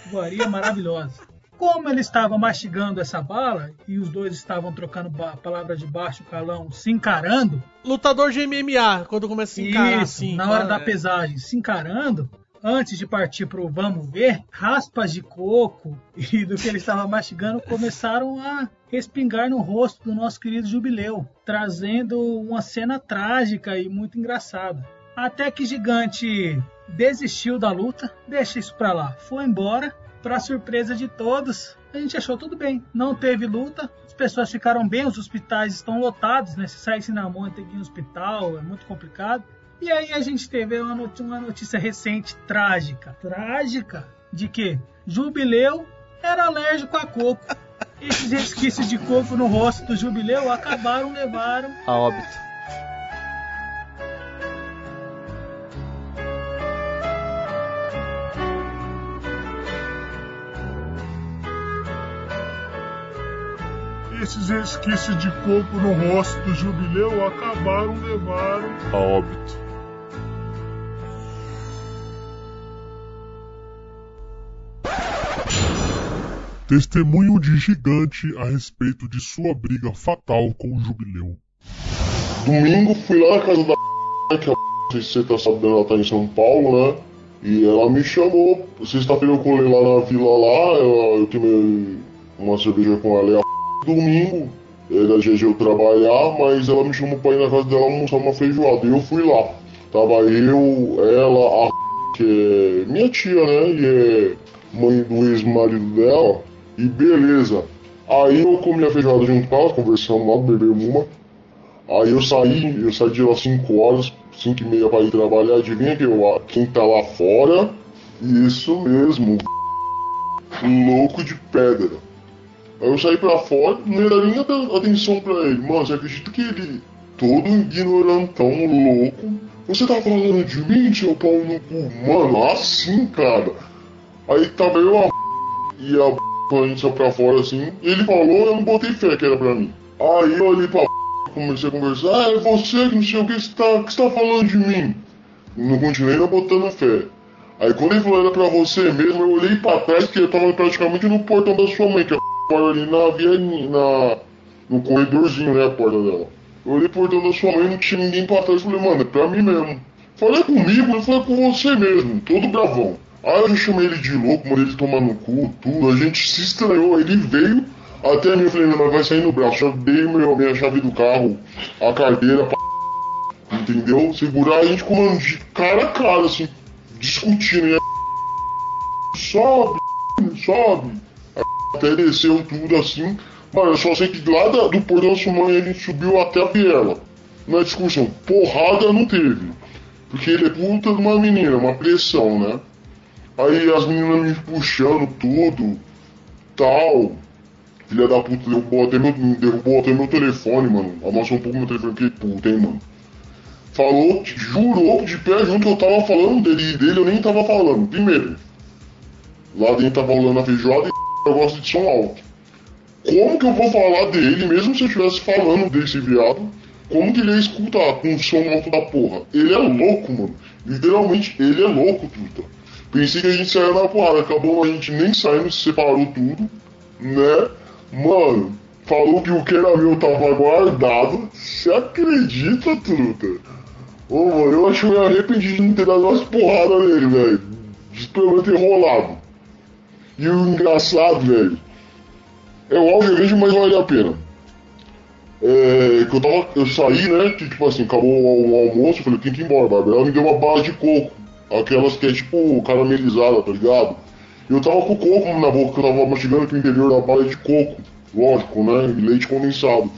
Speaker 7: Iguaria maravilhosa. Como ele estava mastigando essa bala e os dois estavam trocando ba- palavras de baixo calão, se encarando.
Speaker 5: Lutador de MMA, quando começa a se encarar
Speaker 7: Isso,
Speaker 5: assim.
Speaker 7: na hora da
Speaker 5: é.
Speaker 7: pesagem, se encarando, antes de partir pro vamos ver, raspas de coco e do que ele estava mastigando começaram a respingar no rosto do nosso querido Jubileu, trazendo uma cena trágica e muito engraçada. Até que Gigante desistiu da luta, deixa isso pra lá, foi embora, pra surpresa de todos. A gente achou tudo bem, não teve luta, as pessoas ficaram bem, os hospitais estão lotados, né? Se saísse na mão tem que ir no hospital, é muito complicado. E aí a gente teve uma not- uma notícia recente trágica. Trágica? De que Jubileu era alérgico a coco. Esses resquícios de coco no rosto do Jubileu acabaram, levaram
Speaker 3: A óbito.
Speaker 9: Esses resquícios de coco no rosto do jubileu acabaram levaram a óbito. Testemunho de gigante a respeito de sua briga fatal com o jubileu.
Speaker 8: Domingo fui lá na casa da que a não sei se você tá sabendo, ela tá em São Paulo, né? E ela me chamou. Sexta-feira eu colei lá na vila lá, eu, eu tomei uma cerveja com ela e a domingo era dia de eu trabalhar, mas ela me chamou pra ir na casa dela almoçar uma feijoada. E eu fui lá. Tava eu, ela, a que é minha tia, né? E é mãe do ex-marido dela. E beleza. Aí eu comi a feijoada junto com ela, conversamos lá, bebemos uma. Aí eu saí, eu saí de lá 5 horas, 5 e meia pra ir trabalhar. Adivinha que eu, quem tá lá fora? Isso mesmo. louco de pedra. Aí eu saí pra fora, não dar nem aten- atenção pra ele. Mano, você acredita que ele, todo ignorantão, louco, você tá falando de mim, seu pau no cu? Mano, assim, cara. Aí tava eu a e a saiu pra fora assim, ele falou, eu não botei fé que era pra mim. Aí eu olhei pra comecei a conversar, ah, é você que não sei o que você tá, que você tá falando de mim. Não continuei não botando fé. Aí quando ele falou era pra você mesmo, eu olhei pra trás que eu tava praticamente no portão da sua mãe, que é a porta ali na via na. no corredorzinho, né, a porta dela. Eu olhei pro portão da sua mãe, não tinha ninguém pra trás, falei, mano, é pra mim mesmo. Falei comigo, eu falei com você mesmo, todo bravão. Aí eu já chamei ele de louco, mandei ele tomar no cu, tudo, a gente se estranhou, ele veio até mim, eu falei, mas vai sair no braço, eu dei meu, minha chave do carro, a carteira, p... entendeu? Segurar a gente com mano, de cara a cara, assim, discutindo, e a... sobe, sobe, até desceu tudo assim, mano, eu só sei que lá da- do portão mãe ele subiu até a viela, na discussão, porrada não teve, porque ele é puta de uma menina, uma pressão, né? Aí as meninas me puxando tudo, tal. Filha da puta derrubou até meu, derrubou até meu telefone, mano. Amassou um pouco meu telefone, que puta, hein, mano. Falou, jurou de pé junto que eu tava falando dele e dele eu nem tava falando. Primeiro, lá dentro tava rolando a feijoada e eu gosto de som alto. Como que eu vou falar dele, mesmo se eu estivesse falando desse viado? Como que ele ia escutar com o som alto da porra? Ele é louco, mano. Literalmente, ele é louco, truta. Pensei que a gente saia na porrada, acabou a gente nem saindo, se separou tudo, né? Mano, falou que o que era meu tava guardado. Você acredita, truta? Ô, mano, eu acho que eu me arrependi de não ter dado umas porradas nele, velho. De pelo menos ter rolado. E o engraçado, velho, é o áudio grande, mas vale a pena. É, que eu tava, eu saí, né, que tipo assim, acabou o, almoço, eu falei, tem que ir embora, Bárbara. Ela me deu uma bala de coco, aquelas que é tipo caramelizada, tá ligado? Eu tava com coco na boca, que eu tava mastigando aqui no interior da bala de coco, lógico, né, e leite condensado.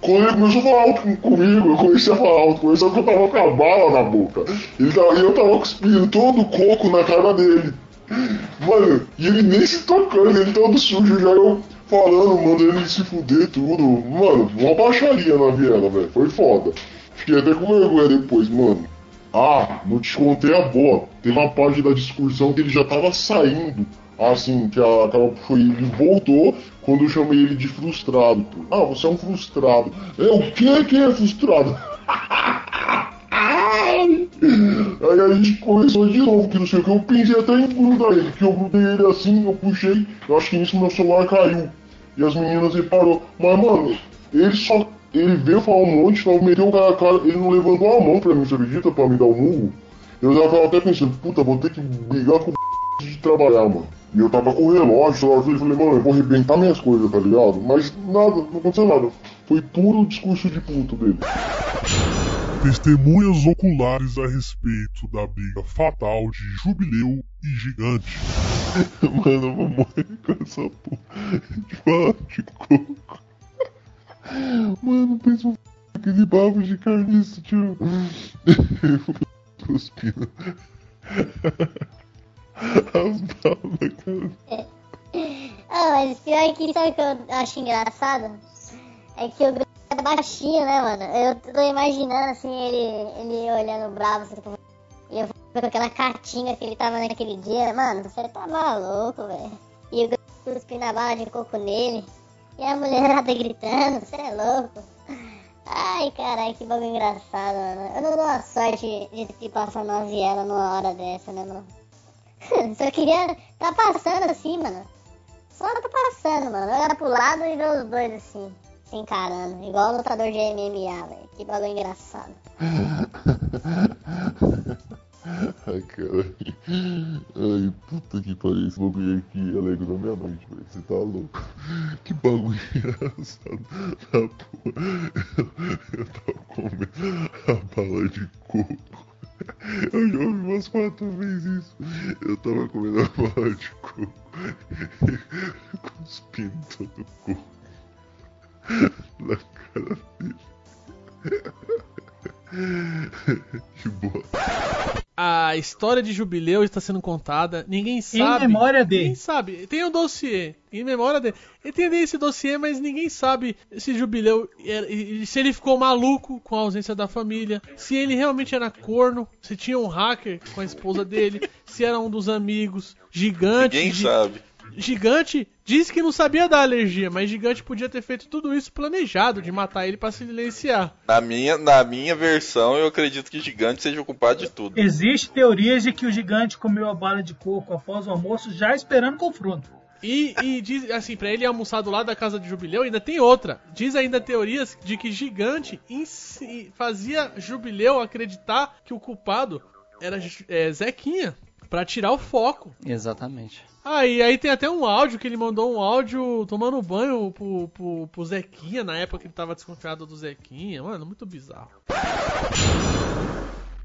Speaker 8: Quando ele começou a falar alto com- comigo, eu comecei a falar alto com ele, só que eu tava com a bala na boca. E eu tava cuspindo todo o coco na cara dele. Mano, e ele nem se tocando, ele todo sujo, já eu falando, mandando ele se fuder tudo. Mano, uma baixaria na viela, velho. Foi foda. Fiquei até com vergonha depois, mano. Ah, não te contei a boa. Tem uma parte da discussão que ele já tava saindo. Assim, que a, que ela foi, ele voltou quando eu chamei ele de frustrado. pô. Ah, você é um frustrado. É, o que que é frustrado? Aí a gente começou de novo, que não sei o que, eu pensei até em grudar ele, que eu grudei ele assim, eu puxei, eu acho que nisso meu celular caiu. E as meninas reparou. Mas mano, ele só. Ele veio falar um monte, só meteu o cara a cara, ele não levantou a mão pra mim, você acredita? Pra me dar um murro. Eu já tava até pensando, puta, vou ter que brigar com o de trabalhar, mano. E eu tava com o relógio, eu falei, mano, eu vou arrebentar minhas coisas, tá ligado? Mas nada, não aconteceu nada. Foi puro discurso de puto dele.
Speaker 9: Testemunhas oculares a respeito da briga fatal de Jubileu e Gigante.
Speaker 8: Mano, eu vou morrer com essa porra de coco. Mano, pensa um aquele babo de carniça, tio. Cuspindo. As balas, cara.
Speaker 12: Ah, mas pior que sabe o que eu acho engraçado? É que o Bruno é baixinho, né, mano? Eu tô imaginando assim, ele, ele olhando bravo, assim, com- e eu com aquela catinga que ele tava naquele dia, mano, você tá maluco, velho. E o Bruno cuspindo a bala de coco nele, e a mulherada gritando, você é louco. Ai, caralho, que bagulho engraçado, mano. Eu não dou a sorte de te passar numa viela numa hora dessa, né, mano? Só queria tá passando assim, mano. Só tá passando, mano. Olhar pro lado e ver os dois assim, se encarando. Igual lutador de MMA, velho. Que bagulho engraçado.
Speaker 8: Ai, caralho. Ai, puta que pariu. Esse bagulho aqui alegrou minha noite, velho. Você tá louco. Que bagulho engraçado. Ah, porra. Eu tava comendo a bala de coco. Eu já ouvi umas quatro vezes isso. Eu tava comendo a bala de coco. Cuspindo todo o coco. Na cara dele.
Speaker 9: que boa.
Speaker 5: A história de jubileu está sendo contada, ninguém sabe.
Speaker 7: memória de.
Speaker 5: Ninguém sabe. Tem um dossiê, em memória dele. Ele tem esse dossiê, mas ninguém sabe se jubileu, era- e- se ele ficou maluco com a ausência da família, se ele realmente era corno, se tinha um hacker com a esposa dele, se era um dos amigos, gigante.
Speaker 4: Ninguém
Speaker 5: gi-
Speaker 4: sabe.
Speaker 5: Gigante disse que não sabia da alergia, mas Gigante podia ter feito tudo isso planejado, de matar ele pra silenciar.
Speaker 4: Na minha, na minha versão, eu acredito que Gigante seja o culpado de tudo.
Speaker 7: Existe teorias de que o gigante comeu a bala de coco após o almoço, já esperando confronto.
Speaker 5: E, e diz assim, pra ele almoçar do lado da casa de Jubileu, ainda tem outra. Diz ainda teorias de que Gigante ensi- fazia Jubileu acreditar que o culpado era é, Zequinha, pra tirar o foco.
Speaker 3: Exatamente.
Speaker 5: Ah, e aí tem até um áudio que ele mandou um áudio tomando banho pro, pro, pro Zequinha, na época que ele tava desconfiado do Zequinha. Mano, muito bizarro.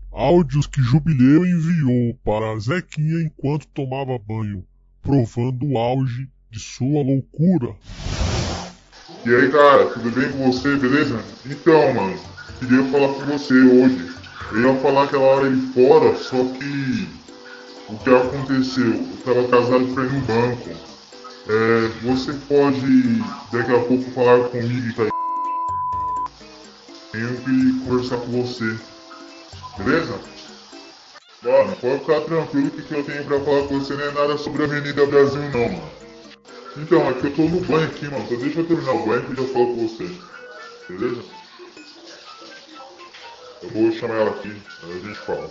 Speaker 9: Áudios que Jubileu enviou para Zequinha enquanto tomava banho, provando o auge de sua loucura.
Speaker 15: E aí, cara, tudo bem com você, beleza? Então, mano, queria falar com você hoje. Eu ia falar aquela hora aí fora, só que o que aconteceu? Eu tava casado pra ir no banco. É, você pode daqui a pouco falar comigo tá? Tenho que conversar com você. Beleza? Mano, pode ficar tranquilo que o que eu tenho pra falar com você não é nada sobre a Avenida Brasil não, mano. Então, é que eu tô no banho aqui, mano. Só deixa eu terminar o banho que eu já falo com você. Beleza? Eu vou chamar ela aqui, a gente fala.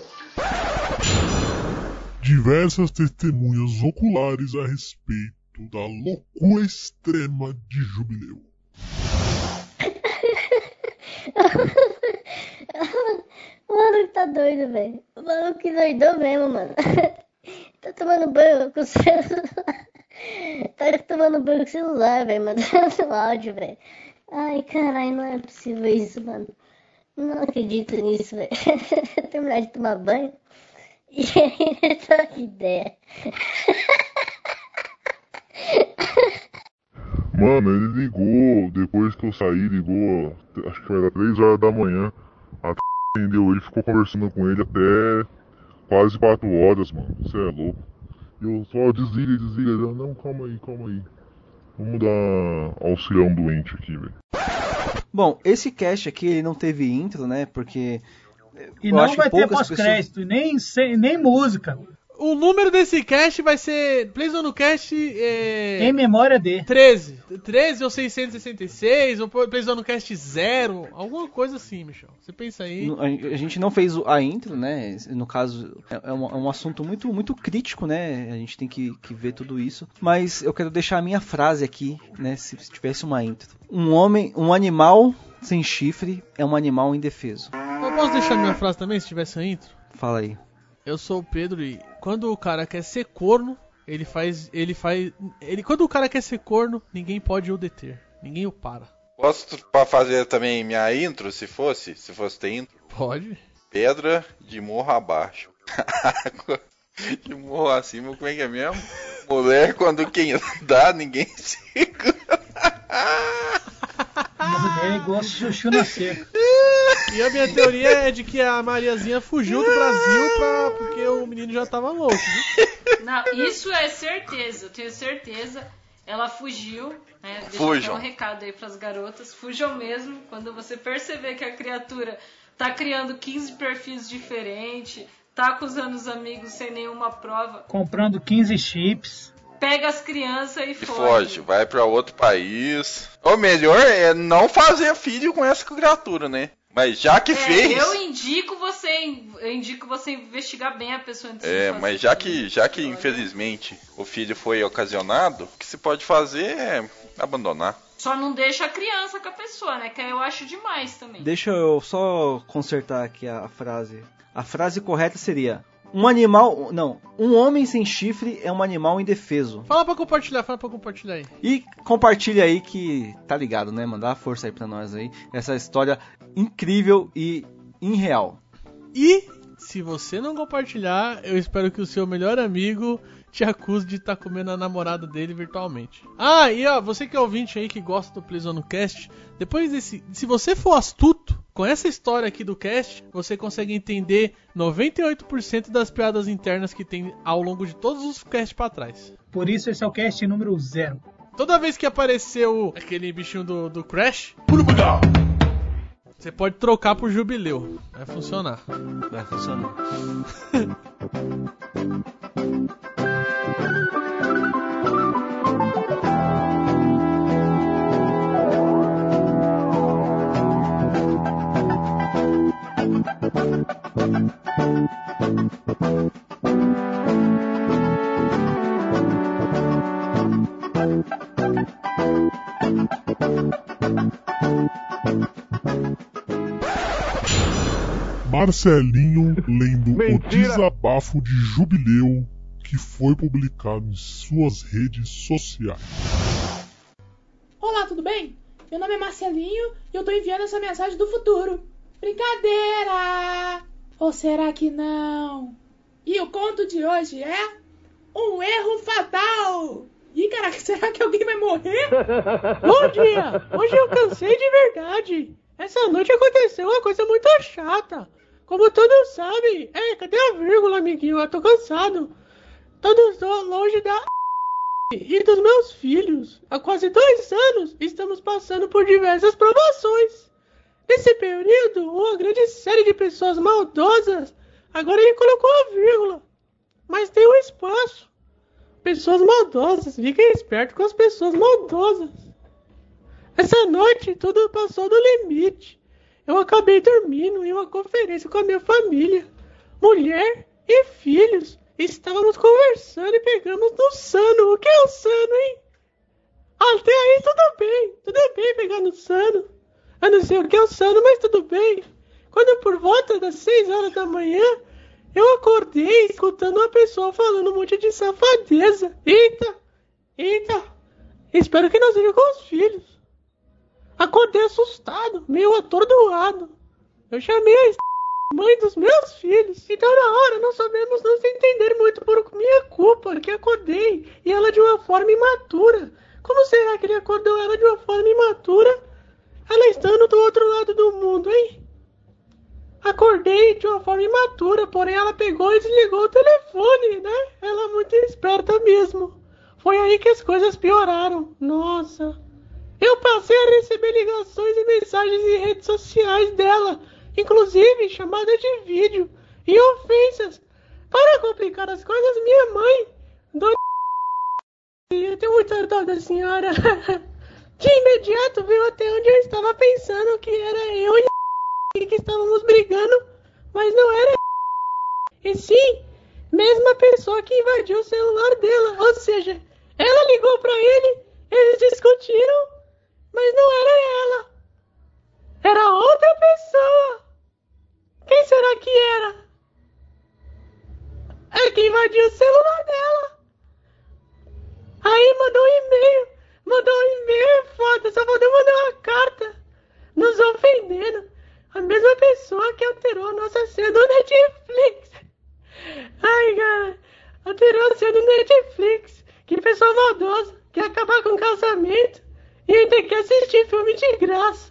Speaker 9: Diversas testemunhas oculares a respeito da loucura extrema de Jubileu.
Speaker 12: O maluco tá doido, velho. O maluco que doidou mesmo, mano. tá tomando banho com o celular. Tá tomando banho com o celular, velho, mandando áudio, velho. Ai, caralho, não é possível isso, mano. Não acredito nisso, velho. Terminar de tomar banho. Ideia.
Speaker 15: Mano, ele ligou, depois que eu saí, ligou, acho que era 3 horas da manhã. Até entendeu ele, ficou conversando com ele até quase 4 horas, mano. Você é louco. E eu só desliga, desliga. Não, calma aí, calma aí. Vamos dar auxiliar um doente aqui, velho.
Speaker 3: Bom, esse cast aqui ele não teve intro, né? Porque.
Speaker 7: E não vai ter pós-crédito, nem, nem música.
Speaker 5: O número desse cast vai ser. Playzone Cast. É...
Speaker 7: Em memória de.
Speaker 5: 13. 13 ou 666, ou Playzone Cast 0. Alguma coisa assim, Michel. Você pensa aí.
Speaker 3: A gente não fez o- a intro, né? No caso, é é um, é um assunto muito, muito crítico, né? A gente tem que, que ver tudo isso. Mas eu quero deixar a minha frase aqui, né? Se tivesse uma intro. Um homem, um animal sem chifre é um animal indefeso.
Speaker 5: Posso deixar minha frase também, se tivesse a intro?
Speaker 3: Fala aí.
Speaker 5: Eu sou o Pedro e quando o cara quer ser corno, ele faz. Ele faz. Ele, quando o cara quer ser corno, ninguém pode o deter. Ninguém o para.
Speaker 4: Posso pra fazer também minha intro, se fosse? Se fosse ter intro?
Speaker 5: Pode?
Speaker 4: Pedra de morro abaixo. Água de morro acima, como é que é mesmo? Mulher, quando quem dá, ninguém segura.
Speaker 7: Mulher igual chuchu na seca.
Speaker 5: E a minha teoria é de que a Mariazinha fugiu do Brasil pra, porque o menino já tava louco. Viu?
Speaker 6: Não, isso é certeza, eu tenho certeza. Ela fugiu, né? Deixa
Speaker 4: Fujam.
Speaker 6: até um recado aí pras garotas. Fujam mesmo. Quando você perceber que a criatura tá criando 15 perfis diferentes, tá acusando os amigos sem nenhuma prova,
Speaker 7: Comprando 15 chips.
Speaker 6: pega as crianças e
Speaker 4: E
Speaker 6: foge.
Speaker 4: foge, vai pra outro país. Ou melhor, é não fazer filho com essa criatura, né? Mas já que
Speaker 6: É,
Speaker 4: fez.
Speaker 6: eu indico você, eu indico você investigar bem a pessoa antes de
Speaker 4: É,
Speaker 6: fazer.
Speaker 4: mas já que, já que infelizmente o filho foi ocasionado, o que se pode fazer é abandonar.
Speaker 6: Só não deixa a criança com a pessoa, né? Que aí eu acho demais também.
Speaker 3: Deixa eu só consertar aqui a, a frase. A frase correta seria: Um animal. Não, um homem sem chifre é um animal indefeso.
Speaker 5: Fala pra compartilhar, fala pra compartilhar aí.
Speaker 3: E compartilha aí que tá ligado, né? Mandar força aí pra nós aí. Essa história incrível e irreal.
Speaker 5: E se você não compartilhar, eu espero que o seu melhor amigo te acuse de estar comendo a namorada dele virtualmente. Ah, e ó, você que é ouvinte aí que gosta do Playzone Cast, depois desse, se você for astuto,
Speaker 19: Com essa história aqui do cast, você consegue entender 98% das piadas internas que tem ao longo de todos os casts pra trás.
Speaker 7: Por isso esse é o cast número zero.
Speaker 19: Toda vez que apareceu aquele bichinho do, do Crash, você pode trocar por Jubileu. Vai funcionar.
Speaker 3: Vai funcionar.
Speaker 9: Marcelinho lendo o desabafo de jubileu que foi publicado em suas redes sociais.
Speaker 20: Olá, tudo bem? Meu nome é Marcelinho e eu tô enviando essa mensagem do futuro. Brincadeira! Ou será que não? E o conto de hoje é um erro fatal! Ih, caraca, será que alguém vai morrer?
Speaker 5: Bom dia! Hoje eu cansei de verdade. Essa noite aconteceu uma coisa muito chata. Como todos sabem. É, cadê a vírgula, amiguinho? Eu tô cansado. Todos tô longe da e dos meus filhos. Há quase dois anos estamos passando por diversas provações. Nesse período, uma grande série de pessoas maldosas. Agora ele colocou a vírgula. Mas tem um espaço. Pessoas maldosas. Fiquem espertos com as pessoas maldosas. Essa noite tudo passou do limite. Eu acabei dormindo em uma conferência com a minha família, mulher e filhos. Estávamos conversando e pegamos no sano. O que é o sano, hein? Até aí tudo bem, tudo bem pegar no sano. Eu não sei o que é o sano, mas tudo bem. Quando por volta das 6 horas da manhã, eu acordei escutando uma pessoa falando um monte de safadeza. Eita, eita, espero que não seja com os filhos. Acordei assustado, meio atordoado. Eu chamei a mãe dos meus filhos. Então na hora não soubemos nos entender muito por minha culpa que acordei e ela de uma forma imatura. Como será que ele acordou ela de uma forma imatura? Ela estando do outro lado do mundo, hein? Acordei de uma forma imatura, porém ela pegou e desligou o telefone, né? Ela é muito esperta mesmo. Foi aí que as coisas pioraram. Nossa. Eu passei a receber ligações e mensagens em redes sociais dela, inclusive chamadas de vídeo e ofensas. Para complicar as coisas, minha mãe, dona eu tenho muita dó da senhora. De imediato veio até onde eu estava pensando que era eu e que estávamos brigando, mas não era e sim, mesma pessoa que invadiu o celular dela. Ou seja, ela ligou para ele, eles discutiram, mas não era ela. Era outra pessoa. Quem será que era? É que invadiu o celular dela. Aí mandou um e-mail. Mandou um e-mail, foda, só mandou mandar uma carta. Nos ofendendo. A mesma pessoa que alterou a nossa senha do Netflix. Ai, cara. Alterou a senha do Netflix. Que pessoa maldosa. Quer acabar com o casamento. E ainda quer assistir filme de graça.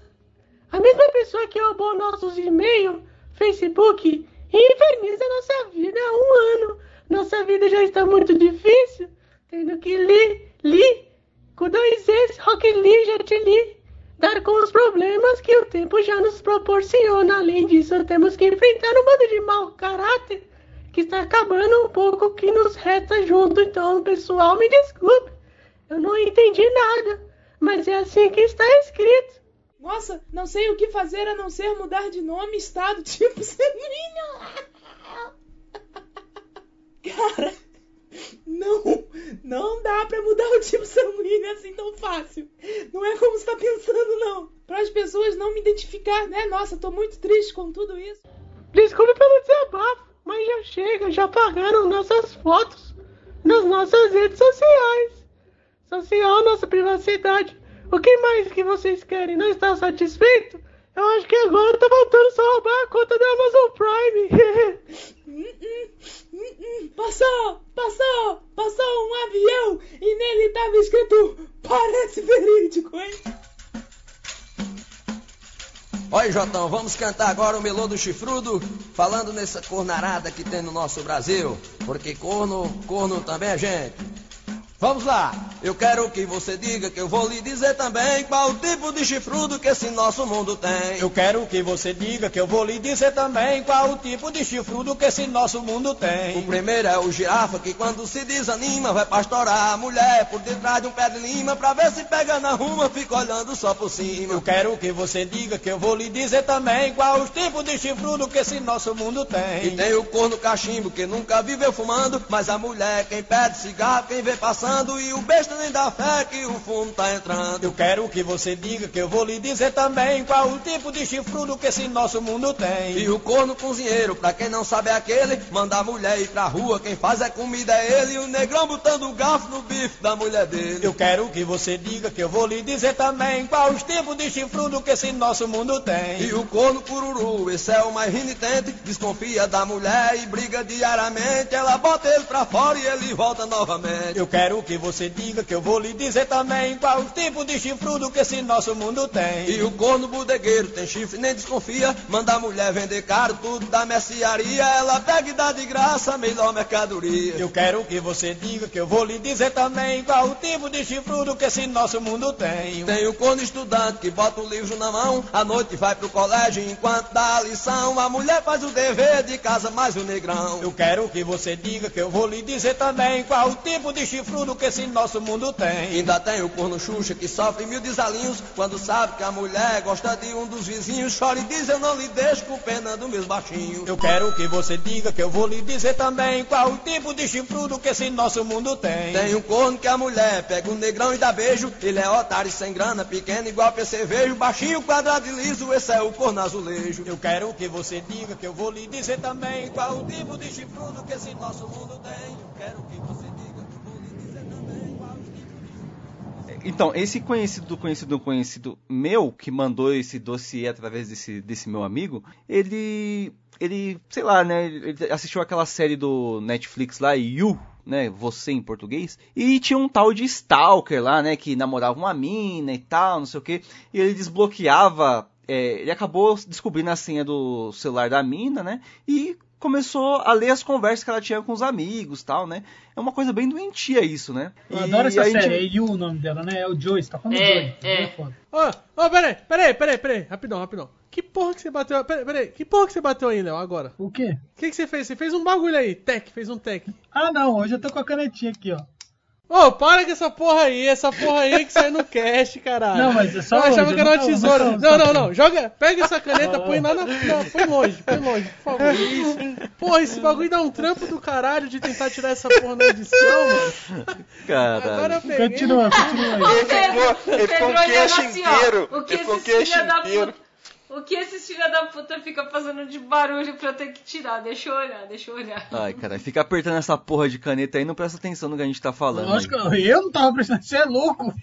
Speaker 5: A mesma pessoa que roubou nossos e-mails, Facebook e inferniza nossa vida há um ano. Nossa vida já está muito difícil. Tendo que li, li, com dois S, Rock Lee, Jet Lee, dar com os problemas que o tempo já nos proporciona. Além disso, temos que enfrentar um bando de mau caráter que está acabando um pouco o que nos resta junto. Então, pessoal, me desculpe. Eu não entendi nada, mas é assim que está escrito.
Speaker 20: Nossa, não sei o que fazer a não ser mudar de nome, estado, tipo sanguíneo. Cara, não, não dá pra mudar o tipo sanguíneo assim tão fácil. Não é como você tá pensando, não. Para as pessoas não me identificar, né? Nossa, tô muito triste com tudo isso.
Speaker 5: Desculpe pelo desabafo, mas já chega, já pagaram nossas fotos nas nossas redes sociais. Social, nossa privacidade. O que mais que vocês querem? Não está satisfeito? Eu acho que agora tá faltando só roubar a conta da Amazon Prime.
Speaker 20: Passou, passou, passou um avião e nele tava escrito parece verídico, hein?
Speaker 21: Olha, Jotão, vamos cantar agora o melô do chifrudo, falando nessa cornarada que tem no nosso Brasil. Porque corno, corno também é gente. Vamos lá! Eu quero que você diga que eu vou lhe dizer também qual o tipo de chifrudo que esse nosso mundo tem.
Speaker 17: Eu quero que você diga que eu vou lhe dizer também qual o tipo de chifrudo que esse nosso mundo tem.
Speaker 21: O primeiro é o girafa que quando se desanima vai pastorar a mulher por detrás de um pé de lima pra ver se pega na ruma, fica olhando só por cima.
Speaker 17: Eu quero que você diga que eu vou lhe dizer também qual o tipo de chifrudo que esse nosso mundo tem.
Speaker 21: E tem o corno cachimbo que nunca viveu fumando, mas a mulher quem pede cigarro, quem vê passando e o besta nem dá fé que o fumo tá entrando.
Speaker 17: Eu quero que você diga que eu vou lhe dizer também qual o tipo de chifrudo que esse nosso mundo tem.
Speaker 21: E o corno cozinheiro, pra quem não sabe é aquele, manda a mulher ir pra rua, quem faz a comida é ele, e o negrão botando o garfo no bife da mulher dele.
Speaker 17: Eu quero que você diga que eu vou lhe dizer também qual os tipos de chifrudo que esse nosso mundo tem.
Speaker 21: E o corno cururu, esse é o mais renitente, desconfia da mulher e briga diariamente, ela bota ele pra fora e ele volta novamente.
Speaker 17: Eu quero que você diga que eu vou lhe dizer também qual o tipo de chifrudo que esse nosso mundo tem.
Speaker 21: E o corno bodegueiro tem chifre, nem desconfia, manda a mulher vender caro tudo da mercearia, ela pega e dá de graça a melhor mercadoria.
Speaker 17: Eu quero que você diga que eu vou lhe dizer também qual o tipo de chifrudo que esse nosso mundo tem.
Speaker 21: Tem o corno estudante que bota o livro na mão, à noite vai pro colégio enquanto dá a lição, a mulher faz o dever de casa mais o negrão.
Speaker 17: Eu quero que você diga que eu vou lhe dizer também qual o tipo de chifrudo que esse nosso mundo tem.
Speaker 21: Ainda tem o corno Xuxa que sofre mil desalinhos quando sabe que a mulher gosta de um dos vizinhos. Chora e diz: Eu não lhe deixo com pena dos meus baixinhos.
Speaker 17: Eu quero que você diga que eu vou lhe dizer também qual o tipo de chifrudo que esse nosso mundo tem.
Speaker 21: Tem um corno que a mulher pega o negrão e dá beijo. Ele é otário sem grana, pequeno igual percevejo. Baixinho, quadrado e liso, esse é o corno azulejo.
Speaker 17: Eu quero que você diga que eu vou lhe dizer também qual o tipo de chifrudo que esse nosso mundo tem. Eu quero que você
Speaker 3: Então, esse conhecido do conhecido do conhecido meu, que mandou esse dossiê através desse, desse meu amigo, ele, ele, sei lá, né, ele assistiu aquela série do Netflix lá, You, né, você em português, e tinha um tal de Stalker lá, né, que namorava uma mina e tal, não sei o que, e ele desbloqueava, é, ele acabou descobrindo a senha do celular da mina, né, e começou a ler as conversas que ela tinha com os amigos tal, né? É uma coisa bem doentia isso, né?
Speaker 7: Eu e adoro essa série, gente... é Yu o nome dela, né? É o Joyce, tá falando
Speaker 5: é, Joyce. É, Ô, oh, oh, peraí, peraí, peraí, peraí, rapidão, rapidão. Que porra que você bateu, peraí, peraí, que porra que você bateu aí, Léo, agora?
Speaker 7: O quê?
Speaker 5: O que, que você fez? Você fez um bagulho aí, tech, fez um tech.
Speaker 7: Ah, não, hoje eu tô com a canetinha aqui, ó.
Speaker 5: Ô, oh, para com essa porra aí, essa porra aí que sai no cast, caralho.
Speaker 7: Não, mas é só
Speaker 5: Eu achava que era uma tesoura. Não, não, não, Joga, pega essa caneta, põe lá na. Não, põe longe, põe longe, por favor. Isso. Porra, esse bagulho dá um trampo do caralho de tentar tirar essa porra na edição, mano.
Speaker 3: Caralho.
Speaker 5: Agora eu peguei.
Speaker 7: Continua, continua
Speaker 4: aí. Ele ficou, ele ficou um queixo inteiro.
Speaker 6: O que
Speaker 4: queixo
Speaker 6: filha da puta. O que esses filha da puta ficam fazendo de barulho pra eu ter que tirar? Deixa eu olhar, deixa eu olhar.
Speaker 3: Ai, cara, fica apertando essa porra de caneta aí, não presta atenção no que a gente tá falando.
Speaker 7: Lógico, eu não tava prestando, você é louco.